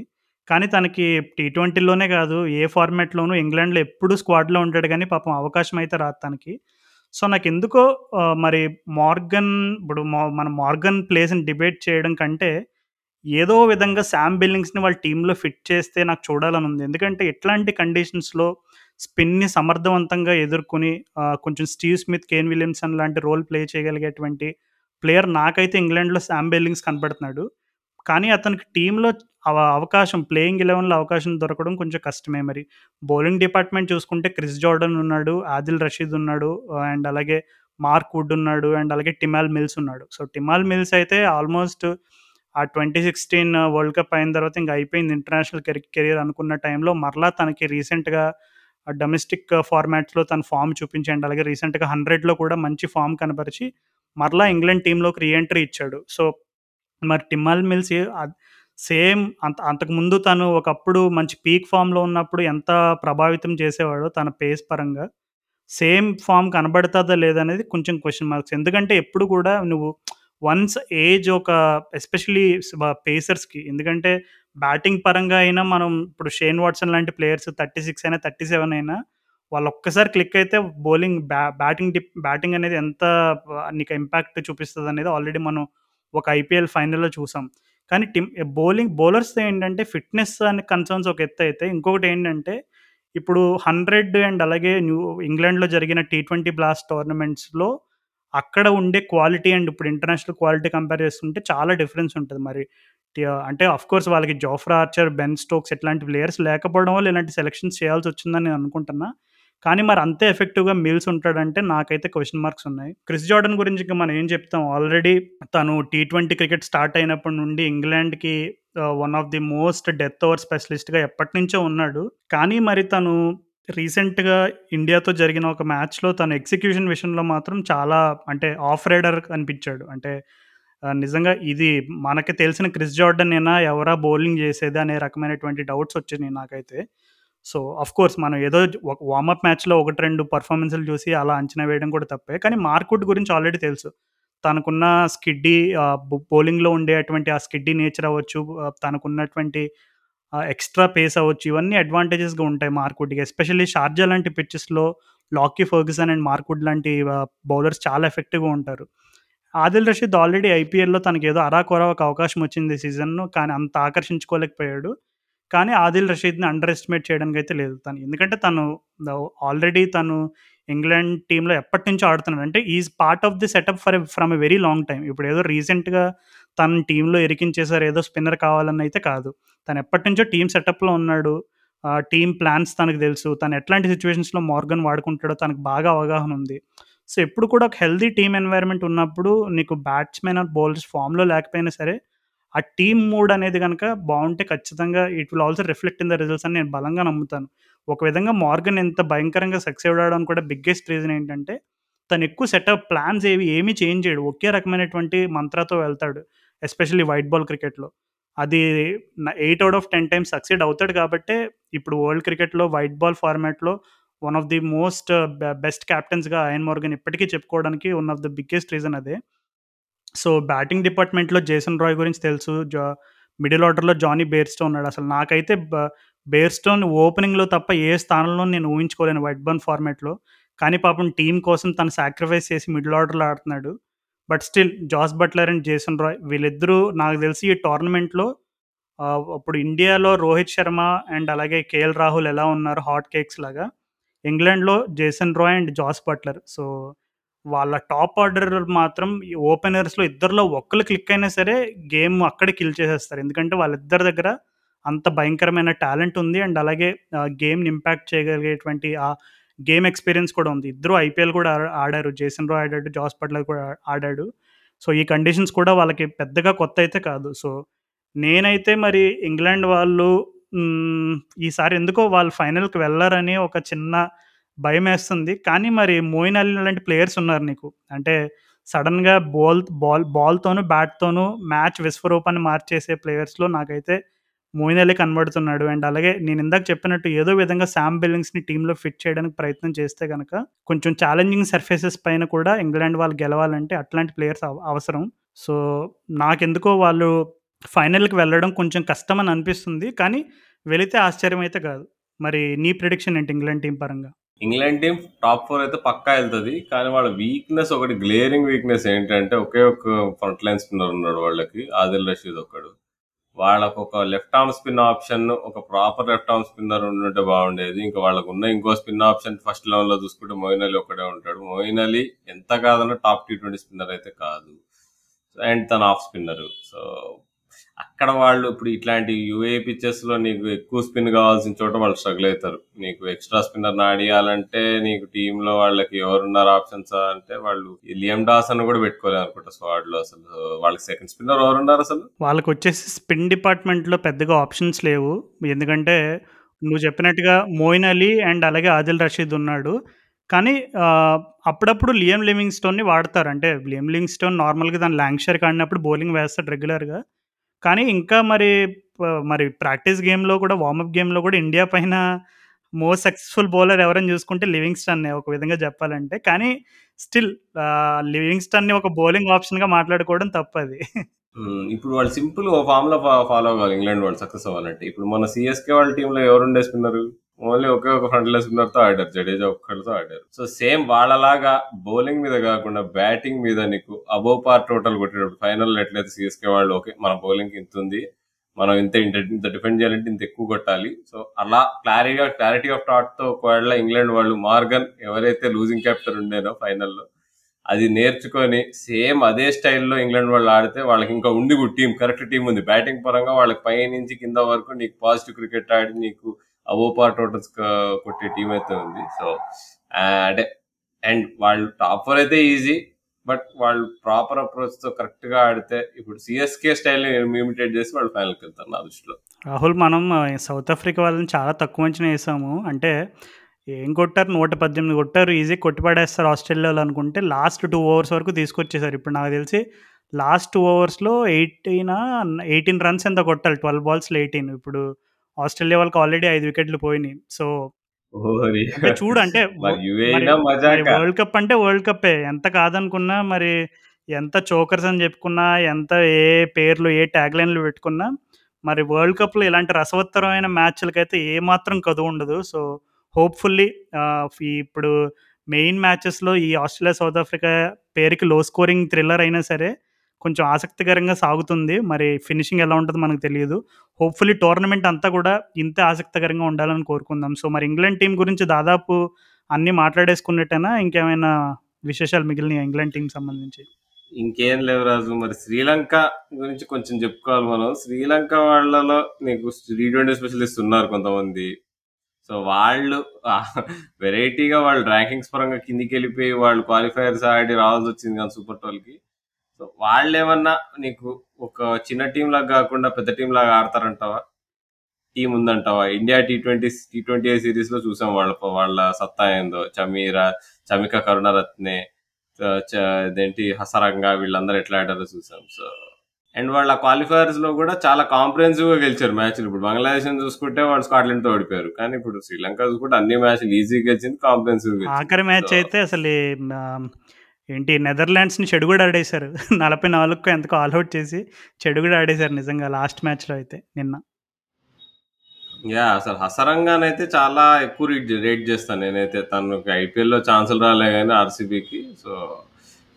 కానీ తనకి టీ20లోనే కాదు ఏ ఫార్మాట్‌లోనూ ఇంగ్లాండ్‌లో ఎప్పుడు స్క్వాడ్‌లో ఉంటాడు కానీ పాపం అవకాశం అయితే రాదు తనకి. సో, నాకు ఎందుకో మరి మార్గన్ ఇప్పుడు మన మార్గన్ ప్లేస్‌ని డిబేట్ చేయడం కంటే, ఏదో విధంగా శామ్ బిల్లింగ్స్‌ని వాళ్ళ టీంలో ఫిట్ చేస్తే నాకు చూడాలని ఉంది. ఎందుకంటే ఇట్లాంటి కండిషన్స్‌లో స్పిన్‌ని సమర్థవంతంగా ఎదుర్కొని కొంచెం స్టీవ్ స్మిత్, కేన్ విలియమ్సన్ లాంటి రోల్ ప్లే చేయగలిగేటువంటి ప్లేయర్ నాకైతే ఇంగ్లాండ్‌లో శామ్ బిల్లింగ్స్ కనబడుతున్నాడు కానీ అతనికి టీంలో అవ అవకాశం ప్లేయింగ్ 11లో అవకాశం దొరకడం కొంచెం కష్టమే మరి. బౌలింగ్ డిపార్ట్‌మెంట్ చూసుకుంటే క్రిస్ జోర్డన్ ఉన్నాడు, ఆదిల్ రషీద్ ఉన్నాడు అండ్ అలాగే మార్క్ వుడ్ ఉన్నాడు అండ్ అలాగే టిమాల్ మిల్స్ ఉన్నాడు. సో, టిమాల్ మిల్స్ అయితే ఆల్మోస్ట్ ఆ 2016 వరల్డ్ కప్ అయిన తర్వాత ఇంకా అయిపోయింది ఇంటర్నేషనల్ కెరీర్ అనుకున్న టైంలో మరలా తనకి రీసెంట్‌గా డొమెస్టిక్ ఫార్మాట్స్‌లో తన ఫార్మ్ చూపించండి అలాగే రీసెంట్‌గా 100లో కూడా మంచి ఫామ్ కనపరిచి మరలా ఇంగ్లాండ్ టీంలోకి రీఎంట్రీ ఇచ్చాడు. సో, మరి టిమాల్ మిల్స్ సేమ్ అంత అంతకుముందు తను ఒకప్పుడు మంచి పీక్ ఫార్మ్‌లో ఉన్నప్పుడు ఎంత ప్రభావితం చేసేవాడో తన పేస్ పరంగా, సేమ్ ఫామ్ కనబడుతుందా లేదనేది కొంచెం క్వశ్చన్ మార్క్స్. ఎందుకంటే ఎప్పుడు కూడా నువ్వు వన్స్ ఏజ్ ఒక ఎస్పెషల్లీ పేసర్స్‌కి ఎందుకంటే బ్యాటింగ్ పరంగా అయినా మనం ఇప్పుడు షేన్ వాట్సన్ లాంటి ప్లేయర్స్ 36 అయినా, 37 అయినా వాళ్ళు ఒక్కసారి క్లిక్ అయితే బౌలింగ్ బ్యా బ్యాటింగ్ డిప్ బ్యాటింగ్ అనేది ఎంత నీకు ఇంపాక్ట్ చూపిస్తదనేది ఆల్రెడీ మనం ఒక ఐపీఎల్ ఫైనల్‌లో చూసాం. కానీ టీమ్ బౌలింగ్ బౌలర్స్ ఏంటంటే ఫిట్‌నెస్ అనే కన్సర్న్స్ ఒక ఎత్తయితే ఇంకొకటేంటంటే ఇప్పుడు 100 అండ్ అలాగే న్యూ ఇంగ్లాండ్‌లో జరిగిన టీ20 బ్లాస్ట్ టోర్నమెంట్స్‌లో అక్కడ ఉండే క్వాలిటీ అండ్ ఇప్పుడు ఇంటర్నేషనల్ క్వాలిటీ కంపేర్ చేస్తుంటే చాలా డిఫరెన్స్ ఉంటుంది మరి. అంటే ఆఫ్‌కోర్స్ వాళ్ళకి జోఫ్రా ఆర్చర్, బెన్ స్టోక్స్ ఇట్లాంటి ప్లేయర్స్ లేకపోవడం వల్ల ఇలాంటి సెలెక్షన్స్ చేయాల్సి వచ్చిందని నేను అనుకుంటున్నా. కానీ మరి అంతే ఎఫెక్టివ్‌గా మిల్స్ ఉంటాడంటే నాకైతే క్వశ్చన్ మార్క్స్ ఉన్నాయి. క్రిస్ జార్డన్ గురించి ఇంకా మనం ఏం చెప్తాం ఆల్రెడీ తను టీ20 క్రికెట్ స్టార్ట్ అయినప్పటి నుండి ఇంగ్లాండ్‌కి one of the most death over స్పెషలిస్ట్‌గా ఎప్పటినుంచో ఉన్నాడు. కానీ మరి తను రీసెంట్‌గా ఇండియాతో జరిగిన ఒక మ్యాచ్‌లో తన ఎగ్జిక్యూషన్ విషయంలో మాత్రం చాలా అంటే ఆఫ్ రైడర్ అనిపించాడు. అంటే నిజంగా ఇది మనకి తెలిసిన క్రిస్ జార్డన్ అయినా ఎవరా బౌలింగ్ చేసేది అనే రకమైనటువంటి డౌట్స్ వచ్చినాయి నాకైతే. సో, ఆఫ్‌కోర్స్ మనం ఏదో ఒక వార్మప్ మ్యాచ్‌లో ఒకటి రెండు పర్ఫార్మెన్స్లు చూసి అలా అంచనా వేయడం కూడా తప్పే. కానీ మార్కుట్ గురించి ఆల్రెడీ తెలుసు. తనకున్న స్కిడ్డీ బౌలింగ్‌లో ఉండేటువంటి ఆ స్కిడ్డీ నేచర్ అవ్వచ్చు, తనకున్నటువంటి ఎక్స్‌ట్రా పేస్ అవ్వచ్చు, ఇవన్నీ అడ్వాంటేజెస్‌గా ఉంటాయి మార్కుడ్కి ఎస్పెషల్లీ షార్జా లాంటి పిచ్చెస్లో Lockie Ferguson and Mark Wood లాంటి బౌలర్స్ చాలా ఎఫెక్టివ్‌గా ఉంటారు. ఆదిల్ రషీద్ ఆల్రెడీ ఐపీఎల్‌లో తనకేదో అరాకొరా ఒక అవకాశం వచ్చింది ఈ కానీ అంత ఆకర్షించుకోలేకపోయాడు. కానీ ఆదిల్ రషీద్‌ని అండర్ ఎస్టిమేట్ చేయడానికి అయితే లేదు తను. ఎందుకంటే తను ఆల్రెడీ తను ఇంగ్లాండ్ టీమ్‌లో ఎప్పటినుంచో ఆడుతున్నాడు. అంటే is part of the setup for from a very long time ఇప్పుడు ఏదో రీసెంట్‌గా తన టీంలో ఎరికించేసారు ఏదో స్పిన్నర్ కావాలని అయితే కాదు. తను ఎప్పటినుంచో టీం సెటప్‌లో ఉన్నాడు. టీం టీమ్ ప్లాన్స్ తనకు తెలుసు. తను ఎట్లాంటి సిచ్యువేషన్స్లో మార్గన్ వాడుకుంటాడో తనకు బాగా అవగాహన ఉంది. సో, ఎప్పుడు కూడా ఒక హెల్దీ టీమ్ ఎన్వైర్న్‌మెంట్ ఉన్నప్పుడు నీకు బ్యాట్స్‌మెన్ ఆర్ బౌలర్స్ ఫామ్‌లో లేకపోయినా సరే, ఆ టీమ్ మూడ్ అనేది కనుక బాగుంటే ఖచ్చితంగా it will also reflect in the results అని నేను బలంగా నమ్ముతాను. ఒక విధంగా మార్గన్ ఎంత భయంకరంగా సక్సెస్ అవడానికి కూడా బిగ్గెస్ట్ రీజన్ ఏంటంటే, తను ఎక్కువ సెటప్ ప్లాన్స్ ఏవి ఏమీ చేంజ్ చేయడు. ఒకే రకమైనటువంటి మంత్రాతో వెళ్తాడు. ఎస్పెషల్లీ వైట్ బాల్ క్రికెట్‌లో. అది న 8 ఔట్ ఆఫ్ 10 టైమ్స్ సక్సీడ్ అవుతాడు కాబట్టి ఇప్పుడు వరల్డ్ క్రికెట్‌లో వైట్ బాల్ ఫార్మాట్‌లో one of the most best కెప్టెన్స్‌గా Eoin Morgan ఇప్పటికీ చెప్పుకోవడానికి one of the biggest reason అదే. సో, బ్యాటింగ్ డిపార్ట్‌మెంట్‌లో జేసన్ రాయ్ గురించి తెలుసు. జా మిడిల్ ఆర్డర్‌లో జానీ బేర్స్టోన్ ఉన్నాడు. అసలు నాకైతే బ ఓపెనింగ్‌లో తప్ప ఏ స్థానంలో నేను ఊహించుకోలేను వైట్ బర్న్ ఫార్మాట్‌లో. కానీ పాపం టీమ్ కోసం తను సాక్రిఫైస్ చేసి మిడిల్ ఆర్డర్‌లో ఆడుతున్నాడు. But still Jos Buttler and Jason Roy వీళ్ళిద్దరూ నాకు తెలిసి ఈ టోర్నమెంట్‌లో ఆహ్, ఇప్పుడు ఇండియాలో రోహిత్ శర్మ అండ్ అలాగే కేఎల్ రాహుల్ ఎలా ఉన్నారు హాట్ కేక్స్ లాగా, ఇంగ్లాండ్‌లో Jason Roy and Jos Buttler. So, వాళ్ళ టాప్ ఆర్డర్ మాత్రం ఈ ఓపెనర్స్‌లో ఇద్దరిలో ఒక్కళ్ళు క్లిక్ అయినా సరే గేమ్ అక్కడే కిల్ చేసేస్తారు. ఎందుకంటే వాళ్ళిద్దరి దగ్గర అంత భయంకరమైన టాలెంట్ ఉంది. అండ్ అలాగే గేమ్‌ని ఇంపాక్ట్ చేయగలిగేటువంటి ఆ గేమ్ ఎక్స్‌పీరియన్స్ కూడా ఉంది. ఇద్దరు ఐపీఎల్ కూడా ఆడారు. జేసన్ రాయ్ ఆడాడు. జాస్ పట్లర్ కూడా ఆడాడు. సో, ఈ కండిషన్స్ కూడా వాళ్ళకి పెద్దగా కొత్త అయితే కాదు. సో, నేనైతే మరి ఇంగ్లాండ్ వాళ్ళు ఈసారి ఎందుకో వాళ్ళు ఫైనల్‌కి వెళ్ళారని ఒక చిన్న భయమేస్తుంది. కానీ మరి మోయిన్ అలీ లాంటి ప్లేయర్స్ ఉన్నారు నీకు. అంటే సడన్గా బాల్ బాల్ బాల్తోనూ బ్యాట్తోనూ మ్యాచ్ విశ్వరూపాన్ని మార్చేసే ప్లేయర్స్‌లో నాకైతే మోయిన్ అలీ కనబడుతున్నాడు. అండ్ అలాగే నేను ఇందాక చెప్పినట్టు ఏదో విధంగా శామ్ బిల్లింగ్స్‌ని టీంలో ఫిట్ చేయడానికి ప్రయత్నం చేస్తే గనక కొంచెం ఛాలెంజింగ్ సర్ఫేసెస్ పైన కూడా ఇంగ్లాండ్ వాళ్ళు గెలవాలంటే అట్లాంటి ప్లేయర్స్ అవసరం. సో, నాకెందుకో వాళ్ళు ఫైనల్‌కి వెళ్ళడం కొంచెం కష్టం అని అనిపిస్తుంది. కానీ వెళితే ఆశ్చర్యం అయితే కాదు. మరి నీ ప్రిడిక్షన్ ఏంటి ఇంగ్లాండ్ టీం పరంగా? ఇంగ్లాండ్ టీమ్ టాప్ ఫోర్ అయితే పక్కా వెళ్తుంది కానీ వాళ్ళ వీక్‌నెస్ ఒకటి గ్లేరింగ్ వీక్‌నెస్ ఏంటంటే ఒకే ఒక ఫ్రంట్ లైన్ స్పిన్నర్ ఉన్నాడు వాళ్ళకి. ఆదిల్ రషీద్ ఒక్కడు. ఒక లెఫ్ట్ ఆర్మ్ స్పిన్ ఆప్షన్ ఒక ప్రాపర్ లెఫ్ట్ ఆర్మ్ స్పిన్నర్ ఉంటే బాగుండేది. ఇంకా వాళ్ళకు ఉన్న ఇంకో స్పిన్ ఆప్షన్ ఫస్ట్ లెవెన్‌లో చూసుకుంటే మోయిన్ అలీ ఒక్కడే ఉంటాడు. మోయిన్ అలీ ఎంత కాదన్నా టాప్ టీ20 స్పిన్నర్ అయితే కాదు. అండ్ తన ఆఫ్ స్పిన్నర్. సో, అక్కడ వాళ్ళు ఇప్పుడు ఇట్లాంటి యూఏ పిచెస్‌లో నీకు ఎక్కువ స్పిన్ కావాల్సిన చోట వాళ్ళు స్ట్రగుల్ అవుతారు నీకు ఎక్స్‌ట్రా స్పిన్నర్‌ని ఆడియాలంటే నీకు టీంలో వాళ్ళకి ఎవరున్నారు ఆప్షన్స్ అంటే వాళ్ళు ఈ లియామ్ డాసన్ కూడా పెట్టుకోలేదు అనుకుంటా స్క్వాడ్‌లో అసలు. వాళ్ళకి సెకండ్ స్పిన్నర్ ఎవరున్నారు అసలు? వాళ్ళకి వచ్చేసి స్పిన్ డిపార్ట్‌మెంట్‌లో పెద్దగా ఆప్షన్స్ లేవు. ఎందుకంటే నువ్వు చెప్పినట్టుగా మోయిన్ అలీ అండ్ అలాగే ఆదిల్ రషీద్ ఉన్నాడు. కానీ అప్పుడప్పుడు లియం లివింగ్‌స్టోన్‌ని వాడతారు. అంటే లియామ్ లివింగ్‌స్టోన్ నార్మల్‌గా దాని ల్యాంకషైర్‌కి ఆడినప్పుడు బౌలింగ్ వేస్తాడు రెగ్యులర్‌గా. కానీ ఇంకా మరి ప మరి ప్రాక్టీస్ గేమ్‌లో కూడా వార్మప్ గేమ్‌లో కూడా ఇండియా పైన మోస్ట్ సక్సెస్‌ఫుల్ బౌలర్ ఎవరని చూసుకుంటే లివింగ్‌స్టన్నే ఒక విధంగా చెప్పాలంటే. కానీ స్టిల్ ఆహ్, లివింగ్‌స్టన్‌ని ఒక బౌలింగ్ ఆప్షన్‌గా మాట్లాడుకోవడం తప్పది. హ్మ్. ఇప్పుడు వాళ్ళు సింపుల్ ఓ ఫార్ములా ఫా ఫాలో అవ్వాలి ఇంగ్లాండ్ వాళ్ళు సక్సెస్ అవ్వాలంటే. ఇప్పుడు మన సీఎస్‌కే వాళ్ళ టీమ్‌లో ఎవరుండే స్పిన్నరు? ఓన్లీ ఒకే ఒక ఫ్రంట్ లైన్ స్పిన్నర్‌తో ఆడారు. జడేజా ఒక్కడితో ఆడారు. సో, సేమ్ వాళ్ళలాగా బౌలింగ్ మీద కాకుండా బ్యాటింగ్ మీద నీకు అబో పార్ టోటల్ కొట్టేటప్పుడు ఫైనల్ ఎట్లయితే సీఎస్‌కే వాళ్ళు ఓకే. మన బౌలింగ్ ఇంత ఉంది మనం ఇంత ఇంత ఇంత డిఫెండ్ చేయాలంటే ఇంత ఎక్కువ కొట్టాలి. సో, అలా క్లారీగా క్లారిటీ ఆఫ్ థాట్‌తో ఒకవేళ ఇంగ్లాండ్ వాళ్ళు మార్గన్ ఎవరైతే లూజింగ్ క్యాప్టర్ ఉండేనో ఫైనల్‌లో అది నేర్చుకొని సేమ్ అదే స్టైల్‌లో ఇంగ్లాండ్ వాళ్ళు ఆడితే వాళ్ళకి ఇంకా ఉంది టీం కరెక్ట్ టీం ఉంది. బ్యాటింగ్ పరంగా వాళ్ళకి పైనుంచి కింద వరకు నీకు పాజిటివ్ క్రికెట్ ఆడి నీకు అబోవ్ టోటల్స్ కొట్టే టీం అయితే ఉంది. సో, అంటే అండ్ వాళ్ళు టాప్ 4 అయితే ఈజీ. బట్ వాళ్ళు ప్రాపర్ అప్రోచ్‌తో కరెక్ట్‌గా ఆడితే ఇప్పుడు సిఎస్కే స్టైల్ ఇమిటేట్ చేసి వాళ్ళు ఫైనల్‌కి వెళ్తారు నా దృష్టిలో. రాహుల్ మనం సౌత్ ఆఫ్రికా వాళ్ళని చాలా తక్కువ అంచనా వేసాము అంటే ఏం కొట్టారు 118 కొట్టారు. ఈజీ కొట్టి పడేస్తారు ఆస్ట్రేలియాలో అనుకుంటే లాస్ట్ టూ ఓవర్స్ వరకు తీసుకొచ్చేసారు. ఇప్పుడు నాకు తెలిసి లాస్ట్ టూ ఓవర్స్‌లో 18 18 రన్స్ ఎంత కొట్టాలి. 12 బాల్స్‌లో 18 ఇప్పుడు ఆస్ట్రేలియా వాళ్ళకి ఆల్రెడీ 5 వికెట్లు పోయినాయి. సో చూడు అంటే? వరల్డ్ కప్ అంటే వరల్డ్ కప్పే. ఎంత కాదనుకున్నా మరి ఎంత చోకర్స్ అని చెప్పుకున్నా, ఎంత ఏ పేర్లు, ఏ ట్యాగ్‌లైన్‌లు పెట్టుకున్నా, మరి వరల్డ్ కప్‌లో ఇలాంటి రసవత్తరమైన మ్యాచ్‌లకైతే ఏమాత్రం కదువుండదు. సో, హోప్‌ఫుల్లీ ఇప్పుడు మెయిన్ మ్యాచెస్‌లో ఈ ఆస్ట్రేలియా, సౌత్ ఆఫ్రికా పేరుకి లో స్కోరింగ్ థ్రిల్లర్ అయినా సరే, కొంచెం ఆసక్తికరంగా సాగుతుంది. మరి ఫినిషింగ్ ఎలా ఉంటదో మనకు తెలియదు హోప్‌ఫుల్లీ టోర్నమెంట్ అంతా కూడా ఇంతే ఆసక్తికరంగా ఉండాలని కోరుకుందాం. సో, మరి ఇంగ్లాండ్ టీమ్ గురించి దాదాపు అన్నీ మాట్లాడేసుకున్నట్టేనా? ఇంకేమైనా విశేషాలు మిగిలినాయి ఇంగ్లాండ్ టీం సంబంధించి? ఇంకేం లేవు రాజు. మరి శ్రీలంక గురించి కొంచెం చెప్పుకోవాలి మనం. శ్రీలంక వాళ్ళలో నీకు టీ ట్వంటీ స్పెషలిస్ట్ ఉన్నారు కొంతమంది. సో, వాళ్ళు వెరైటీగా వాళ్ళు ర్యాంకింగ్స్ పరంగా కిందికెళ్ళిపోయి వాళ్ళు క్వాలిఫైయర్స్ ఆడి రావాల్సి వచ్చింది కానీ సూపర్ 12కి. సో, వాళ్ళేమన్నా నీకు ఒక చిన్న టీమ్‌లాగా గాకుండా పెద్ద టీమ్‌లాగా ఆడతారంటావా? Team ఉందంటావా? India T twenties T twenty సీరీస్‌లో చూసాం వాళ్ళ వాళ్ళ సత్తా ఏందో. చమీరా, చమిక కరుణరత్నే, ఇదేంటి హసరంగ వీళ్ళందరూ ఎట్లా ఆడారో చూసాం. సో, అండ్ వాళ్ళ క్వాలిఫైయర్స్‌లో గూడా చాలా కాంప్రహెన్సివ్‌గా గెలిచారు మ్యాచ్‌లు. ఇప్పుడు బంగ్లాదేశ్‌ని చూసుకుంటే వాళ్ళు స్కాట్లాండ్‌తో ఓడిపోయారు. కానీ ఇప్పుడు శ్రీలంక చూసుకుంటే అన్ని మ్యాచ్‌లు ఈజీగా గెలిచింది. కాంప్రహెన్సివ్‌గా గెలిచింది. ఆఖరి మ్యాచ్ అయితే అసలు ఏంటి నెదర్లాండ్స్‌ని చెడుగుడు ఆడేశారు. 44కో ఎంతకో ఆల్ ఔట్ చేసి చెడుగుడు ఆడేశారు నిజంగా లాస్ట్ మ్యాచ్‌లో అయితే నిన్న. యాహ్! అసలు హసరంగానైతే చాలా ఎక్కువ రీట్ రేట్ చేస్తాను నేనైతే. తనకి ఐపీఎల్‌లో ఛాన్సులు రాలే గానీ ఆర్‌సీబీకి. సో,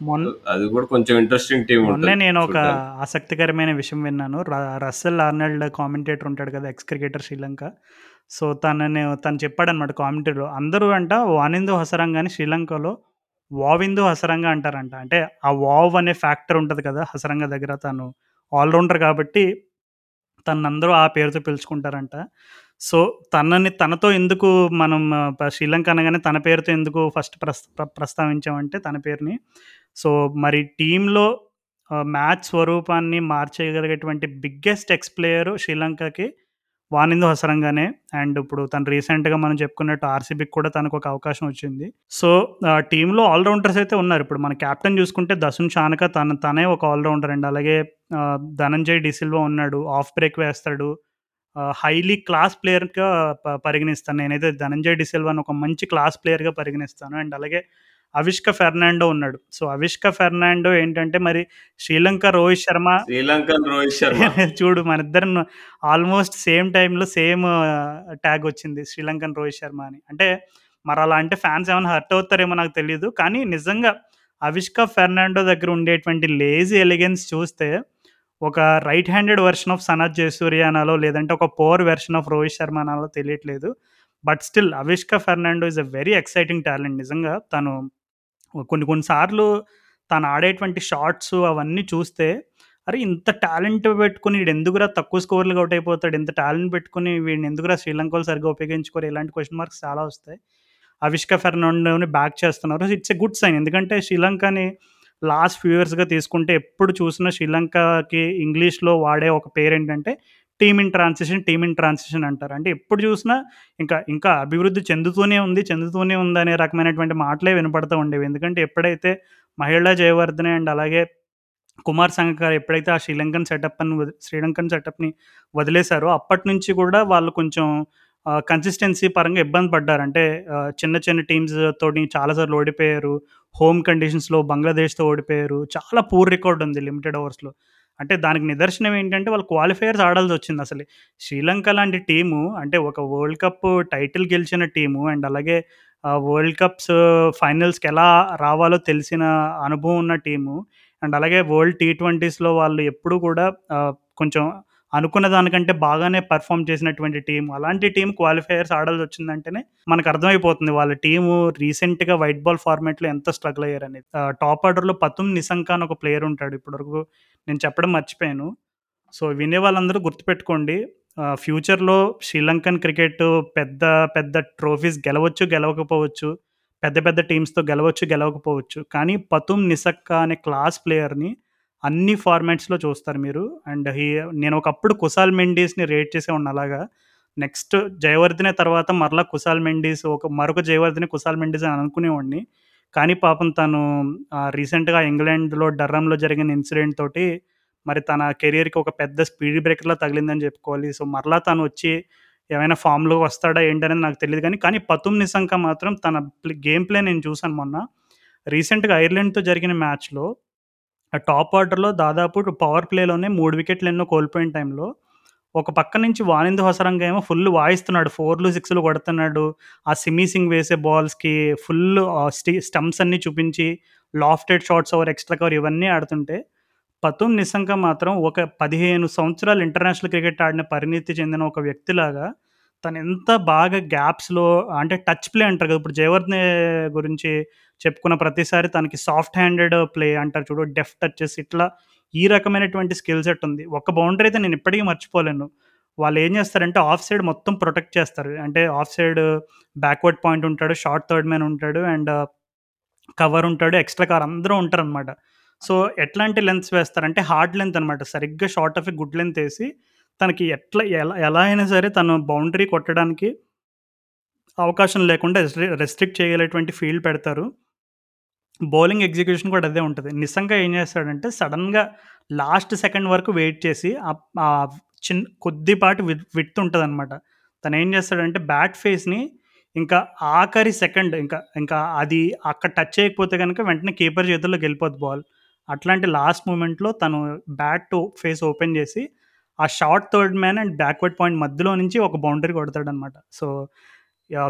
మొన్ అది కూడా కొంచెం ఇంట్రెస్టింగ్ టీమ్ మొన్నే ఉంటది నేను ఒక. ఆసక్తికరమైన విషయం విన్నాను. ర రస్సెల్ ఆర్నాల్డ్ కామెంటేటర్ ఉంటాడు కదా! X cricketer Sri Lanka. సో, తనని తను చెప్పాడన్నమాట కామెంటరీలో. అందరూ అంట వానిందు హసరంగాని శ్రీలంకలో వావిందు హసరంగ అంటారంట. అంటే ఆ వావ్ అనే ఫ్యాక్టర్ ఉంటుంది కదా! హసరంగ దగ్గర తను ఆల్రౌండర్ కాబట్టి తనందరూ ఆ పేరుతో పిలుచుకుంటారంట. సో, తనని తనతో ఎందుకు మనం శ్రీలంక అనగానే తన పేరుతో ఎందుకు ఫస్ట్ ప్రస్తావించామంటే తన పేరుని. సో, మరి టీంలో మ్యాచ్ స్వరూపాన్ని మార్చేయగలిగేటువంటి బిగ్గెస్ట్ ఎక్స్ ప్లేయరు శ్రీలంకకి వానిందు హసరంగానే. అండ్ ఇప్పుడు తను రీసెంట్‌గా మనం చెప్పుకున్నట్టు ఆర్‌సీబీకి కూడా తనకొక అవకాశం వచ్చింది. సో, టీంలో ఆల్రౌండర్స్ ఆల్ రౌండర్స్ అయితే ఉన్నారు. ఇప్పుడు మన కెప్టెన్ చూసుకుంటే దసున్ షానక తన తనే ఒక ఆల్ రౌండర్ అండి. అలాగే ధనంజయ్ డిసిల్వా ఉన్నాడు. ఆఫ్ బ్రేక్ వేస్తాడు. హైలీ క్లాస్ ప్లేయర్‌గా ప పరిగణిస్తాను నేనైతే ధనంజయ్ డిసిల్వాని ఒక మంచి క్లాస్ ప్లేయర్‌గా పరిగణిస్తాను. అండ్ అలాగే అవిష్క ఫెర్నాండో ఉన్నాడు. సో, అవిష్క ఫెర్నాండో ఏంటంటే మరి శ్రీలంక రోహిత్ శర్మ శ్రీలంకన్ రోహిత్ శర్మ. చూడు మనిద్దరం ఆల్మోస్ట్ సేమ్ టైమ్‌లో సేమ్ ట్యాగ్ వచ్చింది. శ్రీలంకన్ రోహిత్ శర్మ అని. అంటే మరి అలా అంటే ఫ్యాన్స్ ఏమైనా హర్ట్ అవుతారేమో నాకు తెలీదు. కానీ నిజంగా అవిష్క ఫెర్నాండో దగ్గర ఉండేటువంటి లేజీ ఎలిగెన్స్ చూస్తే ఒక right handed version of Sanath Jayasuriya అనాలో లేదంటే ఒక poor version of Rohit Sharma అనాలో తెలియట్లేదు. But still Avishka Fernando is a very exciting talent నిజంగా. తను కొన్ని కొన్నిసార్లు తను ఆడేటువంటి షార్ట్స్ అవన్నీ చూస్తే అరే! ఇంత టాలెంట్ పెట్టుకుని వీడు ఎందుకురా తక్కువ స్కోర్లుగా అవుట్ అయిపోతాడు. ఇంత టాలెంట్ పెట్టుకొని వీడిని ఎందుకురా శ్రీలంకలు సరిగ్గా ఉపయోగించుకోరు. ఇలాంటి క్వశ్చన్ మార్క్స్ చాలా వస్తాయి. అవిష్క ఫెర్నాండోని బ్యాక్ చేస్తున్నారు. It's a good sign. ఎందుకంటే శ్రీలంకని లాస్ట్ ఫ్యూ ఇయర్స్‌గా తీసుకుంటే ఎప్పుడు చూసినా శ్రీలంకకి ఇంగ్లీష్‌లో వాడే ఒక పేరేంటంటే team in transition, team in transition అంటారు. అంటే ఎప్పుడు చూసినా ఇంకా ఇంకా అభివృద్ధి చెందుతూనే ఉంది, చెందుతూనే ఉంది అనే రకమైనటువంటి మాటలే వినపడుతూ ఉండేవి. ఎందుకంటే ఎప్పుడైతే మహిళా జయవర్ధనే అండ్ అలాగే కుమార్ సంగకార ఎప్పుడైతే ఆ శ్రీలంకన్ సెటప్‌ని అని శ్రీలంకన్ సెటప్‌ని వదిలేశారో అప్పటి నుంచి కూడా వాళ్ళు కొంచెం కన్సిస్టెన్సీ పరంగా ఇబ్బంది పడ్డారు. అంటే చిన్న చిన్న టీమ్స్ తోటి చాలా సార్లు ఓడిపోయారు. హోమ్ కండిషన్స్‌లో బంగ్లాదేశ్‌తో ఓడిపోయారు. చాలా పూర్ రికార్డ్ ఉంది లిమిటెడ్ ఓవర్స్‌లో. అంటే దానికి నిదర్శనం ఏంటంటే వాళ్ళు క్వాలిఫైయర్స్ ఆడాల్సొచ్చింది అసలు. శ్రీలంక లాంటి టీము అంటే ఒక వరల్డ్ కప్ టైటిల్ గెలిచిన టీము అండ్ అలాగే వరల్డ్ కప్స్ ఫైనల్స్‌కి ఎలా రావాలో తెలిసిన అనుభవం ఉన్న టీము. అండ్ అలాగే వరల్డ్ టీ ట్వంటీస్లో వాళ్ళు ఎప్పుడూ కూడా కొంచెం అనుకున్న దానికంటే బాగానే పర్ఫామ్ చేసినటువంటి టీం అలాంటి టీం క్వాలిఫైయర్స్ ఆడాల్సి వచ్చిందంటేనే మనకు అర్థమైపోతుంది వాళ్ళ టీము రీసెంట్‌గా వైట్ బాల్ ఫార్మాట్‌లో ఎంత స్ట్రగుల్ అయ్యారు అనేది టాప్ ఆర్డర్‌లో పతుమ్ నిసంకా అని ఒక ప్లేయర్ ఉంటాడు. ఇప్పటివరకు నేను చెప్పడం మర్చిపోయాను. సో, వినే వాళ్ళందరూ గుర్తుపెట్టుకోండి. ఫ్యూచర్‌లో శ్రీలంకన్ క్రికెట్ పెద్ద పెద్ద ట్రోఫీస్ గెలవచ్చు, గెలవకపోవచ్చు. పెద్ద పెద్ద టీమ్స్‌తో గెలవచ్చు, గెలవకపోవచ్చు. కానీ పతుమ్ నిసక్క అనే క్లాస్ ప్లేయర్‌ని అన్ని ఫార్మాట్స్‌లో చూస్తారు మీరు. అండ్ హీ నేను ఒకప్పుడు కుసాల్ మెండీస్ని రేట్ చేసేవాడిని అలాగా. నెక్స్ట్ జయవర్ధనే తర్వాత మరలా కుసాల్ మెండీస్ ఒక మరొక జయవర్ధనే కుసాల్ మెండీస్ అని అనుకునేవాడిని. కానీ పాపం తను రీసెంట్‌గా ఇంగ్లాండ్‌లో డర్రంలో జరిగిన ఇన్సిడెంట్ తోటి మరి తన కెరియర్‌కి ఒక పెద్ద స్పీడ్ బ్రేకర్‌లా తగిలిందని చెప్పుకోవాలి. సో, మరలా తను వచ్చి ఏమైనా ఫామ్‌లో వస్తాడా ఏంటనేది నాకు తెలియదు కానీ కానీ పతుమ్ నిసంక మాత్రం తన గేమ్ ప్లే నేను చూసాను మొన్న. రీసెంట్‌గా ఐర్లాండ్‌తో జరిగిన మ్యాచ్‌లో టాప్ ఆర్డర్‌లో దాదాపు పవర్ ప్లేలోనే 3 వికెట్లు ఎన్నో కోల్పోయిన టైంలో ఒక పక్క నుంచి వానిందు హసరంగ ఏమో ఫుల్ వాయిస్తున్నాడు. 4లు, 6లు కొడుతున్నాడు. ఆ సిమీ సింగ్ వేసే బాల్స్‌కి ఫుల్ ఆహ్, స్టి స్టంప్స్ అన్నీ చూపించి lofted shots over extra cover ఇవన్నీ ఆడుతుంటే పతుమ్ నిశంక మాత్రం ఒక 15 సంవత్సరాలు ఇంటర్నేషనల్ క్రికెట్ ఆడిన పరిణితి చెందిన ఒక వ్యక్తిలాగా తను ఎంత బాగా గ్యాప్స్‌లో అంటే టచ్ ప్లే అంటారు కదా! ఇప్పుడు జయవర్ధనే గురించి చెప్పుకున్న ప్రతిసారి తనకి సాఫ్ట్ హ్యాండెడ్ ప్లే అంటారు చూడు. డెఫ్ట్ టచెస్ ఇట్లా ఈ రకమైనటువంటి స్కిల్ సెట్ ఉంది. ఒక బౌండరీ అయితే నేను ఇప్పటికీ మర్చిపోలేను. వాళ్ళు ఏం చేస్తారంటే ఆఫ్ సైడ్ మొత్తం ప్రొటెక్ట్ చేస్తారు. అంటే ఆఫ్ సైడ్ బ్యాక్వర్డ్ పాయింట్ ఉంటాడు. షార్ట్ థర్డ్ మ్యాన్ ఉంటాడు. అండ్ కవర్ ఉంటాడు. ఎక్స్‌ట్రా కవర్ అందరూ ఉంటారు అనమాట సో, ఎట్లాంటి లెంగ్త్స్ వేస్తారంటే హార్డ్ లెంత్ అనమాట. సరిగ్గా short of a good length వేసి తనకి ఎట్లా ఎలా ఎలా అయినా సరే తను బౌండరీ కొట్టడానికి అవకాశం లేకుండా రెస్ట్రిక్ట్ చేయగలేటువంటి ఫీల్డ్ పెడతారు. బౌలింగ్ ఎగ్జిక్యూషన్ కూడా అదే ఉంటుంది నిజంగా ఏం చేస్తాడంటే సడన్గా లాస్ట్ సెకండ్ వరకు వెయిట్ చేసి ఆ చిన్న చిన్ కొద్దిపాటి ఉంటుంది అనమాట తను ఏం చేస్తాడంటే బ్యాట్ ఫేస్‌ని ఇంకా ఆఖరి సెకండ్ ఇంకా ఇంకా అది అక్కడ టచ్ చేయకపోతే కనుక వెంటనే కీపర్ చేతుల్లో గెలిపోద్ది బాల్. అట్లాంటి లాస్ట్ మూమెంట్‌లో తను బ్యాట్ ఫేస్ ఓపెన్ చేసి ఆ short third man and backward point మధ్యలో నుంచి ఒక బౌండరీ కొడతాడనమాట. సో,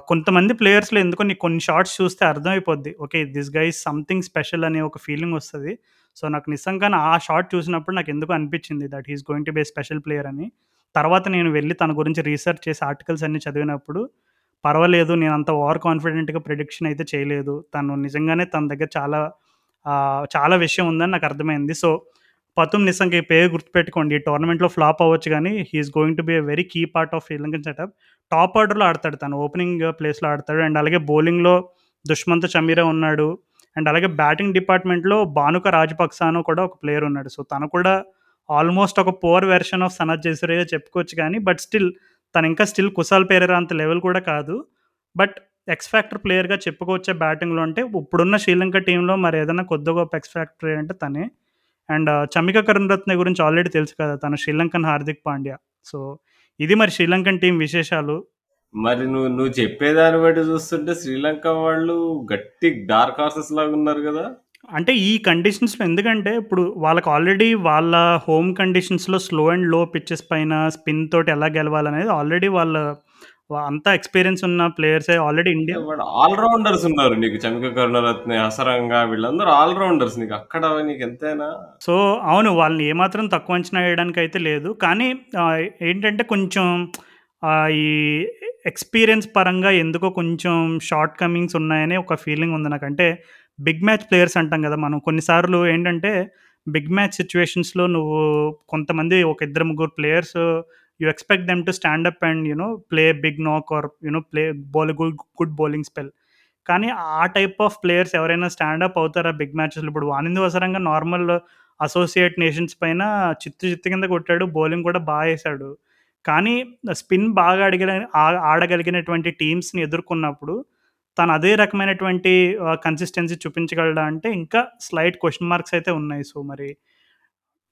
కొంతమంది ప్లేయర్స్‌లో ఎందుకో నీకు కొన్ని షార్ట్స్ చూస్తే అర్థమైపోద్ది. Okay. This guy something special అనే ఒక ఫీలింగ్ వస్తుంది సో, నాకు నిజంగానే ఆ షార్ట్ చూసినప్పుడు నాకు ఎందుకు అనిపించింది that he's is going to be special player అని. తర్వాత నేను వెళ్ళి తన గురించి రీసెర్చ్ చేసి ఆర్టికల్స్ అన్ని చదివినప్పుడు పర్వాలేదు నేను అంత ఓవర్ కాన్ఫిడెంట్‌గా ప్రిడిక్షన్ అయితే చేయలేదు. తను నిజంగానే తన దగ్గర చాలా చాలా విషయం ఉందని నాకు అర్థమైంది. సో, పతుమ్ నిస్సంగ్ ఈ పేరు గుర్తుపెట్టుకోండి. ఈ టోర్నమెంట్‌లో ఫ్లాప్ అవ్వచ్చు కానీ he is going to be a very key part of Sri Lankan setup. Top ఆర్డర్‌లో ఆడతాడు తను. ఓపెనింగ్ ప్లేస్‌లో ఆడతాడు. అండ్ అలాగే బౌలింగ్‌లో దుష్మంత్ చమీరా ఉన్నాడు. అండ్ అలాగే బ్యాటింగ్ డిపార్ట్‌మెంట్‌లో భానుక రాజపక్సాను కూడా ఒక ప్లేయర్ ఉన్నాడు. సో, తను కూడా ఆల్మోస్ట్ ఒక poor version of Sanath Jayasuriya చెప్పుకోవచ్చు కానీ బట్ స్టిల్ తను ఇంకా స్టిల్ కుశాల్ పేరేరా అంత లెవెల్ కూడా కాదు. బట్ ఎక్స్ ఫ్యాక్టర్ ప్లేయర్‌గా చెప్పుకోవచ్చే బ్యాటింగ్‌లో అంటే ఇప్పుడున్న శ్రీలంక టీంలో మరి ఏదైనా కొద్ది గొప్ప ఎక్స్ ఫ్యాక్టర్ అంటే తనే. అండ్ చమిక రత్న గురించి ఆల్రెడీ తెలుసు కదా! తను శ్రీలంకన్ హార్దిక్ పాండ్యా. సో, ఇది మరి శ్రీలంకన్ టీమ్ విశేషాలు. మరి నువ్వు నువ్వు చెప్పేదాన్ని బట్టి చూస్తుంటే శ్రీలంక వాళ్ళు గట్టి డార్క్ హార్సెస్ లాగా ఉన్నారు గదా! అంటే ఈ కండిషన్స్‌లో ఎందుకంటే ఇప్పుడు వాళ్ళకి ఆల్రెడీ వాళ్ళ హోమ్ కండిషన్స్‌లో స్లో అండ్లో పిచెస్ పైన స్పిన్ తోటి ఎలా గెలవాలనేది ఆల్రెడీ వాళ్ళ అంతా ఎక్స్‌పీరియన్స్ ఉన్న ప్లేయర్సే already India but all rounders ఉన్నారు. నీకు చమిక కరుణరత్నె, హసరంగా వీళ్ళందరూ ఆల్ రౌండర్స్. నీకు అక్కడ నీకు ఎంతైనా సో, అవును. వాళ్ళని ఏమాత్రం తక్కువ అంచనా వేయడానికైతే లేదు. కానీ ఏంటంటే కొంచెం ఈ ఎక్స్‌పీరియన్స్ పరంగా ఎందుకో కొంచెం షార్ట్ కమింగ్స్ ఉన్నాయని ఒక ఫీలింగ్ ఉంది నాకు. అంటే బిగ్ మ్యాచ్ ప్లేయర్స్ అంటాం కదా! మనం కొన్నిసార్లు ఏంటంటే బిగ్ మ్యాచ్ సిట్యుయేషన్స్‌లో నువ్వు కొంతమంది ఒక ఇద్దరు ముగ్గురు players you expect them to stand up and you play big knock or you know play bowl good good bowling spell. కానీ ఆ టైప్ ఆఫ్ ప్లేయర్స్ ఎవరైనా స్టాండ్ అప్ అవుతారా బిగ్ మ్యాచెస్‌లో? ఇప్పుడు వానింది వసరంగా నార్మల్ అసోసియేట్ నేషన్స్ పైన చిత్తు చిత్తు కింద కొట్టాడు. బౌలింగ్ కూడా బాగా వేశాడు కానీ స్పిన్ బాగా అడిగిన ఆడగలిగినటువంటి టీమ్స్‌ని ఎదుర్కొన్నప్పుడు తను అదే రకమైనటువంటి కన్సిస్టెన్సీ చూపించగలడా అంటే ఇంకా స్లైట్ క్వశ్చన్ మార్క్స్ అయితే ఉన్నాయి. సో, మరి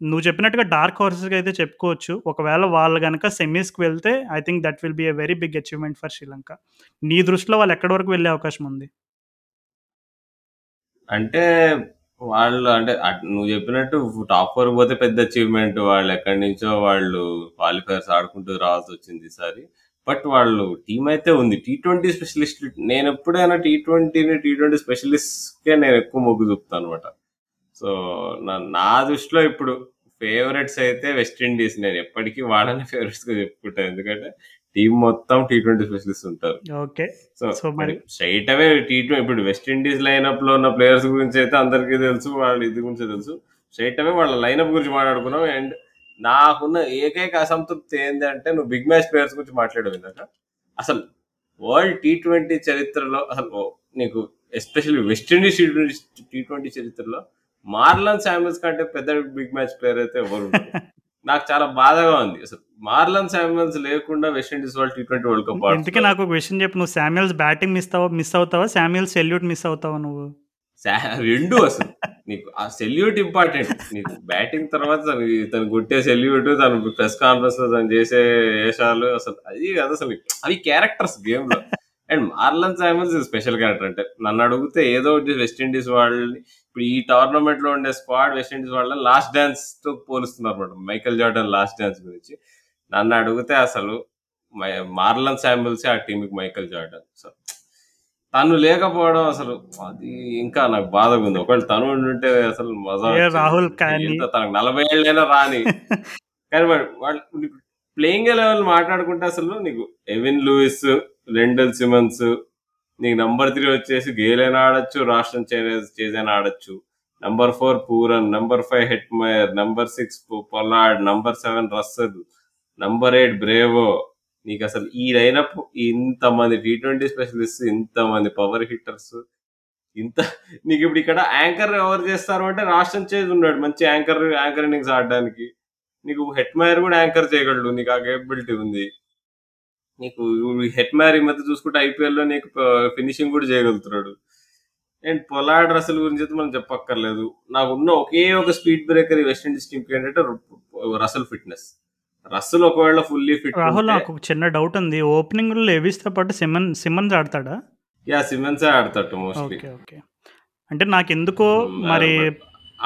నువ్వు చెప్పినట్టుగా డార్క్ హార్సెస్‌గా అయితే చెప్పుకోవచ్చు. ఒకవేళ వాళ్ళు కనుక సెమీస్‌కి వెళ్తే I think that will be a very big achievement for Sri Lanka. నీ దృష్టిలో వాళ్ళు ఎక్కడి వరకు వెళ్ళే అవకాశం ఉంది? అంటే వాళ్ళు అంటే నువ్వు చెప్పినట్టు టాప్ ఫోర్ పోతే పెద్ద అచీవ్‌మెంట్. వాళ్ళు ఎక్కడి నుంచో వాళ్ళు క్వాలిఫైర్స్ ఆడుకుంటూ రావాల్సి వచ్చింది ఈసారి. బట్ వాళ్ళు టీమ్ అయితే ఉంది. టీ20 స్పెషలిస్ట్ నేను ఎప్పుడైనా టీ ట్వంటీని టీ ట్వంటీ స్పెషలిస్ట్‌కే నేను ఎక్కువ మొగ్గు చూపుతాను అనమాట సో, నా నా దృష్టిలో ఇప్పుడు ఫేవరెట్స్ అయితే వెస్ట్ ఇండీస్. నేను ఎప్పటికీ వాళ్ళని ఫేవరెట్స్‌గా చెప్పుకుంటా. ఎందుకంటే టీమ్ మొత్తం టీ20 స్పెషలిస్ట్ ఉంటారు. ఓకే. సో, మరి స్ట్రెయిట్ అవే టీ20 ఇప్పుడు వెస్ట్ ఇండీస్ లైనప్‌లో ఉన్న ప్లేయర్స్ గురించి అయితే అందరికీ తెలుసు. వాళ్ళ ఇది గురించి తెలుసు. స్ట్రెయిట్ అవే వాళ్ళ లైనప్ గురించి మాట్లాడుకున్నాం. అండ్ నాకున్న ఏకైక అసంతృప్తి ఏందంటే నువ్వు బిగ్ మ్యాచ్ ప్లేయర్స్ గురించి మాట్లాడావు ఇందాక. అసలు వరల్డ్ టీ20 చరిత్రలో అసలు నీకు especially west Indies T20 T20 చరిత్రలో మార్లన్ శామ్యూల్స్ కంటే పెద్ద బిగ్ మ్యాచ్ ప్లేయర్ అయితే ఎవరు. నాకు చాలా బాధగా ఉంది. అసలు మార్లన్ శామ్యూల్స్ లేకుండా వెస్ట్ ఇండీస్ వాళ్ళు టీ20 వరల్డ్ కప్ ఆడుతున్నారు. నాకు ఒక విషయం చెప్పు. నువ్వు శామ్యూల్స్ బ్యాటింగ్ మిస్ అవ్ మిస్ అవుతావా? శామ్యూల్స్ సెల్యూట్ మిస్ అవుతావా నువ్వు? 2 అసలు. నీకు ఆ సెల్యూట్ ఇంపార్టెంట్. నీకు బ్యాటింగ్ తర్వాత తను తను కొట్టే సెల్యూట్, తను ప్రెస్ కాన్ఫరెన్స్‌లో తను చేసే ఏషాలు అసలు అది కాదు అసలు. అవి క్యారెక్టర్స్ గేమ్‌లో. And Marlon Samuels special character అంటే నన్ను అడిగితే ఏదో వెస్ట్ ఇండీస్ వాళ్ళని ఇప్పుడు ఈ టోర్నమెంట్‌లో ఉండే స్క్వాడ్ వెస్ట్ ఇండీస్ వాళ్ళని లాస్ట్ డాన్స్‌తో పోలుస్తున్నారన్నమాట. మైకేల్ జార్డన్ లాస్ట్ డాన్స్ గురించి. నన్ను అడిగితే అసలు మార్లన్ శామ్యూల్సే ఆ టీమ్‌కి మైకేల్ జార్డన్. సో, తను లేకపోవడం అసలు అది ఇంకా నాకు బాధగా ఉంది. ఒకవేళ తను ఉండుంటే అసలు మజా. రాహుల్ తనకు 40 ఏళ్ళైనా రాని. కానీ మరి వాళ్ళు ప్లేయింగ్ లెవెల్ మాట్లాడుకుంటే అసలు నీకు ఎవిన్ లూయిస్ రెండల్ సిమన్స్ నీకు నంబర్ త్రీ వచ్చేసి గేలైనా ఆడొచ్చు రాష్ట్రం చేజైనా ఆడొచ్చు. Number four Pooran number five Hetmyer number six Pollard number seven Russell number eight Bravo. నీకు అసలు ఈ లైనప్ ఇంతమంది టీ ట్వంటీ స్పెషలిస్ట్ ఇంతమంది పవర్ హిట్టర్స్ ఇంత నీకు ఇప్పుడు ఇక్కడ యాంకర్ ఎవరు చేస్తారు అంటే రాష్ట్రం చేజ్ ఉన్నాడు మంచి యాంకర్ యాంకర్ ఇన్నింగ్స్ ఆడడానికి. నీకు హెట్ మైర్ కూడా యాంకర్ చేయగలడు నీకు ఆ కేపబిలిటీ ఉంది. నీకు హెట్ ఈ మధ్య చూసుకుంటే ఐపీఎల్లో నీకు ఫినిషింగ్ కూడా చేయగలుగుతున్నాడు. అండ్ పొలాడ్ రసల్ గురించి అయితే మనం చెప్పక్కర్లేదు. నాకు ఉన్న ఒకే ఒక స్పీడ్ బ్రేకర్ ఈ వెస్టిండీస్ టీమ్కి ఏంటంటే రసల్ ఫిట్నెస్ రసల్ ఒకవేళ ఫుల్లీ ఫిట్ రాహుల్ నాకు చిన్న డౌట్ ఉంది. ఓపెనింగ్ లెవిస్తో పాటు సిమన్ సిమన్స్ ఆడతాడా? యా సిమెన్సే ఆడతాడు మోస్ట్లీ ఓకే ఓకే. అంటే నాకు ఎందుకో మరి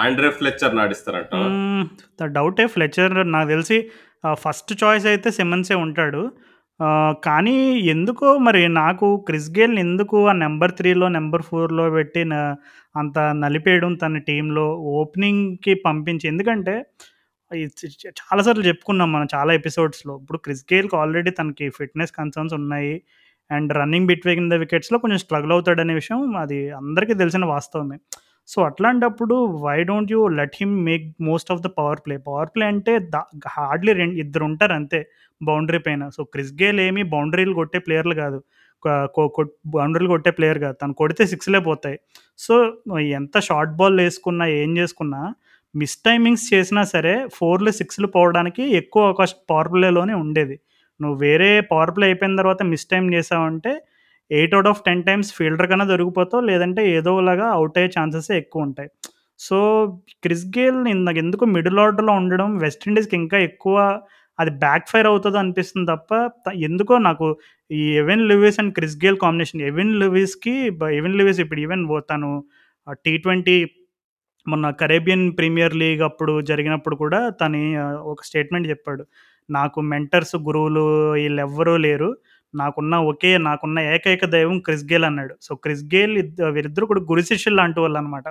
ఆండ్రే ఫ్లెచర్ నాడిస్తారంట. డౌటే ఫ్లెచర్ నాకు తెలిసి ఫస్ట్ చాయిస్ అయితే సిమన్సే ఉంటాడు. కానీ ఎందుకో మరి నాకు క్రిస్ గేల్ ఎందుకు ఆ నెంబర్ త్రీలో నెంబర్ ఫోర్లో పెట్టి అంత నలిపేయడం తన టీంలో ఓపెనింగ్కి పంపించి. ఎందుకంటే ఇది చ- చాలాసార్లు చెప్పుకున్నాం మనం చాలా ఎపిసోడ్స్లో. ఇప్పుడు క్రిస్ గేల్కి ఆల్రెడీ తనకి ఫిట్నెస్ కన్సర్న్స్ ఉన్నాయి. అండ్ రన్నింగ్ బిట్వీన్ ద వికెట్స్లో కొంచెం స్ట్రగుల్ అవుతాడనే విషయం అది అందరికీ తెలిసిన వాస్తవమే. సో అట్లాంటప్పుడు why don't you let him make most of the power play. Power play అంటే హార్డ్లీ రెండు ఇద్దరు ఉంటారు అంతే. బౌండరీ పైన. సో క్రిస్ గేల్ ఏమి బౌండరీలు కొట్టే ప్లేయర్లు కాదు. బౌండరీలు కొట్టే ప్లేయర్ కాదు. తను కొడితే సిక్స్లే పోతాయి. సో ఎంత షార్ట్ బాల్ వేసుకున్నా ఏం చేసుకున్నా మిస్ టైమింగ్స్ చేసినా సరే ఫోర్లు సిక్స్లు పోవడానికి ఎక్కువ అవకాశం పవర్ ప్లేలోనే ఉండేది. నువ్వు వేరే పవర్ ప్లే అయిపోయిన తర్వాత మిస్ టైం చేసావంటే eight out of ten times fielder కన్నా దొరికిపోతావు లేదంటే ఏదోలాగా అవుట్ అయ్యే ఛాన్సెస్ ఎక్కువ ఉంటాయి. సో క్రిస్ గేల్ నాకు ఎందుకు మిడిల్ ఆర్డర్లో ఉండడం వెస్టిండీస్కి ఇంకా ఎక్కువ అది బ్యాక్ ఫైర్ అవుతుందో అనిపిస్తుంది తప్ప ఎందుకో నాకు ఈ Evin Lewis and Chris Gayle combination Evin లివిస్కి Evin Lewis ఇప్పుడు ఈవెన్ తను టీ ట్వంటీ మొన్న కరేబియన్ ప్రీమియర్ లీగ్ అప్పుడు జరిగినప్పుడు కూడా తను ఒక స్టేట్మెంట్ చెప్పాడు. నాకు మెంటర్స్ గురువులు వీళ్ళెవ్వరూ లేరు. నాకున్న ఒకే నాకున్న ఏకైక దైవం క్రిస్ గేల్ అన్నాడు. సో క్రిస్ గేల్ వీరిద్దరు కూడా గురు శిష్యులు లాంటి వాళ్ళు అనమాట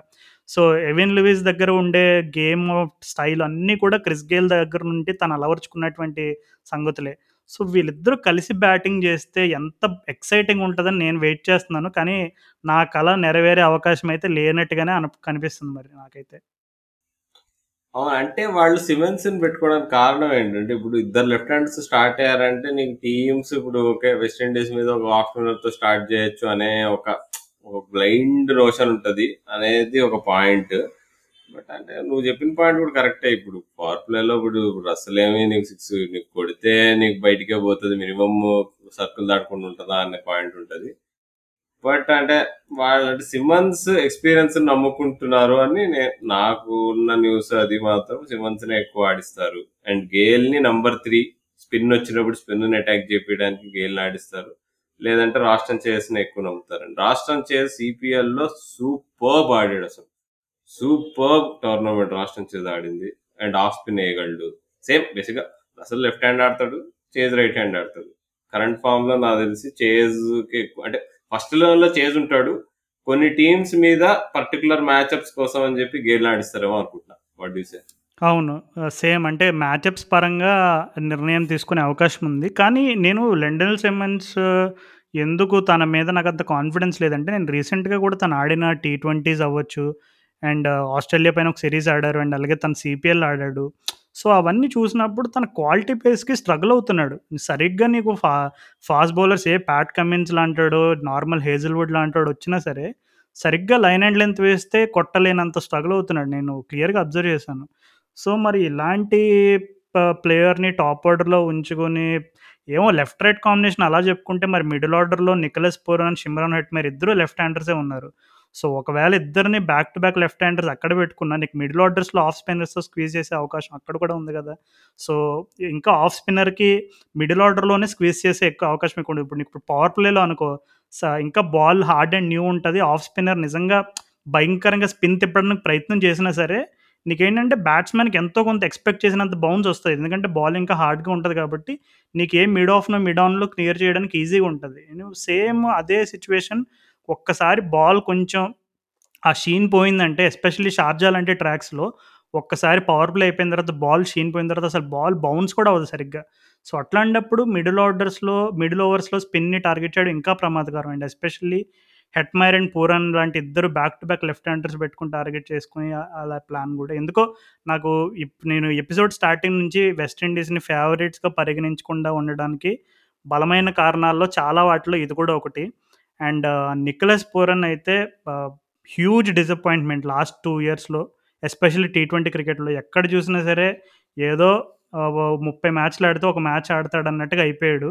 సో ఎవిన్ లూయిస్ దగ్గర ఉండే గేమ్ స్టైల్ అన్నీ కూడా క్రిస్ గేల్ దగ్గర నుండి తను అలవర్చుకున్నటువంటి సంగతులే. సో వీళ్ళిద్దరూ కలిసి బ్యాటింగ్ చేస్తే ఎంత ఎక్సైటింగ్ ఉంటుందని నేను వెయిట్ చేస్తున్నాను. కానీ నా కళ నెరవేరే అవకాశం అయితే లేనట్టుగానే అను కనిపిస్తుంది మరి నాకైతే. అవును అంటే వాళ్ళు సిమెన్స్ని పెట్టుకోవడానికి కారణం ఏంటంటే ఇప్పుడు ఇద్దరు లెఫ్ట్ హ్యాండ్స్ స్టార్ట్ అయ్యారంటే నీకు టీమ్స్ ఇప్పుడు ఓకే వెస్ట్ ఇండీస్ మీద ఒక ఆఫ్టర్నూన్తో స్టార్ట్ చేయొచ్చు అనే ఒక ఒక బ్లైండ్ రోషన్ ఉంటది అనేది ఒక పాయింట్. బట్ అంటే నువ్వు చెప్పిన పాయింట్ కూడా కరెక్టే ఇప్పుడు. పవర్ ప్లేలో ఇప్పుడు అసలు ఏమి నీకు సిక్స్ నీకు కొడితే నీకు బయటికే పోతుంది. మినిమమ్ సర్కిల్ దాటుకుండా ఉంటుందా అనే పాయింట్ ఉంటది. బట్ అంటే వాళ్ళు అంటే సిమన్స్ ఎక్స్పీరియన్స్ నమ్ముకుంటున్నారు అని నాకు ఉన్న న్యూస్ అది మాత్రం సిమన్స్ నే ఎక్కువ ఆడిస్తారు. అండ్ గేల్ని నంబర్ త్రీ స్పిన్ వచ్చినప్పుడు స్పిన్ని అటాక్ చేయడానికి గేల్ని ఆడిస్తారు. లేదంటే రాష్ట్రం చేసిన ఎక్కువ నమ్ముతారండి రాష్ట్రం చేసి సిపిఎల్లో సూపర్ ఆడాడు అసలు. సూపర్ టోర్నమెంట్ రాష్ట్రం చేసి ఆడింది. అండ్ ఆఫ్ స్పిన్ వేయగలడు. సేమ్ బేసిక్గా అసలు లెఫ్ట్ హ్యాండ్ ఆడతాడు చేజ్ రైట్ హ్యాండ్ ఆడతాడు. కరెంట్ ఫామ్లో నాకు తెలిసి చేజ్కి ఎక్కువ అంటే ఫస్ట్లో చేసి ఉంటాడు కొన్ని టీమ్స్ మీద పర్టికులర్ మ్యాచ్అప్స్ కోసం అని చెప్పి గేర్లు ఆడిస్తారేమో అనుకుంటున్నా. What say? అవును. సేమ్. అంటే మ్యాచప్స్ పరంగా నిర్ణయం తీసుకునే అవకాశం ఉంది. కానీ నేను లెండన్ సిమన్స్ ఎందుకు తన మీద నాకు అంత కాన్ఫిడెన్స్ లేదంటే నేను రీసెంట్గా కూడా తను ఆడిన టీ ట్వంటీస్ అవ్వచ్చు. అండ్ ఆస్ట్రేలియా పైన ఒక సిరీస్ ఆడారు. అండ్ అలాగే తను సిపిఎల్ ఆడాడు. సో అవన్నీ చూసినప్పుడు తన క్వాలిటీ పేస్కి స్ట్రగుల్ అవుతున్నాడు. సరిగ్గా నీకు ఫా ఫాస్ట్ బౌలర్స్ ఏ ప్యాట్ కమిన్స్ లాంటాడో నార్మల్ హేజిల్వుడ్ లాంటాడు వచ్చినా సరే సరిగ్గా లైన్ అండ్ లెంత్ వేస్తే కొట్టలేనంత స్ట్రగుల్ అవుతున్నాడు. నేను క్లియర్గా అబ్జర్వ్ చేశాను. సో మరి ఇలాంటి ప్లేయర్ని టాప్ ఆర్డర్లో ఉంచుకొని ఏమో లెఫ్ట్ రైట్ కాంబినేషన్ అలా చెప్పుకుంటే మరి మిడిల్ ఆర్డర్లో నికలస్ పూరన్ షిమ్రాన్ మీరు ఇద్దరు లెఫ్ట్ హ్యాండర్సే ఉన్నారు. సో ఒకవేళ ఇద్దరిని back to back left handers అక్కడ పెట్టుకున్నా నీకు మిడిల్ ఆర్డర్స్లో ఆఫ్ స్పిన్నర్స్తో స్క్వీజ్ చేసే అవకాశం అక్కడ కూడా ఉంది కదా. సో ఇంకా ఆఫ్ స్పిన్నర్కి మిడిల్ ఆర్డర్లోనే స్క్వీజ్ చేసే ఎక్కువ అవకాశం ఎక్కువ ఇప్పుడు నీకు పవర్ ప్లేలో అనుకో ఇంకా బాల్ హార్డ్ అండ్ న్యూ ఉంటుంది. ఆఫ్ స్పిన్నర్ నిజంగా భయంకరంగా స్పిన్ తిప్పడానికి ప్రయత్నం చేసినా సరే నీకేంటంటే బ్యాట్స్మెన్కి ఎంతో కొంత ఎక్స్పెక్ట్ చేసినంత బౌన్స్ వస్తుంది. ఎందుకంటే బాల్ ఇంకా హార్డ్గా ఉంటుంది కాబట్టి నీకు ఏ మిడ్ ఆఫ్నో మిడ్ ఆన్లో క్లియర్ చేయడానికి ఈజీగా ఉంటుంది. సేమ్ అదే సిచ్యువేషన్ ఒక్కసారి బాల్ కొంచెం ఆ షీన్ పోయిందంటే ఎస్పెషల్లీ షార్జా లాంటి ట్రాక్స్లో ఒక్కసారి పవర్ ప్లే అయిపోయిన తర్వాత బాల్ షీన్ పోయిన తర్వాత అసలు బాల్ బౌన్స్ కూడా అవ్వదు సరిగ్గా సో అట్లాంటప్పుడు మిడిల్ ఆర్డర్స్‌లో మిడిల్ ఓవర్స్‌లో స్పిన్‌ని టార్గెట్ చేయడం ఇంకా ప్రమాదకరం అండి. ఎస్పెషల్లీ హెట్మైర్ అండ్ పూరన్ లాంటి ఇద్దరు back to back left handers పెట్టుకుని టార్గెట్ చేసుకుని అలా ప్లాన్ కూడా ఎందుకో నాకు ఇప్ నేను ఎపిసోడ్ స్టార్టింగ్ నుంచి వెస్టిండీస్ని ఫేవరెట్స్‌గా పరిగణించకుండా ఉండడానికి బలమైన కారణాల్లో చాలా వాటిలో ఇది కూడా ఒకటి. అండ్ నికోలస్ పోరన్ అయితే హ్యూజ్ డిసప్పాయింట్‌మెంట్ లాస్ట్ టూ ఇయర్స్‌లో. ఎస్పెషల్లీ టీ20 క్రికెట్‌లో ఎక్కడ చూసినా సరే ఏదో ముప్పై మ్యాచ్‌లు ఆడితే ఒక మ్యాచ్ ఆడతాడు అన్నట్టుగా అయిపోయాడు.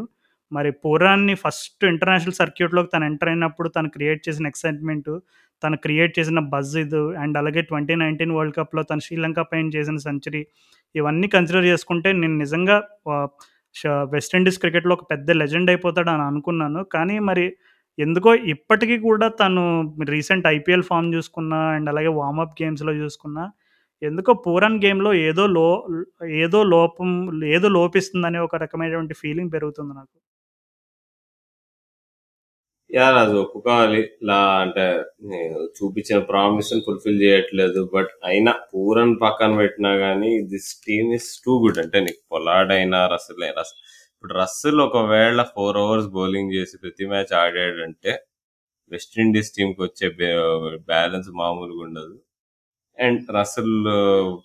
మరి పూరాన్ని ఫస్ట్ ఇంటర్నేషనల్ సర్క్యూట్‌లోకి తను ఎంటర్ అయినప్పుడు తను క్రియేట్ చేసిన ఎక్సైట్‌మెంటు, తను క్రియేట్ చేసిన బజ్ ఇది అండ్ అలాగే 2019 వరల్డ్ కప్‌లో తను శ్రీలంక పైన చేసిన సెంచరీ ఇవన్నీ కన్సిడర్ చేసుకుంటే నేను నిజంగా వెస్టిండీస్ క్రికెట్‌లో ఒక పెద్ద లెజెండ్ అయిపోతాడు అని అనుకున్నాను. కానీ మరి ఎందుకో ఇప్పటికీ కూడా తను రీసెంట్ ఐపీఎల్ ఫార్మ్ చూసుకున్నా అండ్ అలాగే వార్మప్ గేమ్స్‌లో చూసుకున్నా ఎందుకో పూరన్ గేమ్‌లో ఏదో లో ఏదో లోపం ఏదో లోపిస్తుందనే ఒక రకమైనటువంటి ఫీలింగ్ పెరుగుతుంది నాకు. యా అది ఒప్పుకోవాలి. ఇలా అంటే చూపించిన ప్రామిస్ ఫుల్‌ఫిల్ చేయట్లేదు. బట్ అయినా పూరన్ పక్కన పెట్టినా కానీ this team is too good. అంటే నీకు పొలార్డ్ అయినా, రసెల్ అయినా ఇప్పుడు రస్సెల్ ఒకవేళ ఫోర్ అవర్స్ బౌలింగ్ చేసి ప్రతి మ్యాచ్ ఆడాడంటే వెస్టిండీస్ టీంకి వచ్చే బ్యాలెన్స్ మామూలుగా ఉండదు. అండ్ రసల్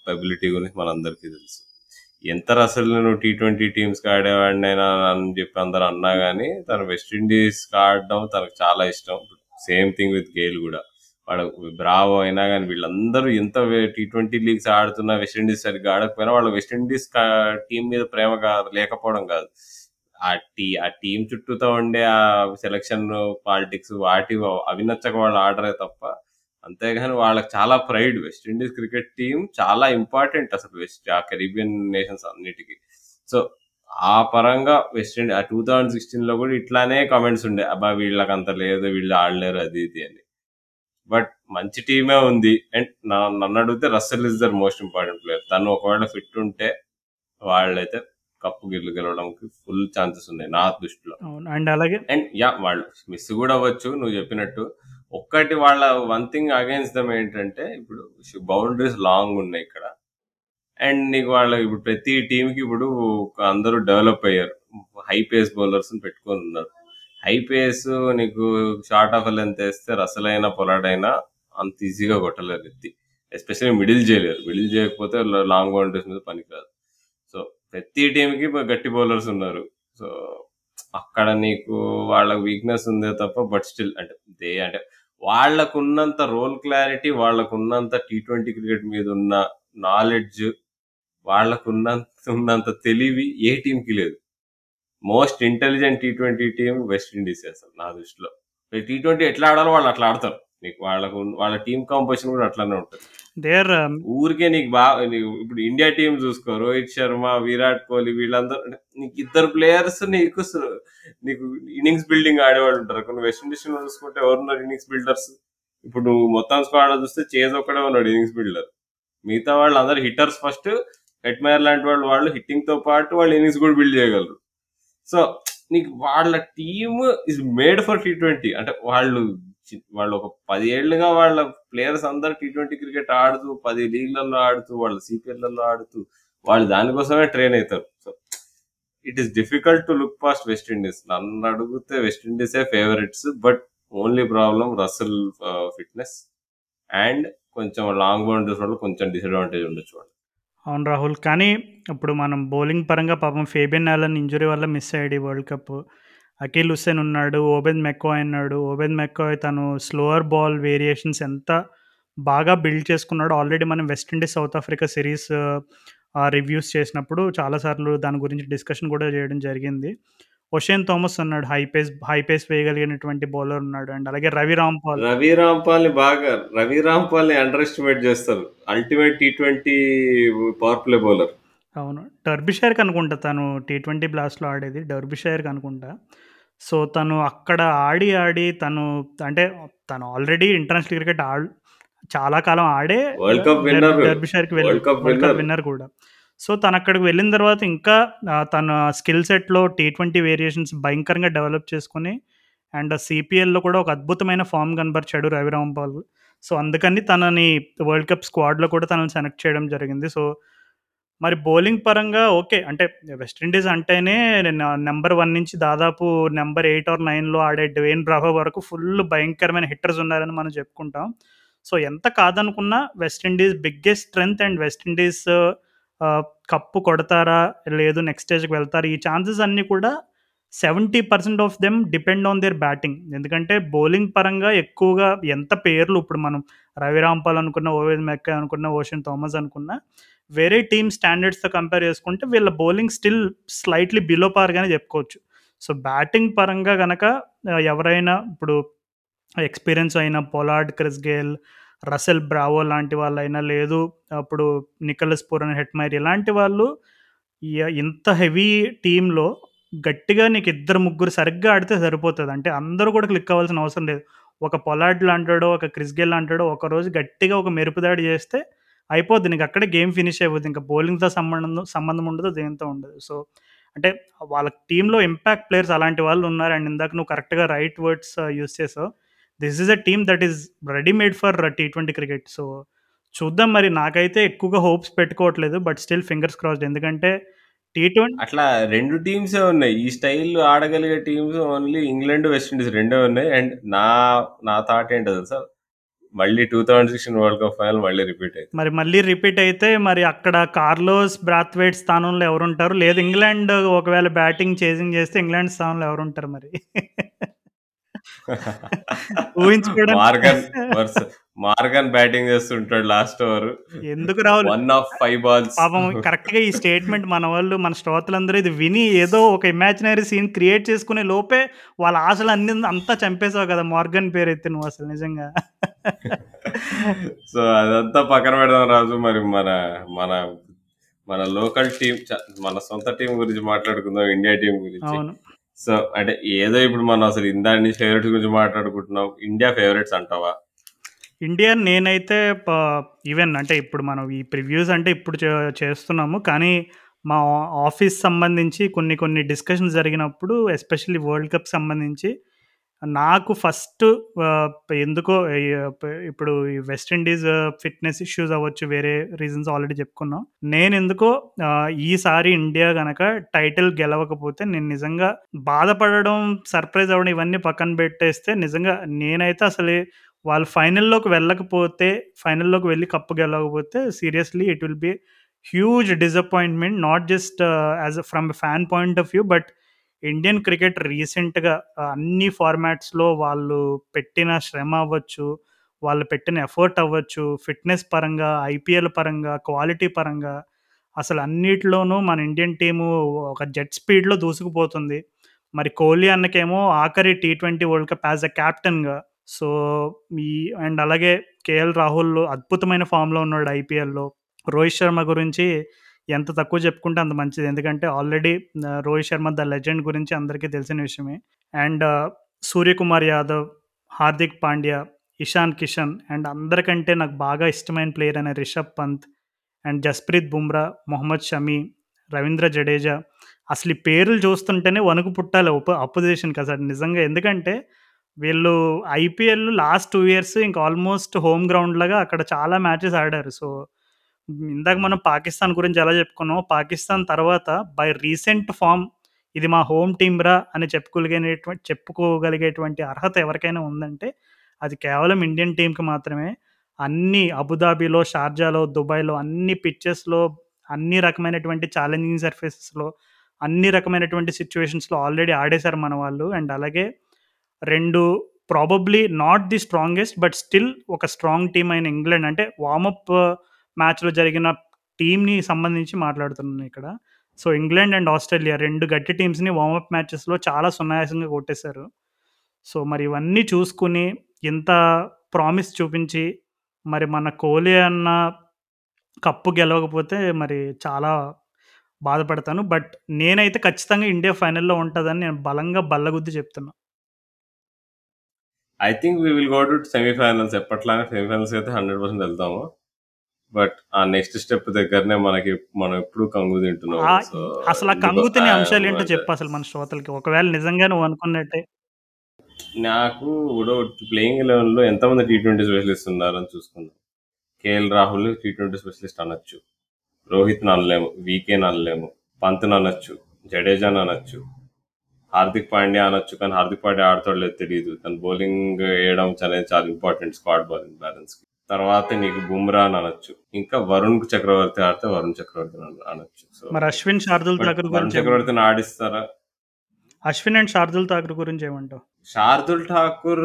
ఎబిలిటీ గురించి మనందరికీ తెలుసు. ఎంత రసెల్ నువ్వు టీ ట్వంటీ టీమ్స్‌కి ఆడేవాడినైనా అని చెప్పి అందరు అన్నా కానీ తను వెస్టిండీస్కి ఆడడం తనకు చాలా ఇష్టం. సేమ్ థింగ్ విత్ గేల్ కూడా వాడు బ్రావో అయినా కానీ వీళ్ళందరూ ఎంత టీ ట్వంటీ లీగ్స్ ఆడుతున్నా వెస్టిండీస్ సరిగ్గా ఆడకపోయినా వాళ్ళ వెస్టిండీస్ టీం మీద ప్రేమ కాదు లేకపోవడం కాదు. ఆ టీ ఆ టీం చుట్టూతో ఉండే ఆ సెలక్షన్ పాలిటిక్స్ వాటి అవి నచ్చక వాళ్ళు ఆడరే తప్ప అంతేగాని వాళ్ళకి చాలా pride West Indies cricket team చాలా ఇంపార్టెంట్ అసలు వెస్ట్ ఆ కెరీబియన్ నేషన్స్ అన్నిటికీ సో ఆ పరంగా వెస్టిండీ ఆ టూ థౌజండ్ సిక్స్టీన్లో కూడా ఇట్లానే కామెంట్స్ ఉండే అబ్బా వీళ్ళకి అంత లేదు వీళ్ళు ఆడలేరు అది ఇది అని బట్ మంచి టీమే ఉంది. అండ్ నన్ను అడిగితే Russell is the most important player. తను ఒకవేళ ఫిట్ ఉంటే వాళ్ళైతే కప్పు గిల్లు గెలవడానికి ఫుల్ ఛాన్సెస్ ఉన్నాయి నా దృష్టిలో. అండ్ అలాగే అండ్ యా వాళ్ళు మిస్ కూడా అవ్వచ్చు నువ్వు చెప్పినట్టు. ఒక్కటి వాళ్ళ వన్ థింగ్ అగైన్స్ దమ్ ఏంటంటే ఇప్పుడు బౌండరీస్ లాంగ్ ఉన్నాయి ఇక్కడ. అండ్ నీకు వాళ్ళ ఇప్పుడు ప్రతి టీంకి ఇప్పుడు అందరూ డెవలప్ అయ్యారు. హై పేస్ బౌలర్స్ పెట్టుకొని ఉన్నారు. హై పేస్ నీకు షార్ట్ ఆఫ్ లెంత్ వేస్తే రసలైన పొలాడైనా అంత ఈజీగా కొట్టలేరు ఎత్తి ఎస్పెషల్లీ మిడిల్ చేయలేరు మిడిల్ చేయకపోతే లాంగ్ బౌండరీస్ మీద పనికిరాదు. సో ప్రతి టీంకి గట్టి బౌలర్స్ ఉన్నారు. సో అక్కడ నీకు వాళ్ళ వీక్నెస్ ఉందే తప్ప బట్ స్టిల్ అంటే దే అంటే వాళ్ళకున్నంత రోల్ క్లారిటీ వాళ్ళకున్నంత టీ ట్వంటీ క్రికెట్ మీద ఉన్న నాలెడ్జ్ వాళ్ళకున్నంత ఉన్నంత తెలివి ఏ టీంకి లేదు. Most intelligent T twenty team West Indies అసలు నా దృష్టిలో. టీ ట్వంటీ ఎట్లా ఆడాలో వాళ్ళు అట్లా ఆడతారు. నీకు వాళ్ళకు వాళ్ళ టీం కాంపోజిషన్ కూడా అట్లానే ఉంటుంది. ఆర్ ఊరికే నీకు బాగా ఇప్పుడు ఇండియా టీం చూసుకో రోహిత్ శర్మ విరాట్ కోహ్లీ వీళ్ళందరూ నీకు ఇద్దరు ప్లేయర్స్ నీకు నీకు ఇన్నింగ్స్ బిల్డింగ్ ఆడేవాళ్ళు ఉంటారు. కొన్ని వెస్ట్ ఇండీస్ టీం చూసుకుంటే ఎవరున్నారు ఇన్నింగ్స్ బిల్డర్స్? ఇప్పుడు నువ్వు మొత్తం స్క్వాడ్ చూస్తే చేజ్ ఒక్కడే ఉన్నాడు ఇన్నింగ్స్ బిల్డర్. మిగతా వాళ్ళు అందరు హిట్టర్స్ ఫస్ట్ హెట్మేర్ లాంటి వాళ్ళు వాళ్ళు హిట్టింగ్తో పాటు వాళ్ళు ఇన్నింగ్స్ కూడా బిల్డ్ చేయగలరు. సో నీకు వాళ్ళ team is made for T twenty అంటే వాళ్ళు వాళ్ళు ఒక పది ఏళ్ళుగా వాళ్ళ ప్లేయర్స్ అందరు టీ ట్వంటీ క్రికెట్ ఆడుతూ పది లీగ్లలో ఆడుతూ వాళ్ళ సిపిఎల్లలో ఆడుతూ వాళ్ళు దానికోసమే ట్రైన్ అవుతారు. So it is difficult to look past West Indies నన్ను అడిగితే west ఇండీసే favourites but only problem Russell fitness and కొంచెం లాంగ్ బౌండరీస్ వాళ్ళు కొంచెం డిసడ్వాంటేజ్ ఉండొచ్చు వాళ్ళు అవును రాహుల్. కానీ ఇప్పుడు మనం బౌలింగ్ పరంగా పాపం ఫేబియన్ ఆలన్ ఇంజురీ వల్ల మిస్ అయ్యాడు ఈ వరల్డ్ కప్. అఖిల్ హుస్సేన్ ఉన్నాడు. ఓబెద్ మెక్కాయ్ ఉన్నాడు. ఓబెద్ మెక్కాయ్ తను స్లోవర్ బాల్ వేరియేషన్స్ ఎంత బాగా బిల్డ్ చేసుకున్నాడు ఆల్రెడీ మనం West Indies South Africa series reviews చేసినప్పుడు చాలా సార్లు దాని గురించి డిస్కషన్ కూడా చేయడం జరిగింది. ఒషేన్ థామస్ ఉన్నాడు. హై పేస్ హై పేస్ వేయగలిగినటువంటి బౌలర్ ఉన్నాడు. అండ్ అలాగే రవి రాంపాల్. రవి రాంపాల్ని బాగా రవి రాంపాల్ని అండర్ ఎస్టిమేట్ చేస్తారు ultimate T twenty power play bowler అవును. డర్బిషైర్‌కి అనుకుంటా తను టీ20 బ్లాస్ట్‌లో ఆడేది. డర్బిషైర్‌కి అనుకుంటా. సో, తను అక్కడ ఆడి, ఆడి తను అంటే తను ఆల్రెడీ ఇంటర్నేషనల్ క్రికెట్ ఆడ్ చాలా కాలం ఆడే వరల్డ్ కప్ విన్నర్ డర్బిషైర్‌కి వెళ్ళి వరల్డ్ కప్ విన్నర్ కూడా. సో, తనక్కడికి వెళ్ళిన తర్వాత ఇంకా ఆహ్, తన స్కిల్ సెట్‌లో టీ20 వేరియేషన్స్ భయంకరంగా డెవలప్ చేసుకొని అండ్ సీపీఎల్‌లో కూడా ఒక అద్భుతమైన ఫార్మ్ కనబరిచాడు రవి రాంపాల్. సో, అందుకని తనని వరల్డ్ కప్ స్క్వాడ్‌లో కూడా తనని సెలెక్ట్ చేయడం జరిగింది. సో, మరి బౌలింగ్ పరంగా ఓకే. అంటే వెస్టిండీస్ అంటేనే న నంబర్ 1 నుంచి దాదాపు నంబర్ 8 ఆర్ 9లో ఆడే డ్వేన్ బ్రావో వరకు ఫుల్ భయంకరమైన హిట్టర్స్ ఉన్నారని మనం చెప్పుకుంటాం. సో, ఎంత కాదనుకున్నా West Indies biggest strength and West Indies cup కొడతారా? లేదు నెక్స్ట్ స్టేజ్‌కి వెళ్తారా? ఈ ఛాన్సెస్ అన్నీ కూడా 70% of them depend on their batting. ఎందుకంటే బౌలింగ్ పరంగా ఎక్కువగా ఎంత పేర్లు ఇప్పుడు మనం రవి రాంపాల్ అనుకున్న, ఓవెన్ మెక్క అనుకున్న, ఓషన్ థామస్ అనుకున్న వేరే టీమ్ స్టాండర్డ్స్‌తో కంపేర్ చేసుకుంటే వీళ్ళ bowling still slightly below par చెప్పుకోవచ్చు. సో, బ్యాటింగ్ పరంగా కనుక ఎవరైనా ఇప్పుడు ఎక్స్‌పీరియన్స్ అయిన Pollard, Chris Gayle, Russell Bravo లాంటి వాళ్ళైనా లేదు అప్పుడు నికలస్ పూరన్, హెట్మైర్ ఇలాంటి వాళ్ళు ఇంత హెవీ టీంలో గట్టిగా నీకు ఇద్దరు, ముగ్గురు సరిగ్గా ఆడితే సరిపోతుంది అంటే అందరూ కూడా క్లిక్ అవ్వాల్సిన అవసరం లేదు. ఒక పొలాడ్ లాంటాడో ఒక క్రిస్ లాంటాడో ఒక ఒకరోజు గట్టిగా ఒక మెరుపు దాడి చేస్తే అయిపోద్ది. నీకు అక్కడే గేమ్ ఫినిష్ అయిపోద్ది. ఇంకా బౌలింగ్‌తో సంబంధం సంబంధం ఉండదు. దేనితో ఉండదు. సో, అంటే వాళ్ళ టీంలో ఇంపాక్ట్ ప్లేయర్స్ అలాంటి వాళ్ళు ఉన్నారు. అండ్ ఇందాక నువ్వు కరెక్ట్‌గా రైట్ వర్డ్స్ యూజ్ చేసావు. This is a team that is ready made for T20 cricket. So, చూద్దాం మరి నాకైతే ఎక్కువగా హోప్స్ పెట్టుకోవట్లేదు. బట్ స్టిల్ ఫింగర్స్ క్రాస్డ్ ఎందుకంటే టీ20 అట్లా 2 టీమ్సే ఉన్నాయి. ఈ స్టైల్‌లో ఆడగలిగే teams only England, West Indies రెండే ఉన్నాయి. అండ్ నా నా థాట్ ఏంటో తెలుసా? మళ్ళీ 2016 వరల్డ్ కప్ ఫైనల్ మళ్ళీ రిపీట్ అయితది. మరి మళ్ళీ రిపీట్ అయితే మరి అక్కడ కార్లోస్ బ్రాత్‌వైట్ స్థానంలో ఎవరుంటారు? లేదు ఇంగ్లాండ్ ఒకవేళ బ్యాటింగ్ చేజింగ్ చేస్తే ఇంగ్లాండ్ స్థానంలో ఎవరుంటారు మరి? మార్గన్ వర్స్ మార్గన్ బ్యాటింగ్ చేస్తుంటాడు లాస్ట్ ఓవర్. ఎందుకు రాహుల్? 1 of 5 balls. పాపం కరెక్ట్‌గా ఈ స్టేట్మెంట్ మన వాళ్ళు, మన శ్రోతలందరూ ఇది విని ఏదో ఒక ఇమాజినరీ సీన్ క్రియేట్ చేసుకునే లోపే వాళ్ళ ఆశలన్నీ అంతా చంపేసావు కదా! మార్గన్ పేరెత్తి నువ్వు అసలు నిజంగా. సో, అదంతా పక్కన పెడదాం రాజు. మరి మన మన మన లోకల్ చ మన సొంత టీమ్ గురించి మాట్లాడుకుందాం. ఇండియా టీమ్ గురించి. సో, అంటే ఏదో ఇప్పుడు మనం అసలు ఇందాక నుంచి ఫేవరెట్స్ గురించి మాట్లాడుకుంటున్నాం. ఇండియా ఫేవరెట్స్ అంటావా? ఇండియా నేనైతే ప ఈవెన్ అంటే ఇప్పుడు మనం ఈ ప్రివ్యూస్ అంటే ఇప్పుడు చే చేస్తున్నాము. కానీ మా ఆఫీస్ సంబంధించి కొన్ని కొన్ని డిస్కషన్స్ జరిగినప్పుడు ఎస్పెషల్లీ వరల్డ్ కప్ సంబంధించి నాకు ఫస్ట్ ఆహ్, ఎందుకో ఇప్పుడు ఈ వెస్ట్ ఇండీస్ ఫిట్‌నెస్ ఇష్యూస్ అవ్వచ్చు. వేరే రీజన్స్ ఆల్రెడీ చెప్పుకున్నాం. నేనెందుకో ఆహ్, ఈసారి ఇండియా గనక టైటిల్ గెలవకపోతే నేను నిజంగా బాధపడడం, సర్ప్రైజ్ అవ్వడం ఇవన్నీ పక్కన పెట్టేస్తే నిజంగా నేనైతే అసలు వాళ్ళు ఫైనల్‌లోకి వెళ్ళకపోతే, ఫైనల్‌లోకి వెళ్ళి cup గెలవకపోతే seriously it will be huge disappointment. Not just as from a fan point of view but Indian cricket రీసెంట్‌గా అన్ని ఫార్మాట్స్‌లో వాళ్ళు పెట్టిన శ్రమ అవ్వచ్చు, వాళ్ళు పెట్టిన ఎఫర్ట్ అవ్వచ్చు, ఫిట్‌నెస్ పరంగా, ఐపీఎల్ పరంగా, క్వాలిటీ పరంగా అసలు అన్నిట్లోనూ మన ఇండియన్ టీము ఒక జెట్ స్పీడ్‌లో దూసుకుపోతుంది. మరి కోహ్లీ అన్నకేమో ఆఖరి టీ20 వరల్డ్ కప్ యాజ్ అ క్యాప్టెన్గా సో, ఈ అండ్ అలాగే కేఎల్ రాహుల్ అద్భుతమైన ఫామ్‌లో ఉన్నాడు ఐపీఎల్‌లో. రోహిత్ శర్మ గురించి ఎంత తక్కువ చెప్పుకుంటే అంత మంచిది. ఎందుకంటే already Rohit Sharma the legend గురించి అందరికీ తెలిసిన విషయమే. అండ్ సూర్యకుమార్ యాదవ్, హార్దిక్ పాండ్యా, ఇషాన్ కిషన్ అండ్ అందరికంటే నాకు బాగా ఇష్టమైన ప్లేయర్ అయిన రిషబ్ పంత్ అండ్ జస్ప్రీత్ బుమ్రా, మొహమ్మద్ షమీ రవీంద్ర జడేజా అసలు ఈ పేర్లు చూస్తుంటేనే వణుకు పుట్టాలి ఉప అపోజిషన్‌కి అసలు నిజంగా. ఎందుకంటే వీళ్ళు ఐపీఎల్ లాస్ట్ టూ ఇయర్స్ ఇంకా ఆల్మోస్ట్ హోమ్ గ్రౌండ్ లాగా అక్కడ చాలా మ్యాచెస్ ఆడారు. సో, ఇందాక మనం పాకిస్తాన్ గురించి ఎలా చెప్పుకున్నాం పాకిస్తాన్ తర్వాత బై రీసెంట్ ఫార్మ్ ఇది మా హోమ్ టీమ్ రా అని చెప్పుకోగలిగేటువంటి చెప్పుకోగలిగేటువంటి అర్హత ఎవరికైనా ఉందంటే అది కేవలం ఇండియన్ టీంకి మాత్రమే. అన్ని అబుదాబిలో, షార్జాలో, దుబాయ్‌లో అన్ని పిక్చర్స్లో అన్ని రకమైనటువంటి ఛాలెంజింగ్ సర్ఫేసెస్‌లో అన్ని రకమైనటువంటి సిచ్యువేషన్స్లో ఆల్రెడీ ఆడేశారు మన వాళ్ళు. అండ్ అలాగే రెండు probably not the strongest but still ఒక స్ట్రాంగ్ టీమ్ అయిన ఇంగ్లాండ్ అంటే వార్మప్ మ్యాచ్‌లో జరిగిన టీంని సంబంధించి మాట్లాడుతున్నాను ఇక్కడ. సో, ఇంగ్లాండ్ అండ్ ఆస్ట్రేలియా రెండు గట్టి టీమ్స్‌ని వార్మప్ మ్యాచెస్‌లో చాలా సునాయాసంగా కొట్టేశారు. సో, మరి ఇవన్నీ చూసుకొని ఇంత ప్రామిస్ చూపించి మరి మన కోహ్లీ అన్న కప్పు గెలవకపోతే మరి చాలా బాధపడతాను. బట్ నేనైతే ఖచ్చితంగా ఇండియా ఫైనల్‌లో ఉంటుందని నేను బలంగా బల్లగుద్ది చెప్తున్నా. I think we will go to semifinals ఎప్పట్లానే semifinals అయితే 100% వెళ్తాము. బట్ ఆ నెక్స్ట్ స్టెప్ దగ్గరనే మనకి మనం ఎప్పుడు కంగు తింటున్నాం. అసల ఆ కంగు తినే ఆహ్, అంశాలేంటో అంటే చెప్పు అసలు మన శ్రోతలకి. ఒకవేళ నిజంగా నువ్వు అనుకున్నట్టే నాకు ఇప్పుడు ప్లేయింగ్ 11లో ఎంతమంది టీ20 స్పెషలిస్ట్ ఉన్నారని చూసుకుందాం. కేఎల్ రాహుల్ టీ20 స్పెషలిస్ట్ అనొచ్చు. రోహిత్‌ని అనలేము. వీకేని అనలేము. పంత్‌ని అనొచ్చు. జడేజాని అనొచ్చు. హార్దిక్ పాండ్యా అనొచ్చు. కానీ హార్దిక్ పాండ్యా ఆడతాడో లేదో తెలీదు. తను బౌలింగ్ ఏయడం అనేది చాలా ఇంపార్టెంట్ స్క్వాడ్ బౌలింగ్ బ్యాలెన్స్‌కి. తర్వాత నీకు బుమ్రాని అనొచ్చు. ఇంకా వరుణ్ చక్రవర్తి ఆడితే వరుణ్ చక్రవర్తిని అన అనొచ్చు. సో, మరి అశ్విన్, శార్దూల్ ఠాకూర్ వరుణ్? చక్రవర్తిని ఆడిస్తారా? అశ్విన్ అండ్ శార్దూల్ ఠాకూర్ గురించి ఏమంటావు? Shardul Thakur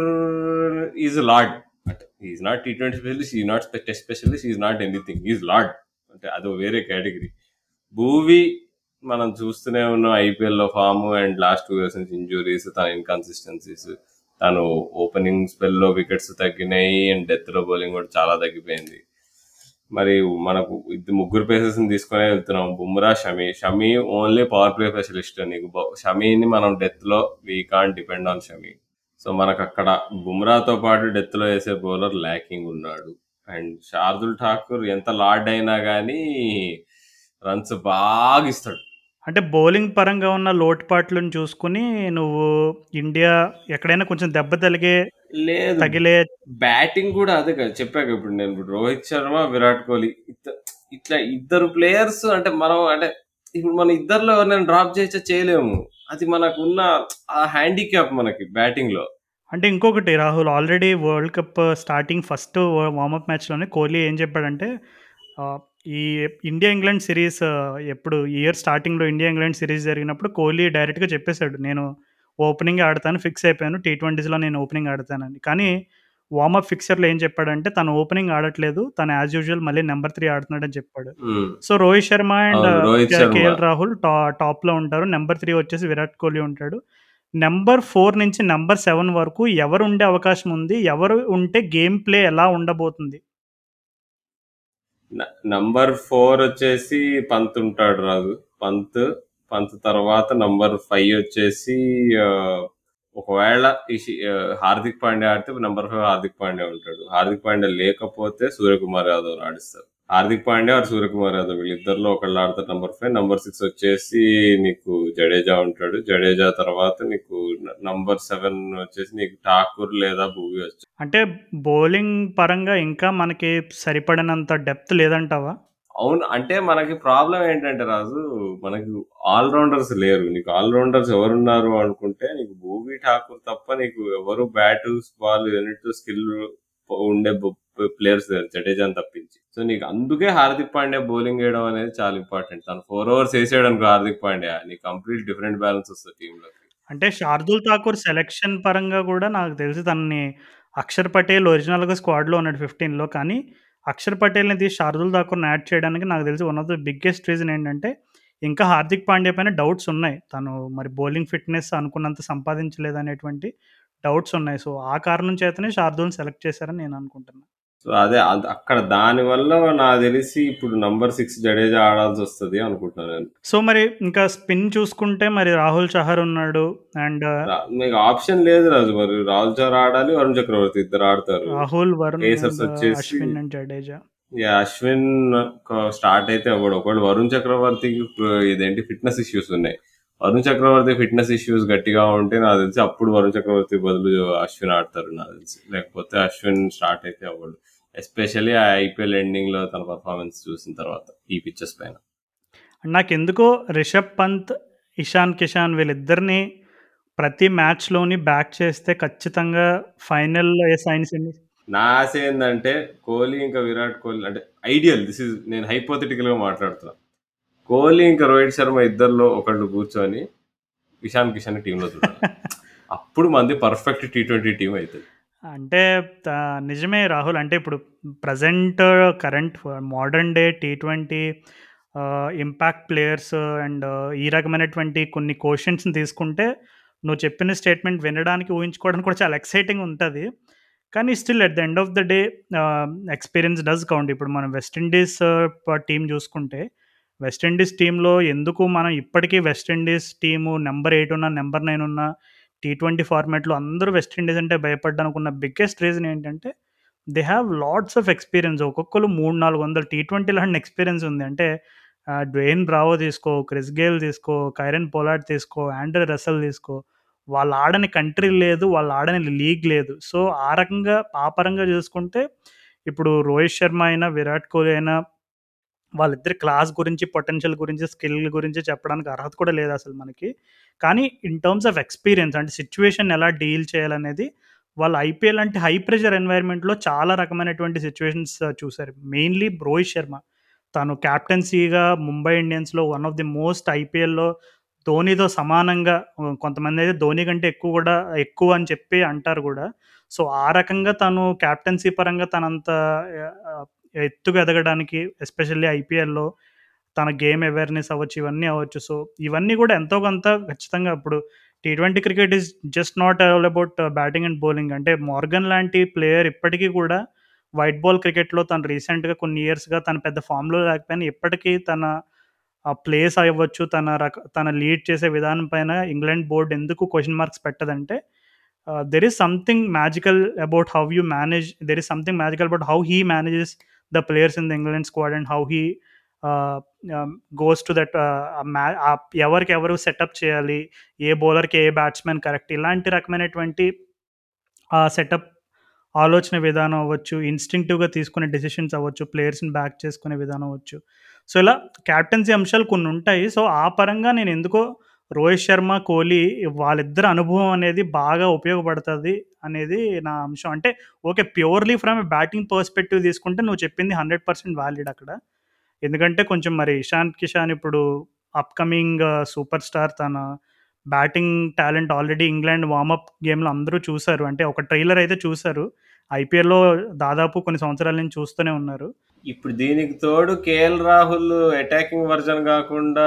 is lord. అంటే is not T twenty specialist, is not test specialist, is not anything. Is lord. అంటే అదో వేరే కేటగిరీ. భూవి మనం చూస్తూనే ఉన్నాం ఐపీఎల్‌లో ఫామ్ అండ్ లాస్ట్ 2 ఇయర్స్ నుంచి ఇంజ్యూరీస్, తన ఇన్‌కన్సిస్టెన్సీస్, తను ఓపెనింగ్ స్పెల్‌లో వికెట్స్ తగ్గినాయి అండ్ డెత్‌లో బౌలింగ్ కూడా చాలా తగ్గిపోయింది. మరి మనకు ఇద్దరు ముగ్గురు ప్లేసెస్ తీసుకునే వెళ్తున్నాం. Bumrah, Shami Shami only power play specialist. నీకు షమీని మనం డెత్‌లో we can't depend on Shami. So, మనకు అక్కడ బుమ్రాతో పాటు డెత్‌లో వేసే బౌలర్ ల్యాకింగ్ ఉన్నాడు. అండ్ శార్దుల్ ఠాకూర్ ఎంత లార్డ్ అయినా కానీ రన్స్ బాగా ఇస్తాడు. అంటే బౌలింగ్ పరంగా ఉన్న లోటుపాట్లను చూసుకొని నువ్వు ఇండియా ఎక్కడైనా కొంచెం దెబ్బ తలిగే లేదు. తగిలే బ్యాటింగ్ కూడా అదే కదా! చెప్పాక ఇప్పుడు నేను ఇప్పుడు రోహిత్ శర్మ, విరాట్ కోహ్లీ ఇట్లా ఇద్దరు ప్లేయర్స్ అంటే మనం అంటే ఇప్పుడు మన ఇద్దరిలో ఎవరినైనా డ్రాప్ చేయొచ్చా? చేయలేము. అది మనకున్న ఆ హ్యాండిక్యాప్ మనకి బ్యాటింగ్‌లో. అంటే ఇంకొకటి Rahul already world cup starting first warmup మ్యాచ్‌లోనే Kohli ఏం చెప్పాడంటే ఈ ఇండియా ఇంగ్లాండ్ సిరీస్ ఎప్పుడు ఇయర్ స్టార్టింగ్‌లో ఇండియా ఇంగ్లాండ్ సిరీస్ జరిగినప్పుడు కోహ్లీ డైరెక్ట్‌గా చెప్పేసాడు. నేను ఓపెనింగ్ ఆడతాను ఫిక్స్ అయిపోయాను. టీ ట్వెంటీస్‌లో నేను ఓపెనింగ్ ఆడతానని. కానీ వార్మప్ ఫిక్చర్‌లో ఏం చెప్పాడంటే తను ఓపెనింగ్ ఆడట్లేదు. తను యాజ్ యూజువల్ మళ్ళీ నంబర్ 3 ఆడుతున్నాడని చెప్పాడు. So, Rohit Sharma and. KL Rahul టా టాప్‌లో ఉంటారు. నంబర్ 3 వచ్చేసి విరాట్ కోహ్లీ ఉంటాడు. నంబర్ 4 నుంచి నంబర్ 7 వరకు ఎవరు ఉండే అవకాశం ఉంది? ఎవరు ఉంటే గేమ్ ప్లే ఎలా ఉండబోతుంది? న నంబర్ ఫోర్ వచ్చేసి పంత్ ఉంటాడు రాజు. పంత్, పంత్ తర్వాత నంబర్ ఫైవ్ వచ్చేసి ఒకవేళ హార్దిక్ పాండ్యా ఆడితే నంబర్ ఫైవ్ హార్దిక్ పాండ్యా ఉంటాడు. హార్దిక్ పాండ్యా లేకపోతే సూర్యకుమార్ యాదవ్ ఆడిస్తారు. హార్దిక్ పాండ్యా ఆర్ సూర్యకుమార్ యాదవ్ వీళ్ళిద్దరిలో ఒకళ్ళు ఆడతారు నంబర్ 5. నంబర్ 6 వచ్చేసి నీకు జడేజా ఉంటాడు. జడేజా తర్వాత నీకు నంబర్ 7 వచ్చేసి నీకు ఠాకూర్ లేదా భువి వచ్చు. అంటే బౌలింగ్ పరంగా ఇంకా మనకి సరిపడినంత డెప్త్ లేదంటావా? అవును. అంటే మనకి ప్రాబ్లమ్ ఏంటంటే రాజు మనకి ఆల్ రౌండర్స్ లేరు. నీకు ఆల్ రౌండర్స్ ఎవరున్నారు అనుకుంటే నీకు భువి, ఠాకూర్ తప్ప నీకు ఎవరు బ్యాటు, బాల్ యూనిట్ స్కిల్ ఉండే ప్లేయర్స్ లేరు జడేజాని తప్పించి. సో, నీకు అందుకే హార్దిక్ పాండ్యా బౌలింగ్ వేయడం అనేది చాలా ఇంపార్టెంట్. తను ఫోర్ ఓవర్స్ అనుకో హార్దిక్ పాండ్యా నీకు కంప్లీట్ డిఫరెంట్ బ్యాలెన్స్ వస్తుంది టీంలో అంటే శార్దుల్ ఠాకూర్ సెలెక్షన్ పరంగా కూడా నాకు తెలిసి తనని అక్షర్ పటేల్ ఒరిజినల్‌గా స్క్వాడ్‌లో ఉన్నాడు 15లో. కానీ అక్షర్ పటేల్‌ని తీసి శార్దుల్ ఠాకూర్‌ని యాడ్ చేయడానికి నాకు తెలిసి one of the biggest reason ఏంటంటే ఇంకా హార్దిక్ పాండ్యా పైన డౌట్స్ ఉన్నాయి. తను మరి బౌలింగ్ ఫిట్‌నెస్ అనుకున్నంత సంపాదించలేదనేటువంటి డౌట్స్ ఉన్నాయి. సో, ఆ కారణం చేతనే శార్దూల్‌ని సెలెక్ట్ చేశారని నేను అనుకుంటున్నా. సో, అదే అక్కడ దానివల్ల నాకు తెలిసి ఇప్పుడు నంబర్ 6 జడేజా ఆడాల్సొస్తది అనుకుంటున్నా నేను. సో, మరి ఇంకా స్పిన్ చూసుకుంటే మరి రాహుల్ చహర్ ఉన్నాడు. అండ్ నీకు ఆప్షన్ లేదు రాజు మరి రాహుల్ చహర్ ఆడాలి, వరుణ్ చక్రవర్తి ఇద్దరు ఆడతారు. రాహుల్, వరుణ్ అశ్విన్ అండ్ జడేజా. అశ్విన్ స్టార్ట్ అయితే అవ్వడు. ఒకవేళ వరుణ్ చక్రవర్తికి ఇదేంటి ఫిట్‌నెస్ ఇష్యూస్ ఉన్నాయి. వరుణ్ చక్రవర్తి ఫిట్‌నెస్ ఇష్యూస్ గట్టిగా ఉంటే నాకు తెలిసి అప్పుడు వరుణ్ చక్రవర్తి బదులు అశ్విన్ ఆడతారు నాకు తెలిసి. లేకపోతే అశ్విన్ స్టార్ట్ అయితే అవ్వడు. ఎస్పెషల్లీ ఆ ఐపీఎల్ ఎండింగ్‌లో తన పెర్ఫార్మన్స్ చూసిన తర్వాత ఈ పిచెస్ పైన. నాకెందుకో రిషబ్ పంత్, ఇషాన్ కిషాన్ వీళ్ళిద్దరిని ప్రతి మ్యాచ్‌లోని బ్యాక్ చేస్తే ఖచ్చితంగా ఫైనల్‌లో ఏ సైన్ సెమీ నా ఆశ ఏందంటే కోహ్లీ ఇంకా విరాట్ కోహ్లీ అంటే ఐడియల్ దిస్ ఈజ్ నేను హైపోథెటికల్‌గా మాట్లాడుతున్నా. కోహ్లీ ఇంకా రోహిత్ శర్మ ఇద్దరిలో ఒకళ్ళు కూర్చొని ఇషాన్ కిషన్ టీంలో చూడాలి. అప్పుడు మంది పర్ఫెక్ట్ టీ ట్వంటీ టీం అవుతుంది అంటే నిజమే రాహుల్. అంటే ఇప్పుడు present current modern day T twenty impact players and ఈ రకమైనటువంటి కొన్ని క్వశ్చన్స్ని తీసుకుంటే నువ్వు చెప్పిన స్టేట్మెంట్ వినడానికి, ఊహించుకోవడానికి కూడా చాలా ఎక్సైటింగ్ ఉంటుంది కానీ still at the end of the day experience does count. ఇప్పుడు మనం వెస్టిండీస్ టీం చూసుకుంటే వెస్టిండీస్ టీంలో ఎందుకు మనం ఇప్పటికీ West Indies team number eight ఉన్న నెంబర్ నైన్ ఉన్న టీ ట్వంటీ ఫార్మాట్‌లో అందరూ వెస్టిండీస్ అంటే భయపడ్డానికి ఉన్న బిగ్గెస్ట్ రీజన్ ఏంటంటే they have lots of experience. ఒక్కొక్కరు మూడు నాలుగు వందలు టీ ట్వంటీ లాంటి ఎక్స్‌పీరియన్స్ ఉంది. అంటే డ్వేన్ బ్రావో తీసుకో, క్రిస్ గేల్ తీసుకో, కైరన్ పోలాట్ తీసుకో, ఆండ్రే రసల్ తీసుకో. వాళ్ళు ఆడని కంట్రీ లేదు. వాళ్ళు ఆడని లీగ్ లేదు. సో, ఆ రకంగా ఆ పరంగా చూసుకుంటే ఇప్పుడు రోహిత్ శర్మ అయినా, విరాట్ కోహ్లీ అయినా వాళ్ళిద్దరి క్లాస్ గురించి, పొటెన్షియల్ గురించి, స్కిల్ గురించి చెప్పడానికి అర్హత కూడా లేదు అసలు మనకి. కానీ ఇన్ టర్మ్స్ ఆఫ్ ఎక్స్‌పీరియన్స్ అంటే సిచ్యువేషన్ ఎలా డీల్ చేయాలనేది వాళ్ళు ఐపీఎల్ అంటే హై ప్రెషర్ ఎన్వైర్న్‌మెంట్‌లో చాలా రకమైనటువంటి సిచ్యువేషన్స్ uh, చూశారు మెయిన్‌లీ రోహిత్ శర్మ. తను కెప్టెన్సీగా ముంబై ఇండియన్స్‌లో వన్ ఆఫ్ ది మోస్ట్ ఐపీఎల్‌లో ధోనితో సమానంగా uh, కొంతమంది అయితే ధోని కంటే ఎక్కువ కూడా ఎక్కువ అని చెప్పి అంటారు కూడా సో, ఆ రకంగా తను కెప్టెన్సీ పరంగా తనంత uh, ఎత్తుగా ఎదగడానికి ఎస్పెషల్లీ ఐపీఎల్‌లో తన గేమ్ అవేర్‌నెస్ అవ్వచ్చు, ఇవన్నీ అవ్వచ్చు. సో, ఇవన్నీ కూడా ఎంతో కొంత ఖచ్చితంగా ఇప్పుడు T20 cricket is just not all about batting and bowling. అంటే మార్గన్ లాంటి ప్లేయర్ ఇప్పటికీ కూడా వైట్ బాల్ క్రికెట్‌లో తను రీసెంట్‌గా కొన్ని ఇయర్స్‌గా తన పెద్ద ఫామ్‌లో లేకపోయినా ఇప్పటికీ తన ప్లేస్ అవ్వచ్చు, తన రక తన లీడ్ చేసే విధానం పైన ఇంగ్లాండ్ బోర్డ్ ఎందుకు question marks పెట్టదంటే there is something magical about how you manage there is something magical about how he manages the players in the England squad and how he goes to that ah, మ్యా ఎవరికెవరు setup చేయాలి, ఏ బౌలర్‌కి ఏ batsmen correct ఇలాంటి రకమైనటువంటి setup ఆలోచన విధానం అవ్వచ్చు, ఇన్‌స్టింక్టివ్‌గా తీసుకునే decisions అవ్వచ్చు, ప్లేయర్స్‌ని back చేసుకునే విధానం అవ్వచ్చు. సో, ఇలా కెప్టెన్సీ అంశాలు కొన్ని ఉంటాయి సో, ఆ పరంగా నేను ఎందుకో రోహిత్ శర్మ, కోహ్లీ వాళ్ళిద్దరి అనుభవం అనేది బాగా ఉపయోగపడుతుంది అనేది నా అంశం. అంటే okay. Purely from batting perspective తీసుకుంటే నువ్వు చెప్పింది హండ్రెడ్ పర్సెంట్ వ్యాలిడ్ అక్కడ. ఎందుకంటే కొంచెం మరి ఇషాంత్ కిషాన్ ఇప్పుడు అప్‌కమింగ్ సూపర్ స్టార్ తన batting talent already England warmup గేమ్‌లో అందరూ చూశారు అంటే ఒక ట్రైలర్ అయితే చూశారు ఐపీఎల్‌లో దాదాపు కొన్ని సంవత్సరాల నుంచి చూస్తూనే ఉన్నారు. ఇప్పుడు దీనికి తోడు కేఎల్ రాహుల్ అటాకింగ్ వర్షన్ గాకుండా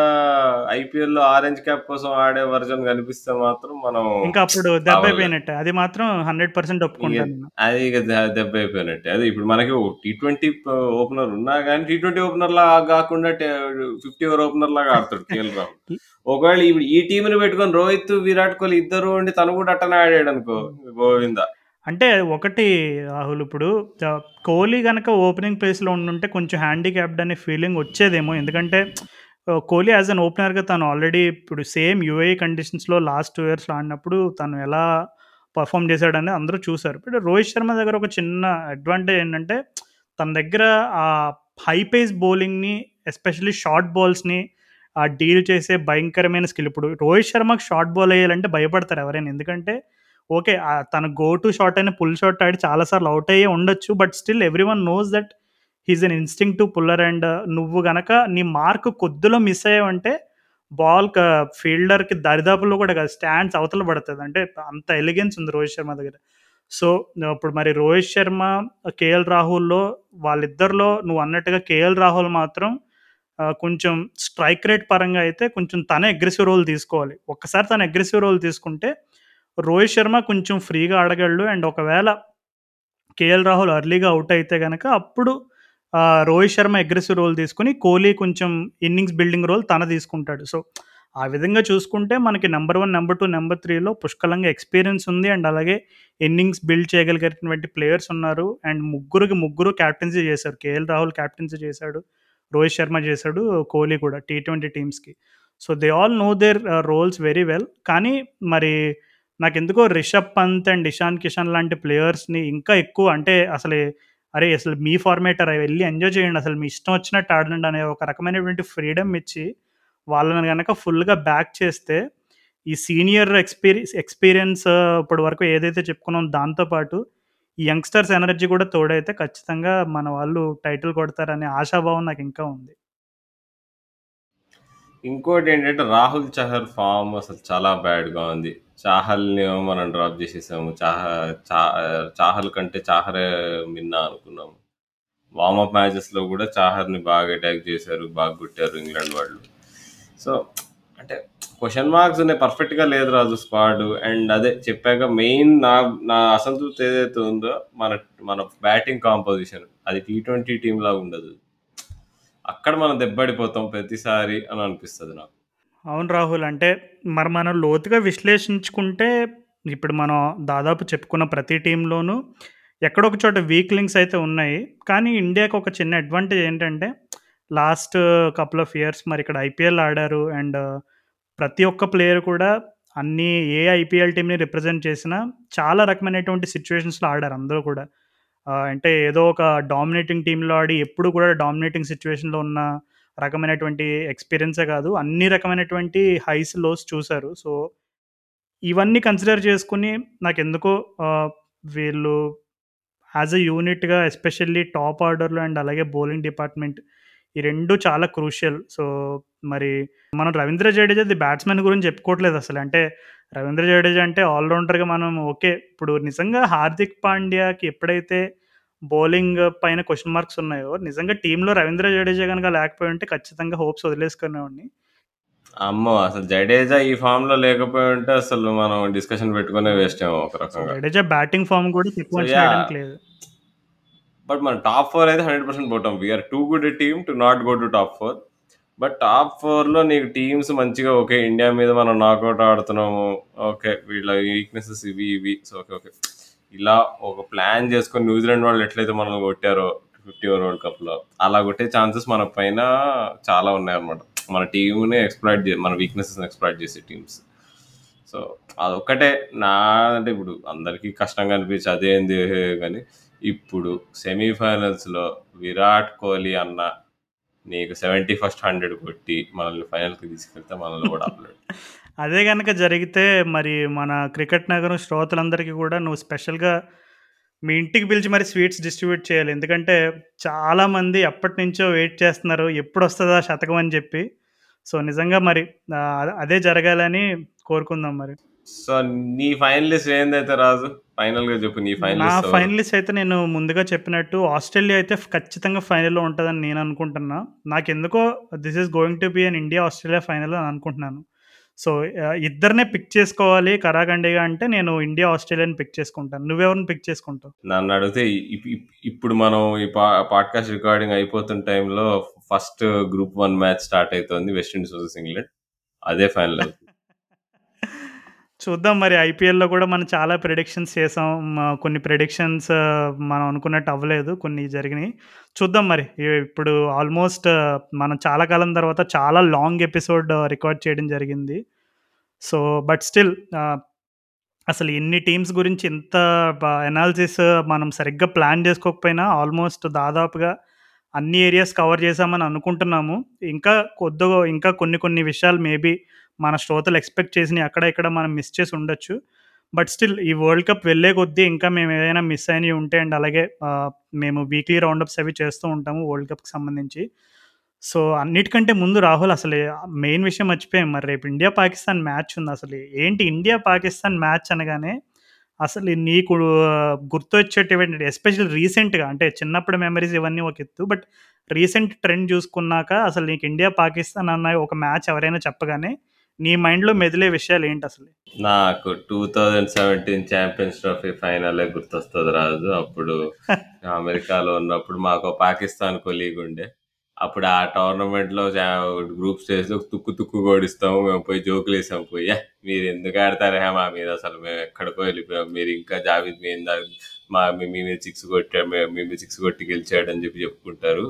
ఐపీఎల్‌లో ఆరెంజ్ క్యాప్ కోసం ఆడే వర్షన్ కనిపిస్తే మాత్రం మనం ఇంకా అప్పుడు అవ్వలే. దెబ్బైపోయినట్టే. అది మాత్రం 100% ఇగ ఒప్పుకుంటాను నేను. అది ఇగ ద దెబ్బైపోయినట్టే. అదే ఇప్పుడు మనకి టీ20 ప ఓపెనర్ ఉన్నా గానీ టీ20 ఓపెనర్‌లాగా గాకుండా టే 50 ఓవర్ ఓపెనర్‌లాగా ఆడతాడు కేఎల్ రాహుల్. ఒకవేళ ఇప్పుడు ఈ టీమ్‌ని పెట్టుకొని రోహిత్, విరాట్ కోహ్లీ ఇద్దరు ఉండి తను కూడా అట్టనే ఆడాడనుకో గోవిందా! అంటే ఒకటి రాహుల్ ఇప్పుడు కోహ్లీ కనుక ఓపెనింగ్ ప్లేస్‌లో ఉండుంటే కొంచెం హ్యాండిక్యాప్డ్ అనే ఫీలింగ్ వచ్చేదేమో. ఎందుకంటే కోహ్లీ యాస్ అన్ ఓపెనర్‌గా తను ఆల్రెడీ ఇప్పుడు సేమ్ యూఏ కండిషన్స్‌లో లాస్ట్ టూ ఇయర్స్‌లో ఆడినప్పుడు తను ఎలా పర్ఫామ్ చేశాడని అందరూ చూశారు ఇప్పుడు రోహిత్ శర్మ దగ్గర ఒక చిన్న అడ్వాంటేజ్ ఏంటంటే తన దగ్గర ఆ హై పేస్ బౌలింగ్‌ని ఎస్పెషల్లీ షార్ట్ బాల్స్‌ని ఆ డీల్ చేసే భయంకరమైన స్కిల్. ఇప్పుడు రోహిత్ శర్మకు షార్ట్ బాల్ వేయాలంటే భయపడతారు ఎవరైనా. ఎందుకంటే ఓకే. తన గో టు షాట్ అయిన పుల్ షాట్ ఆడి చాలాసార్లు అవుట్ అయ్యే ఉండొచ్చు. But still every one knows that he is an to puller and నువ్వు గనక నీ మార్క్ కొద్దిలో మిస్ అయ్యావంటే బాల్ క ఫీల్డర్‌కి దరిదాపులో కూడా కాదు స్టాండ్స్ అవతల పడుతుంది అంటే అంత ఎలిగెన్స్ ఉంది రోహిత్ శర్మ దగ్గర. సో, ఇప్పుడు మరి రోహిత్ శర్మ, కేఎల్ రాహుల్‌లో వాళ్ళిద్దరిలో నువ్వు అన్నట్టుగా కేఎల్ రాహుల్ మాత్రం కొంచెం స్ట్రైక్ రేట్ పరంగా అయితే కొంచెం తనే అగ్రెసివ్ రోల్ తీసుకోవాలి. ఒక్కసారి తను అగ్రెసివ్ రోల్ తీసుకుంటే రోహిత్ శర్మ కొంచెం ఫ్రీగా ఆడగలడు. అండ్ ఒకవేళ కేఎల్ రాహుల్ అర్లీగా అవుట్ అయితే కనుక అప్పుడు రోహిత్ శర్మ అగ్రెసివ్ రోల్ తీసుకొని కోహ్లీ కొంచెం ఇన్నింగ్స్ బిల్డింగ్ రోల్ తన తీసుకుంటాడు. సో, ఆ విధంగా చూసుకుంటే మనకి number one number two number త్రీలో పుష్కలంగా ఎక్స్‌పీరియన్స్ ఉంది. అండ్ అలాగే ఇన్నింగ్స్ బిల్డ్ చేయగలిగినటువంటి ప్లేయర్స్ ఉన్నారు. అండ్ ముగ్గురికి ముగ్గురు క్యాప్టెన్సీ చేశారు. కేఎల్ రాహుల్ క్యాప్టెన్సీ చేశాడు. రోహిత్ శర్మ చేశాడు. కోహ్లీ కూడా టీ20 టీమ్స్‌కి. So, they all know their roles very well. కానీ మరి నాకెందుకో రిషబ్ పంత్ అండ్ ఇషాన్ కిషన్ లాంటి ప్లేయర్స్‌ని ఇంకా ఎక్కువ అంటే అసలు అరే! అసలు మీ ఫార్మాటరా వెళ్ళి ఎంజాయ్ చేయండి. అసలు మీ ఇష్టం వచ్చినట్టు ఆడండి అనే ఒక రకమైనటువంటి ఫ్రీడమ్ ఇచ్చి వాళ్ళని కనుక ఫుల్‌గా బ్యాక్ చేస్తే ఈ సీనియర్ ఎక్స్పీరియన్స్ ఎక్స్‌పీరియన్స్ ఇప్పటి వరకు ఏదైతే చెప్పుకున్నామో దాంతో పాటు ఈ యంగ్‌స్టర్స్ ఎనర్జీ కూడా తోడైతే ఖచ్చితంగా మన వాళ్ళు టైటిల్ కొడతారనే ఆశాభావం నాకు ఇంకా ఉంది. ఇంకోటేంటంటే రాహుల్ చహర్ ఫామ్ అసలు చాలా బ్యాడ్‌గా ఉంది. చాహల్‌ని మనం డ్రాప్ చేసేసాము. చాహ చా చాహల్ కంటే చాహరే మిన్నా అనుకున్నాము. వార్మప్ మ్యాచెస్‌లో కూడా చాహర్‌ని బాగా అటాక్ చేశారు. బాగా కొట్టారు ఇంగ్లాండ్ వాళ్ళు. సో, అంటే క్వెషన్ మార్క్స్ ఉన్నాయి. పర్ఫెక్ట్‌గా లేదు రాజు స్క్వాడ్. అండ్ అదే చెప్పాక మెయిన్ నా నా అసంతృప్తి ఏదైతే ఉందో మన మన బ్యాటింగ్ కాంపోజిషన్. అది టీ20 టీమ్‌లాగా ఉండదు. అక్కడ మనం దెబ్బడిపోతాం ప్రతిసారి అని అనిపిస్తది నాకు. అవును రాహుల్. అంటే మరి మనం లోతుగా విశ్లేషించుకుంటే ఇప్పుడు మనం దాదాపు చెప్పుకున్న ప్రతి టీంలోనూ ఎక్కడొక చోట వీక్ లింక్స్ అయితే ఉన్నాయి. కానీ ఇండియాకి ఒక చిన్న అడ్వాంటేజ్ ఏంటంటే లాస్ట్ కపుల్ ఆఫ్ ఇయర్స్ మరి ఇక్కడ ఐపీఎల్ ఆడారు. అండ్ ప్రతి ఒక్క ప్లేయర్ కూడా అన్ని ఏ ఐపీఎల్ టీమ్‌ని రిప్రజెంట్ చేసినా చాలా రకమైనటువంటి సిచ్యువేషన్స్లో ఆడారు అందరూ కూడా. అంటే ఏదో ఒక డామినేటింగ్ టీంలో ఆడి ఎప్పుడు కూడా డామినేటింగ్ సిచ్యువేషన్లో ఉన్న రకమైనటువంటి ఎక్స్‌పీరియన్సే కాదు. అన్ని రకమైనటువంటి హైస్, లోస్ చూసారు. సో, ఇవన్నీ కన్సిడర్ చేసుకుని నాకు ఎందుకో వీళ్ళు యాజ్ ఎ యూనిట్‌గా ఎస్పెషల్లీ టాప్ ఆర్డర్‌లో అండ్ అలాగే బౌలింగ్ డిపార్ట్‌మెంట్ ఈ రెండు చాలా క్రూషియల్. సో, మరి మనం రవీంద్ర జడేజాది బ్యాట్స్‌మెన్ గురించి చెప్పుకోవట్లేదు అసలు. అంటే రవీంద్ర జడేజా అంటే ఆల్రౌండర్గా మనం ఓకే. ఇప్పుడు నిజంగా హార్దిక్ పాండ్యాకి ఎప్పుడైతే బౌలింగ్ పైన క్వెషన్ మార్క్స్ ఉన్నాయో, నిజంగా టీమ్‌లో రవీంద్ర జడేజా గనుక లేకపోయి ఉంటే ఖచ్చితంగా హోప్స్ వదిలేసుకునేవాడిని. అమ్మో! అసలు జడేజా ఈ ఫార్మ్‌లో లేకపోయి ఉంటే అసలు మనం డిస్కషన్ పెట్టుకునే వేస్ట్ ఏమో ఒక రకంగా. జడేజా బ్యాటింగ్ ఫార్మ్ కూడా తక్కువ లేదు. బట్ మన టాప్ 4 అయితే 100% పోతాం. We are too good team to not go to top 4. But top 4లో నీకు టీమ్స్ మంచిగా ఓకే. ఇండియా మీద మనం నాకౌట్ ఆడుతున్నాము. ఓకే. వీళ్ళ వీక్‌నెసెస్ ఇవి ఇవి. So, okay. ఓకే. ఇలా ఒక ప్లాన్ చేసుకొని న్యూజిలాండ్ వాళ్ళు ఎట్లయితే మనల్ని కొట్టారో 50 ఓవర్ వరల్డ్ కప్‌లో అలా కొట్టే ఛాన్సెస్ మన పైన చాలా ఉన్నాయి అనమాట మన టీమ్‌ని ఎక్స్‌ప్లాయిట్ జే మన వీక్‌నెసెస్‌ని ఎక్స్‌ప్లాయిట్ చేసే టీమ్స్. సో, అదొక్కటే. నా అంటే ఇప్పుడు అందరికీ కష్టంగా అనిపించి అదేంది కానీ ఇప్పుడు సెమీఫైనల్స్‌లో విరాట్ కోహ్లీ అన్న నీకు 71st 100 కొట్టి మనల్ని ఫైనల్‌కి తీసుకెళ్తే మనల్ని కూడా అప్లోడ్ అదే గనక జరిగితే మరి మన క్రికెట్ నగరం శ్రోతలందరికీ కూడా నువ్వు స్పెషల్‌గా మీ ఇంటికి పిలిచి మరి స్వీట్స్ డిస్ట్రిబ్యూట్ చేయాలి. ఎందుకంటే చాలామంది ఎప్పటినుంచో వెయిట్ చేస్తున్నారు. ఎప్పుడొస్తదా శతకం అని చెప్పి. సో, నిజంగా మరి ఆహ్, అదే జరగాలని కోరుకుందాం మరి. సో, నీ ఫైనలిస్ట్ ఏందైతే రాజు? ఫైనల్‌గా చెప్పు నీ నా ఫైనలిస్ట్ ఎవరు? ఫైనలిస్ట్ అయితే నేను ముందుగా చెప్పినట్టు ఆస్ట్రేలియా అయితే ఫ్ ఖచ్చితంగా ఫైనల్‌లో ఉంటదని నేను అనుకుంటున్నా. నాకెందుకో this is going to be an India Australia final అని అనుకుంటున్నాను. సో, ఇద్దరినే పిక్ చేసుకోవాలి కరాగండిగా అంటే నేను ఇండియా ఆస్ట్రేలియాని పిక్ చేసుకుంటాను. నువ్వెవరిని పిక్ చేసుకుంటావు? నన్ను అడిగితే ఇప్పుడు మనం ఈ పా పాడ్‌కాస్ట్ రికార్డింగ్ అయిపోతున్న టైంలో first group one match start అవుతుంది వెస్ట్ ఇండీస్ వర్సెస్ ఇంగ్లాండ్. అదే ఫైనల్ అవుతుంది. చూద్దాం మరి ఐపీఎల్‌లో కూడా మనం చాలా ప్రిడిక్షన్స్ చేసాం. కొన్ని ప్రిడిక్షన్స్ మనం అనుకున్నట్టు అవ్వలేదు. కొన్ని జరిగినాయి. చూద్దాం మరి. ఇప్పుడు ఆల్మోస్ట్ మనం చాలా కాలం తర్వాత చాలా లాంగ్ ఎపిసోడ్ రికార్డ్ చేయడం జరిగింది. సో, బట్ స్టిల్ అసలు ఎన్ని టీమ్స్ గురించి ఇంత ఎనాలిసిస్ మనం సరిగ్గా ప్లాన్ చేసుకోకపోయినా ఆల్మోస్ట్ దాదాపుగా అన్ని ఏరియాస్ కవర్ చేశామని అనుకుంటున్నాము. ఇంకా కొద్దిగా ఇంకా కొన్ని కొన్ని విషయాలు మేబీ మన శ్రోతలు ఎక్స్‌పెక్ట్ చేసినవి అక్కడ ఇక్కడ మనం మిస్ చేసి ఉండొచ్చు. బట్ స్టిల్ ఈ వరల్డ్ కప్ వెళ్ళే కొద్దీ ఇంకా మేము ఏదైనా మిస్ అయినవి ఉంటే అండ్ అలాగే మేము వీక్లీ రౌండప్స్ అవి చేస్తూ ఉంటాము వరల్డ్ కప్‌కి సంబంధించి. సో, అన్నిటికంటే ముందు రాహుల్ అసలు మెయిన్ విషయం మర్చిపోయాం. మరి రేపు ఇండియా పాకిస్తాన్ మ్యాచ్ ఉంది అసలు. ఏంటి ఇండియా పాకిస్తాన్ మ్యాచ్ అనగానే అసలు నీకు గుర్తొచ్చేటివేంటి ఎస్పెషల్లీ రీసెంట్‌గా అంటే చిన్నప్పుడు మెమరీస్ ఇవన్నీ ఒక ఎత్తు. బట్ రీసెంట్ ట్రెండ్ చూసుకున్నాక అసలు నీకు ఇండియా పాకిస్తాన్ అన్న ఒక మ్యాచ్ ఎవరైనా చెప్పగానే నీ మైండ్‌లో మెదిలే విషయాలేంటసలు? నాకు 2017 ఛాంపియన్స్ ట్రోఫీ ఫైనలే గుర్తొస్తది రాజు. అప్పుడు అమెరికాలో ఉన్నప్పుడు మాకో పాకిస్తాన్ కొలీగ్ ఉండే. అప్పుడు ఆ టోర్నమెంట్‌లో జా గ్రూప్ స్టేజ్‌లో తుక్కు తుక్కు ఓడిస్తాము. మేము పోయి జోకులేసాం పోయి. "యహ్! మీరెందుకు ఆడతారుహే మా మీద అసలు మేము ఎక్కడికో వెళ్ళిపోయాం. మీరు ఇంకా జావేద్ మీద మా మీ మీద సిక్స్ కొట్టాం. మేము మీ మీద సిక్స్ కొట్టి గెలిచాడు" అని చెప్పి చెప్పుకుంటారు.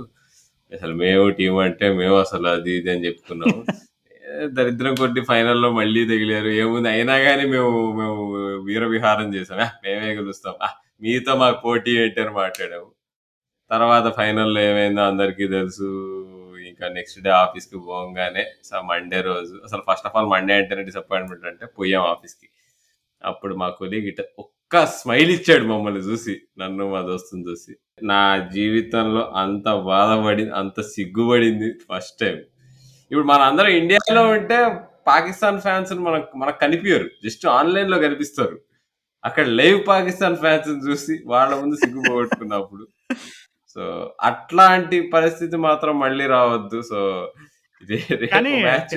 అసలు మేము టీమ్ అంటే మేము అసలు అది ఇది అని చెప్పుకున్నాము. దరిద్రం కొట్టి ఫైనల్‌లో మళ్ళీ తగిలారు. ఏముంది అయినా కానీ మేము మేము వీర విహారం చేసాం. మేమే గెలుస్తాం. మీతో మాకు పోటీ ఏంటి" అని మాట్లాడాము. తర్వాత ఫైనల్‌లో ఏమైందో అందరికీ తెలుసు. ఇంకా నెక్స్ట్ డే ఆఫీస్‌కి పోగానే సో, మండే రోజు అసలు ఫస్ట్ ఆఫ్ ఆల్ మండే అంటేనే డిసప్పాయింట్‌మెంట్ అంటే పోయాం ఆఫీస్‌కి. అప్పుడు మా కొలీగ్ ఇట ఒక్క స్మైల్ ఇచ్చాడు మమ్మల్ని చూసి. నన్ను మా దోస్తుని చూసి. నా జీవితంలో అంత బాధపడింది అంత సిగ్గుపడింది ఫస్ట్ టైం ఇప్పుడు మనందరం ఇండియాలో ఉంటే పాకిస్తాన్ ఫాన్స్‌ని మనకు మనకు కనిపియరు. జస్ట్ ఆన్‌లైన్‌లో కనిపిస్తారు. అక్కడ లైవ్ పాకిస్తాన్ ఫాన్స్‌ని చూసి వాళ్ళ ముందు సిగ్గు పోగొట్టుకున్నప్పుడు. సో, అట్లాంటి పరిస్థితి మాత్రం మళ్ళీ రావద్దు. సో, కానీ రేపు మ్యాచ్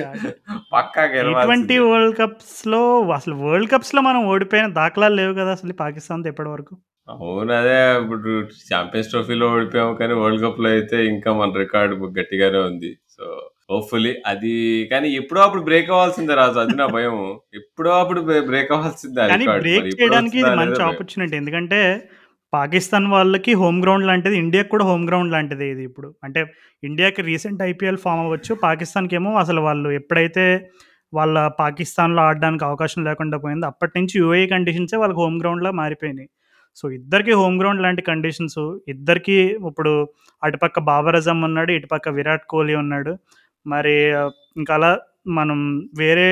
పక్కా టీ20 గెలవాల్సిందే. వరల్డ్ కప్స్‌లో అసలు వరల్డ్ కప్స్‌లో మనం ఓడిపోయిన దాఖలాలు లేవు కదా అసలు పాకిస్తాన్‌తో ఇప్పటివరకు. అవును. అదే ఇప్పుడు ఛాంపియన్స్ ట్రోఫీలో ఓడిపోయాము కానీ వరల్డ్ కప్‌లో అయితే ఇంకా మన రికార్డ్ గట్టిగానే ఉంది. సో, హోప్‌ఫుల్లీ అది కానీ ఎప్పుడో అప్పుడు బ్రేక్ అవ్వాల్సిందే రాజు. అది నా భయం. ఎప్పుడో అప్పుడు బ్రే బ్రేక్ అవ్వాల్సిందే కానీ. బ్రేక్ చేయడానికి ఇది మంచి. ఆపర్చునిటీ. ఎందుకంటే పాకిస్తాన్ వాళ్ళకి హోమ్ గ్రౌండ్ లాంటిది. ఇండియాకి కూడా హోమ్ గ్రౌండ్ లాంటిదే ఇది ఇప్పుడు. అంటే ఇండియాకి రీసెంట్ ఐపీఎల్ ఫార్మ్ అవ్వచ్చు. పాకిస్తాన్‌కేమో అసలు వాళ్ళు ఎప్పుడైతే వాళ్ళ పాకిస్తాన్‌లో ఆడడానికి అవకాశం లేకుండా పోయిందో అప్పటినుంచి యూఏఈ కండిషన్సే వాళ్ళకి హోమ్ గ్రౌండ్‌లా మారిపోయినాయి. సో ఇద్దరికి హోమ్ గ్రౌండ్ లాంటి కండిషన్స్ ఇద్దరికి ఇప్పుడు అటుపక్క బాబర్ అజమ్ ఉన్నాడు ఇటుపక్క విరాట్ కోహ్లీ ఉన్నాడు మరి ఇంకా అలా మనం వేరే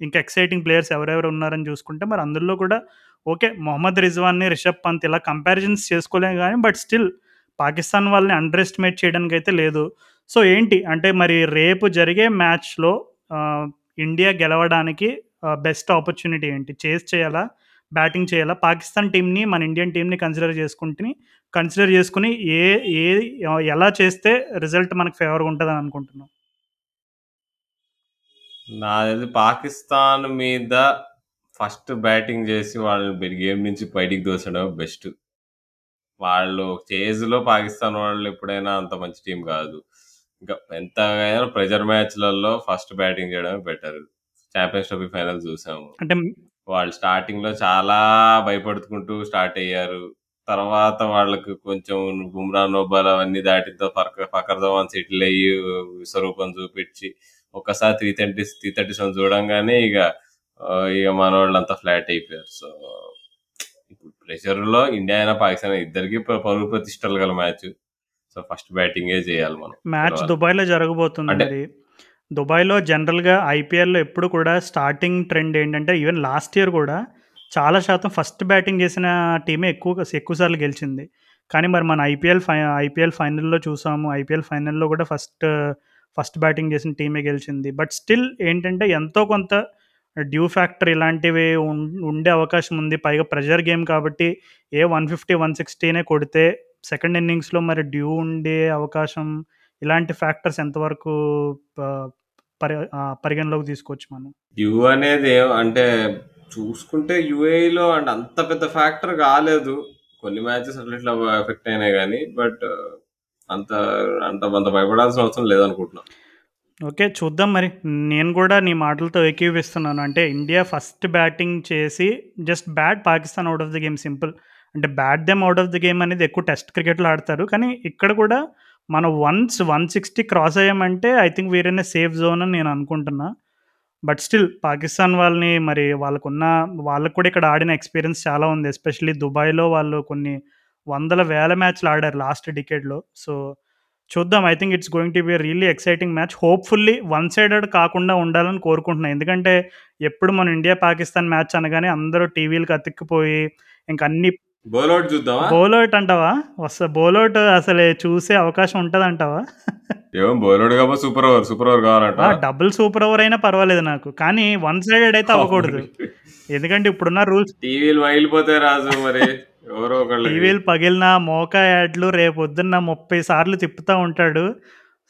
ఇంకా ఎక్సైటింగ్ ప్లేయర్స్ ఎవరెవరు ఉన్నారని చూసుకుంటే మరి అందులో కూడా ఓకే మొహమ్మద్ రిజ్వాన్ని రిషబ్ పంత్ ఇలా కంపారిజన్స్ చేసుకోలేము కానీ బట్ స్టిల్ పాకిస్తాన్ వాళ్ళని అండర్ ఎస్టిమేట్ చేయడానికి అయితే లేదు. సో ఏంటి? అంటే మరి రేపు జరిగే మ్యాచ్లో ఇండియా గెలవడానికి బెస్ట్ ఆపర్చునిటీ ఏంటి? చేస్ చేయాలా? బ్యాటింగ్ చేయాలా? పాకిస్తాన్ టీంని మన ఇండియన్ టీంని కన్సిడర్ చేసుకుంటుని కన్సిడర్ చేసుకుని ఏ ఏ ఎలా చేస్తే రిజల్ట్ మనకు ఫేవర్గా ఉంటుందని అనుకుంటున్నాం నాది పాకిస్తాన్ మీద ఫస్ట్ బ్యాటింగ్ చేసి వాళ్ళని గేమ్ నుంచి బయటికి దోసడం బెస్ట్ వాళ్ళు చేజ్లో పాకిస్తాన్ వాళ్ళు ఎప్పుడైనా అంత మంచి టీం కాదు. ఇంకా ఎంతైనా ప్రెజర్ మ్యాచ్లలో ఫస్ట్ బ్యాటింగ్ చేయడమే బెటర్ ఛాంపియన్స్ ట్రోఫీ ఫైనల్ చూసాము. అంటే వాళ్ళు స్టార్టింగ్లో చాలా భయపడుకుంటూ స్టార్ట్ అయ్యారు. తర్వాత వాళ్ళకి కొంచెం బుమ్రా నోబాల్ అవన్నీ దాటితో పక్క పక్కన ధవాన్ సెటిల్ అయ్యి విశ్వరూపం చూపించి ఒక్కసారి three thirty three thirty seven చూడంగానే ఇక ఇక మన వాళ్ళంతా ఫ్లాట్ అయిపోయారు. సో ఇప్పుడు ప్రెషర్లో ఇండియా అయినా పాకిస్తాన్ ఇద్దరికి పరుగు ప్రతిష్టలు గల మ్యాచ్. సో ఫస్ట్ బ్యాటింగే చేయాలి మనం. మ్యాచ్. దుబాయ్లో జరగబోతుంది అంటే- దుబాయ్లో జనరల్గా ఐపీఎల్లో ఎప్పుడు కూడా స్టార్టింగ్ ట్రెండ్ ఏంటంటే ఈవెన్ లాస్ట్ ఇయర్ కూడా చాలా శాతం ఫస్ట్ బ్యాటింగ్ చేసిన టీమే ఎక్కువ ఎక్కువసార్లు గెలిచింది. కానీ మరి మన ఐపీఎల్ ఫై ఐపీఎల్ ఫైనల్లో చూసాము. ఐపీఎల్ ఫైనల్లో కూడా ఫస్ట్ ఫస్ట్ బ్యాటింగ్ చేసిన టీమే గెలిచింది. బట్ స్టిల్ ఏంటంటే ఎంతో కొంత డ్యూ ఫ్యాక్టర్ ఇలాంటివి ఉం- ఉండే అవకాశం ఉంది. పైగా ప్రెషర్ గేమ్ కాబట్టి ఏ వన్ ఫిఫ్టీ వన్ సిక్స్టీనే కొడితే సెకండ్ ఇన్నింగ్స్లో మరి డ్యూ ఉండే అవకాశం ఇలాంటి ఫ్యాక్టర్స్ ఎంతవరకు పరి పరిగణలోకి తీసుకోవచ్చు మనం? డ్యూ అనేది అంటే చూసుకుంటే యుఏఈలో అండ్ అంత పెద్ద ఫ్యాక్టర్ కాలేదు. కొన్ని మ్యాచెస్ అట్లా ఇట్లా ఎఫెక్ట్ అయినాయి కానీ బట్ uh, అంత అంత అంత భయపడాల్సిన అవసరం లేదనుకుంటున్నా. ఓకే చూద్దాం మరి. నేను కూడా నీ మాటలతో ఏకీవిస్తున్నాను. అంటే ఇండియా ఫస్ట్ బ్యాటింగ్ చేసి just bat Pakistan out of the game simple అంటే bat them out of the game అనేది ఎక్కువ టెస్ట్ క్రికెట్లో ఆడతారు. కానీ ఇక్కడ కూడా మనం వన్స్ వన్ సిక్స్టీ క్రాస్ అయ్యామంటే ఐ థింక్ వీరైనా సేఫ్ జోన్ అని నేను అనుకుంటున్నా. బట్ స్టిల్ పాకిస్తాన్ వాళ్ళని మరి వాళ్ళకున్న వాళ్ళకు కూడా ఇక్కడ ఆడిన ఎక్స్పీరియన్స్ చాలా ఉంది. ఎస్పెషల్లీ దుబాయ్లో వాళ్ళు కొన్ని వందల వేల మ్యాచ్లు ఆడారు లాస్ట్ డికేడ్లో. సో చూద్దాం. I think it's going to be really exciting match. Hopefully one sided కాకుండా ఉండాలని కోరుకుంటున్నాను ఎందుకంటే ఎప్పుడు మన ఇండియా పాకిస్తాన్ మ్యాచ్ అనగానే అందరూ టీవీలకు అతిక్కిపోయి ఇంకా అన్ని బౌలౌట్ చూద్దామా? బౌలౌట్ అంటావా? వస్తా బౌలౌట్ అసలు చూసే అవకాశం ఉంటుంది అంటావా కాబట్టి సూపర్ ఓవర్ సూపర్ ఓవర్ కావాలంట. డబుల్ సూపర్ ఓవర్ అయినా పర్వాలేదు నాకు. కానీ వన్ సైడెడ్ అయితే అవ్వకూడదు. ఎందుకంటే ఇప్పుడున్న రూల్స్ టీవీలు మైలిపోతాయి రాజు మరి. ఎవరో ఒకళ్ళు. టీవీలు పగిలిన మోకా యాడ్లు రేపు పొద్దున్న ముప్పై సార్లు తిప్పుతూ ఉంటాడు.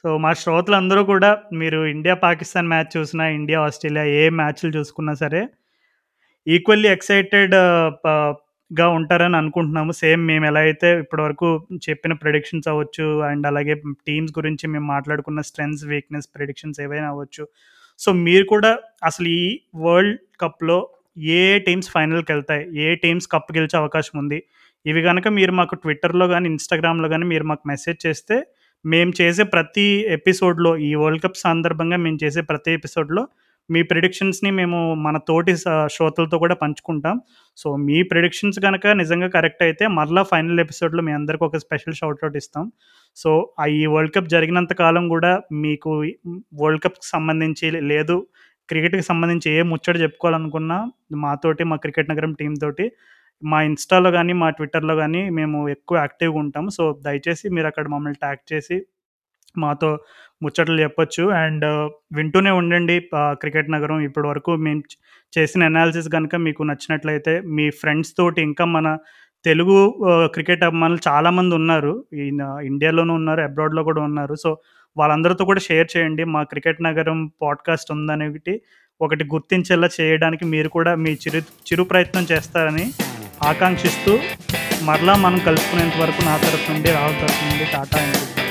సో మా శ్రోతలందరూ కూడా మీరు ఇండియా పాకిస్తాన్ మ్యాచ్ చూసినా ఇండియా ఆస్ట్రేలియా ఏ మ్యాచ్లు చూసుకున్నా సరే ఈక్వల్లీ ఎక్సైటెడ్ గా ఉంటారని అనుకుంటున్నాము. సేమ్ మేము ఎలా అయితే ఇప్పటివరకు చెప్పిన ప్రిడిక్షన్స్ అవ్వచ్చు అండ్ అలాగే టీమ్స్ గురించి మేము మాట్లాడుకున్న స్ట్రెంగ్స్ వీక్నెస్ ప్రిడిక్షన్స్ ఏవైనా అవ్వచ్చు. సో మీరు కూడా అసలు ఈ వరల్డ్ కప్లో ఏ టీమ్స్ ఫైనల్కి వెళ్తాయి? ఏ టీమ్స్ కప్ గెలిచే అవకాశం ఉంది? ఇవి కనుక మీరు మాకు ట్విట్టర్లో కానీ ఇన్స్టాగ్రామ్లో కానీ మీరు మాకు మెసేజ్ చేస్తే మేము చేసే ప్రతి ఎపిసోడ్లో ఈ వరల్డ్ కప్ సందర్భంగా మేము చేసే ప్రతి ఎపిసోడ్లో మీ ప్రిడిక్షన్స్ని మేము మన తోటి శ్రోతలతో కూడా పంచుకుంటాం. సో మీ ప్రిడిక్షన్స్ కనుక నిజంగా కరెక్ట్ అయితే మరలా ఫైనల్ ఎపిసోడ్లో మీ అందరికి ఒక స్పెషల్ షౌట్అవుట్ ఇస్తాం. సో ఆ ఈ వరల్డ్ కప్ జరిగినంత కాలం కూడా మీకు వరల్డ్ కప్కి సంబంధించి లేదు క్రికెట్కి సంబంధించి ఏ ముచ్చట చెప్పుకోవాలనుకున్నా మాతోటి మా క్రికెట్ నగరం టీం తోటి మా ఇన్స్టాలో కానీ మా ట్విట్టర్లో కానీ మేము ఎక్కువ యాక్టివ్గా ఉంటాం. సో దయచేసి మీరు అక్కడ మమ్మల్ని ట్యాగ్ చేసి మాతో ముచ్చట్లు చెప్పొచ్చు. అండ్ uh, వింటూనే ఉండండి క్రికెట్ నగరం. ఇప్పటి వరకు మేము చేసిన అనాలిసిస్ కనుక మీకు నచ్చినట్లయితే మీ ఫ్రెండ్స్ తోటి ఇంకా మన తెలుగు క్రికెట్ అభిమానులు చాలామంది ఉన్నారు. ఈ ఇండియాలోనూ ఉన్నారు అబ్రాడ్లో కూడా ఉన్నారు. సో వాళ్ళందరితో కూడా షేర్ చేయండి. మా క్రికెట్ నగరం పాడ్కాస్ట్ ఉందనేది ఒకటి గుర్తించేలా చేయడానికి మీరు కూడా మీ చిరు చిరు ప్రయత్నం చేస్తారని ఆకాంక్షిస్తూ మరలా మనం కలుసుకునేంత వరకు నా తరఫు నుండి రాహుల్ తరఫు నుండి టాటా అండ్